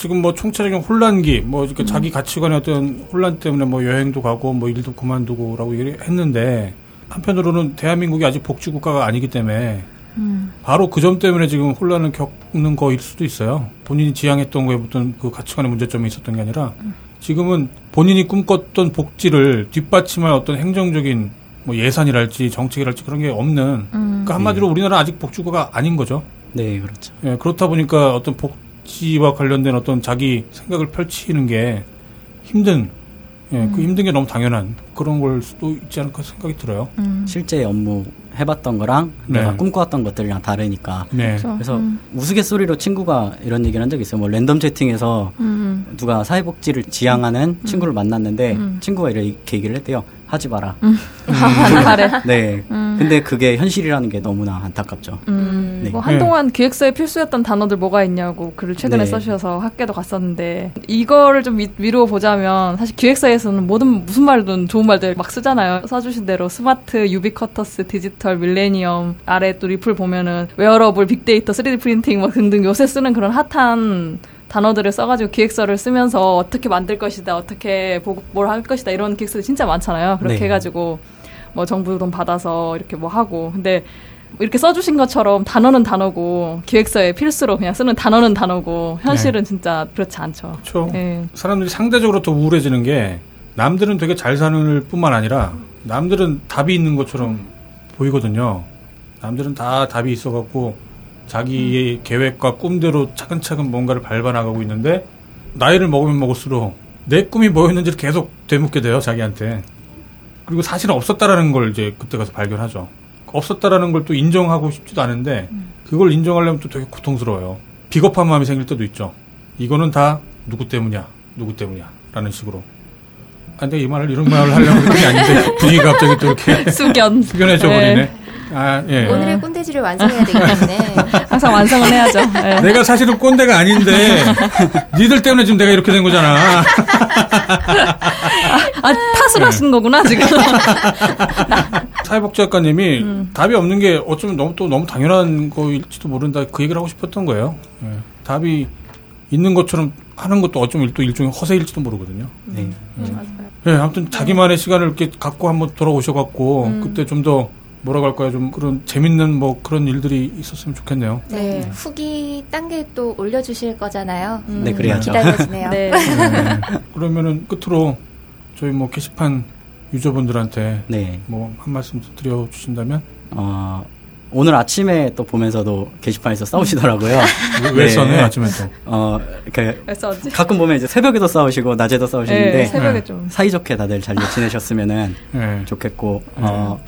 [SPEAKER 2] 지금 뭐 총체적인 혼란기, 뭐 이렇게 자기 가치관의 어떤 혼란 때문에 뭐 여행도 가고 뭐 일도 그만두고라고 얘기했는데 한편으로는 대한민국이 아직 복지 국가가 아니기 때문에
[SPEAKER 3] 음.
[SPEAKER 2] 바로 그 점 때문에 지금 혼란을 겪는 거일 수도 있어요. 본인이 지향했던 거에 어떤 그 가치관의 문제점이 있었던 게 아니라 지금은 본인이 꿈꿨던 복지를 뒷받침할 어떤 행정적인 뭐 예산이랄지 정책이랄지 그런 게 없는
[SPEAKER 3] 음.
[SPEAKER 2] 그러니까 한마디로 우리나라 아직 복지국가가 아닌 거죠.
[SPEAKER 4] 네, 그렇죠.
[SPEAKER 2] 예, 그렇다 보니까 어떤 복 지와 관련된 어떤 자기 생각을 펼치는 게 힘든, 예, 그 힘든 게 너무 당연한 그런 걸 수도 있지 않을까 생각이 들어요.
[SPEAKER 3] 음.
[SPEAKER 4] 실제 업무 해봤던 거랑
[SPEAKER 2] 네.
[SPEAKER 4] 내가 꿈꿔왔던 것들이랑 다르니까.
[SPEAKER 2] 네.
[SPEAKER 3] 그렇죠.
[SPEAKER 4] 그래서
[SPEAKER 3] 음.
[SPEAKER 4] 우스갯소리로 친구가 이런 얘기를 한 적이 있어요. 뭐 랜덤 채팅에서
[SPEAKER 3] 음.
[SPEAKER 4] 누가 사회복지를 지향하는 친구를 만났는데
[SPEAKER 3] 음.
[SPEAKER 4] 친구가 이렇게 얘기를 했대요. 하지 마라.
[SPEAKER 3] 잘해.
[SPEAKER 4] 네.
[SPEAKER 3] 음.
[SPEAKER 4] 근데 그게 현실이라는 게 너무나 안타깝죠.
[SPEAKER 3] 음,
[SPEAKER 4] 네.
[SPEAKER 3] 뭐 한동안 기획서에 필수였던 단어들 뭐가 있냐고 글을 최근에
[SPEAKER 4] 네.
[SPEAKER 3] 써주셔서 학교도 갔었는데 이거를 좀 미, 미루어 보자면 사실 기획서에서는 모든 무슨 말든 좋은 말들 막 쓰잖아요. 써주신 대로 스마트, 유비쿼터스, 디지털, 밀레니엄 아래 또 리플 보면은 웨어러블, 빅데이터, 3D 프린팅 막 등등 요새 쓰는 그런 핫한 단어들을 써가지고 기획서를 쓰면서 어떻게 만들 것이다, 어떻게 뭘 할 것이다 이런 기획서들 진짜 많잖아요. 그렇게
[SPEAKER 4] 네.
[SPEAKER 3] 해가지고 뭐 정부 돈 받아서 이렇게 뭐 하고 근데 이렇게 써주신 것처럼 단어는 단어고 기획서에 필수로 그냥 쓰는 단어는 단어고 현실은 진짜 그렇지 않죠.
[SPEAKER 2] 그렇죠.
[SPEAKER 3] 예.
[SPEAKER 2] 사람들이 상대적으로 더 우울해지는 게 남들은 되게 잘 사는 뿐만 아니라 남들은 답이 있는 것처럼 보이거든요. 남들은 다 답이 있어갖고 자기의 계획과 꿈대로 차근차근 뭔가를 밟아나가고 있는데 나이를 먹으면 먹을수록 내 꿈이 뭐였는지를 계속 되묻게 돼요 자기한테. 그리고 사실은 없었다라는 걸 이제 그때 가서 발견하죠. 없었다라는 걸 또 인정하고 싶지도 않은데 그걸 인정하려면 또 되게 고통스러워요. 비겁한 마음이 생길 때도 있죠. 이거는 다 누구 때문이야, 누구 때문이야, 라는 식으로. 아, 근데 이 말을 이런 말을 하려고 그런 게 아닌데 분위기가 갑자기 또 이렇게
[SPEAKER 3] 숙연.
[SPEAKER 2] 숙연해져
[SPEAKER 3] 네.
[SPEAKER 2] 버리네. 아, 예.
[SPEAKER 1] 오늘의 꼰대지를 완성해야 되기 때문에
[SPEAKER 3] 항상 완성은 해야죠. 예.
[SPEAKER 2] 내가 사실은 꼰대가 아닌데 니들 때문에 지금 내가 이렇게 된 거잖아.
[SPEAKER 3] 아 탓을 하시는 거구나 지금.
[SPEAKER 2] 사회복지 학과님이
[SPEAKER 3] 음.
[SPEAKER 2] 답이 없는 게 어쩌면 너무 또 너무 당연한 거일지도 모른다 그 얘기를 하고 싶었던 거예요. 예. 답이 있는 것처럼 하는 것도 어쩌면 또 일종의 허세일지도 모르거든요.
[SPEAKER 4] 네.
[SPEAKER 2] 예, 아무튼 자기만의 시간을 이렇게 갖고 한번 돌아오셔갖고
[SPEAKER 3] 음.
[SPEAKER 2] 그때 좀더 뭐라고 할까요? 좀 그런 재밌는 뭐 그런 일들이 있었으면 좋겠네요.
[SPEAKER 1] 네, 후기 딴게또 올려주실 거잖아요.
[SPEAKER 3] 음.
[SPEAKER 4] 네, 그래야죠.
[SPEAKER 1] 기다려지네요.
[SPEAKER 3] 네.
[SPEAKER 2] 네. 그러면은 끝으로 저희 뭐 게시판 유저분들한테
[SPEAKER 4] 네.
[SPEAKER 2] 뭐 한 말씀 드려 주신다면
[SPEAKER 4] 어, 오늘 아침에 또 보면서도 게시판에서 싸우시더라고요.
[SPEAKER 2] 왜
[SPEAKER 4] 네.
[SPEAKER 2] 써네 아침에 또.
[SPEAKER 4] 어, 그
[SPEAKER 3] 어찌?
[SPEAKER 4] 가끔 보면 이제 새벽에도 싸우시고 낮에도 싸우시는데
[SPEAKER 3] 네, 새벽에
[SPEAKER 2] 네.
[SPEAKER 3] 좀.
[SPEAKER 4] 사이좋게 다들 잘 지내셨으면은
[SPEAKER 2] 예.
[SPEAKER 4] 좋겠고 어,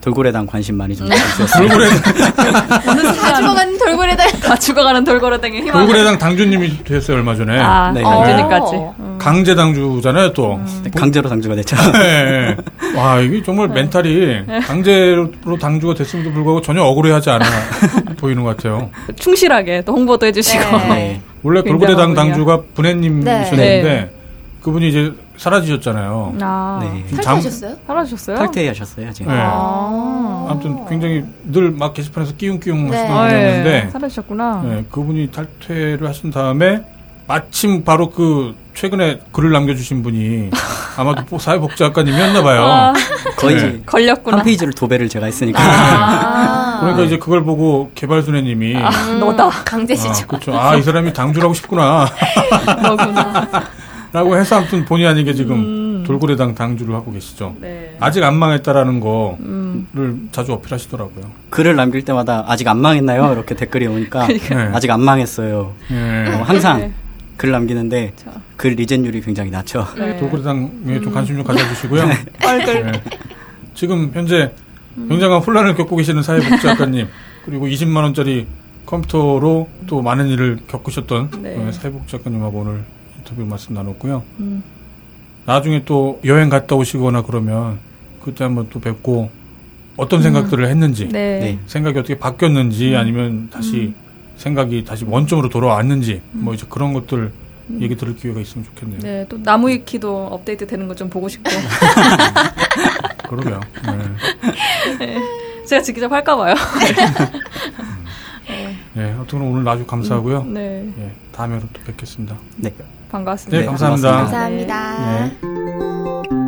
[SPEAKER 4] 돌고래당 관심 많이 좀
[SPEAKER 2] 돌고래
[SPEAKER 1] 다 죽어가는 돌고래다.
[SPEAKER 3] 다 죽어가는 돌고래땡에 희망.
[SPEAKER 2] 돌고래당 당주님이 되셨어요 얼마 전에
[SPEAKER 3] 아,
[SPEAKER 4] 네.
[SPEAKER 3] 강준이까지.
[SPEAKER 1] 어.
[SPEAKER 3] 음.
[SPEAKER 2] 강제 당주잖아요 또.
[SPEAKER 4] 강제로 당주가 됐죠.
[SPEAKER 2] 예, 예. 와 이게 정말 멘탈이 강제로 당주가 됐음에도 불구하고 전혀 억울해하지 않아 보이는 것 같아요.
[SPEAKER 3] 충실하게 또 홍보도 해주시고.
[SPEAKER 1] 네.
[SPEAKER 4] 네.
[SPEAKER 2] 원래 돌고래당. 당주가 분해님이셨는데
[SPEAKER 3] 네.
[SPEAKER 2] 그분이 이제 사라지셨잖아요.
[SPEAKER 3] 아,
[SPEAKER 4] 네.
[SPEAKER 2] 지금 잠-
[SPEAKER 1] 탈퇴하셨어요?
[SPEAKER 3] 살아주셨어요?
[SPEAKER 4] 탈퇴하셨어요 지금.
[SPEAKER 2] 네.
[SPEAKER 3] 아.
[SPEAKER 2] 아무튼 굉장히 늘 막 게시판에서 끼웅끼웅
[SPEAKER 1] 네.
[SPEAKER 2] 하시는
[SPEAKER 3] 아, 예.
[SPEAKER 2] 분이었는데
[SPEAKER 3] 살아주셨구나.
[SPEAKER 2] 네, 그분이 탈퇴를 하신 다음에 마침 바로 그 최근에 글을 남겨주신 분이 아마도 뭐 사회복지학과님이었나 봐요.
[SPEAKER 3] 아,
[SPEAKER 4] 거의
[SPEAKER 2] 네.
[SPEAKER 3] 걸렸구나.
[SPEAKER 4] 한 페이지를 도배를 제가 했으니까.
[SPEAKER 1] 아.
[SPEAKER 2] 그러니까 이제 그걸 보고 개발순애님이
[SPEAKER 3] 아, 너다.
[SPEAKER 1] 강제
[SPEAKER 2] 아,
[SPEAKER 1] 시청.
[SPEAKER 2] 그렇죠. 아, 이 사람이 당주라고 싶구나.
[SPEAKER 3] 너구나.
[SPEAKER 2] 라고 해서 아무튼 본의 아니게 지금
[SPEAKER 3] 음.
[SPEAKER 2] 돌고래당 당주를 하고 계시죠.
[SPEAKER 3] 네.
[SPEAKER 2] 아직 안 망했다라는 거를
[SPEAKER 3] 음.
[SPEAKER 2] 자주 어필하시더라고요.
[SPEAKER 4] 글을 남길 때마다 아직 안 망했나요? 이렇게 댓글이 오니까
[SPEAKER 2] 네.
[SPEAKER 4] 아직 안 망했어요.
[SPEAKER 2] 예.
[SPEAKER 4] 어, 항상
[SPEAKER 3] 네.
[SPEAKER 4] 글 남기는데
[SPEAKER 3] 자.
[SPEAKER 4] 글 리젠율이 굉장히 낮죠.
[SPEAKER 3] 네.
[SPEAKER 2] 돌고래당에 좀 관심 좀 가져주시고요. 네. 지금 현재 굉장한 혼란을 겪고 계시는 사회복지학과님 그리고 20만 원짜리 컴퓨터로 또 많은 일을 겪으셨던
[SPEAKER 3] 네.
[SPEAKER 2] 어, 사회복지학과님하고 오늘 인터뷰 말씀 나눴고요.
[SPEAKER 3] 음.
[SPEAKER 2] 나중에 또 여행 갔다 오시거나 그러면 그때 한번 또 뵙고 어떤 생각들을 했는지
[SPEAKER 3] 네.
[SPEAKER 4] 네.
[SPEAKER 2] 생각이 어떻게 바뀌었는지 아니면 다시 생각이 다시 원점으로 돌아왔는지 뭐 이제 그런 것들 얘기 들을 기회가 있으면 좋겠네요.
[SPEAKER 3] 네, 또 나무 위키도 업데이트 되는 거 좀 보고 싶고.
[SPEAKER 2] 그러게요. 네.
[SPEAKER 3] 제가 직접 할까 봐요.
[SPEAKER 2] 네, 하여튼 오늘 아주 감사하고요.
[SPEAKER 3] 네.
[SPEAKER 2] 예, 다음에 또 뵙겠습니다.
[SPEAKER 4] 네.
[SPEAKER 3] 반갑습니다.
[SPEAKER 2] 네, 감사합니다.
[SPEAKER 1] 감사합니다. 네.
[SPEAKER 2] 네.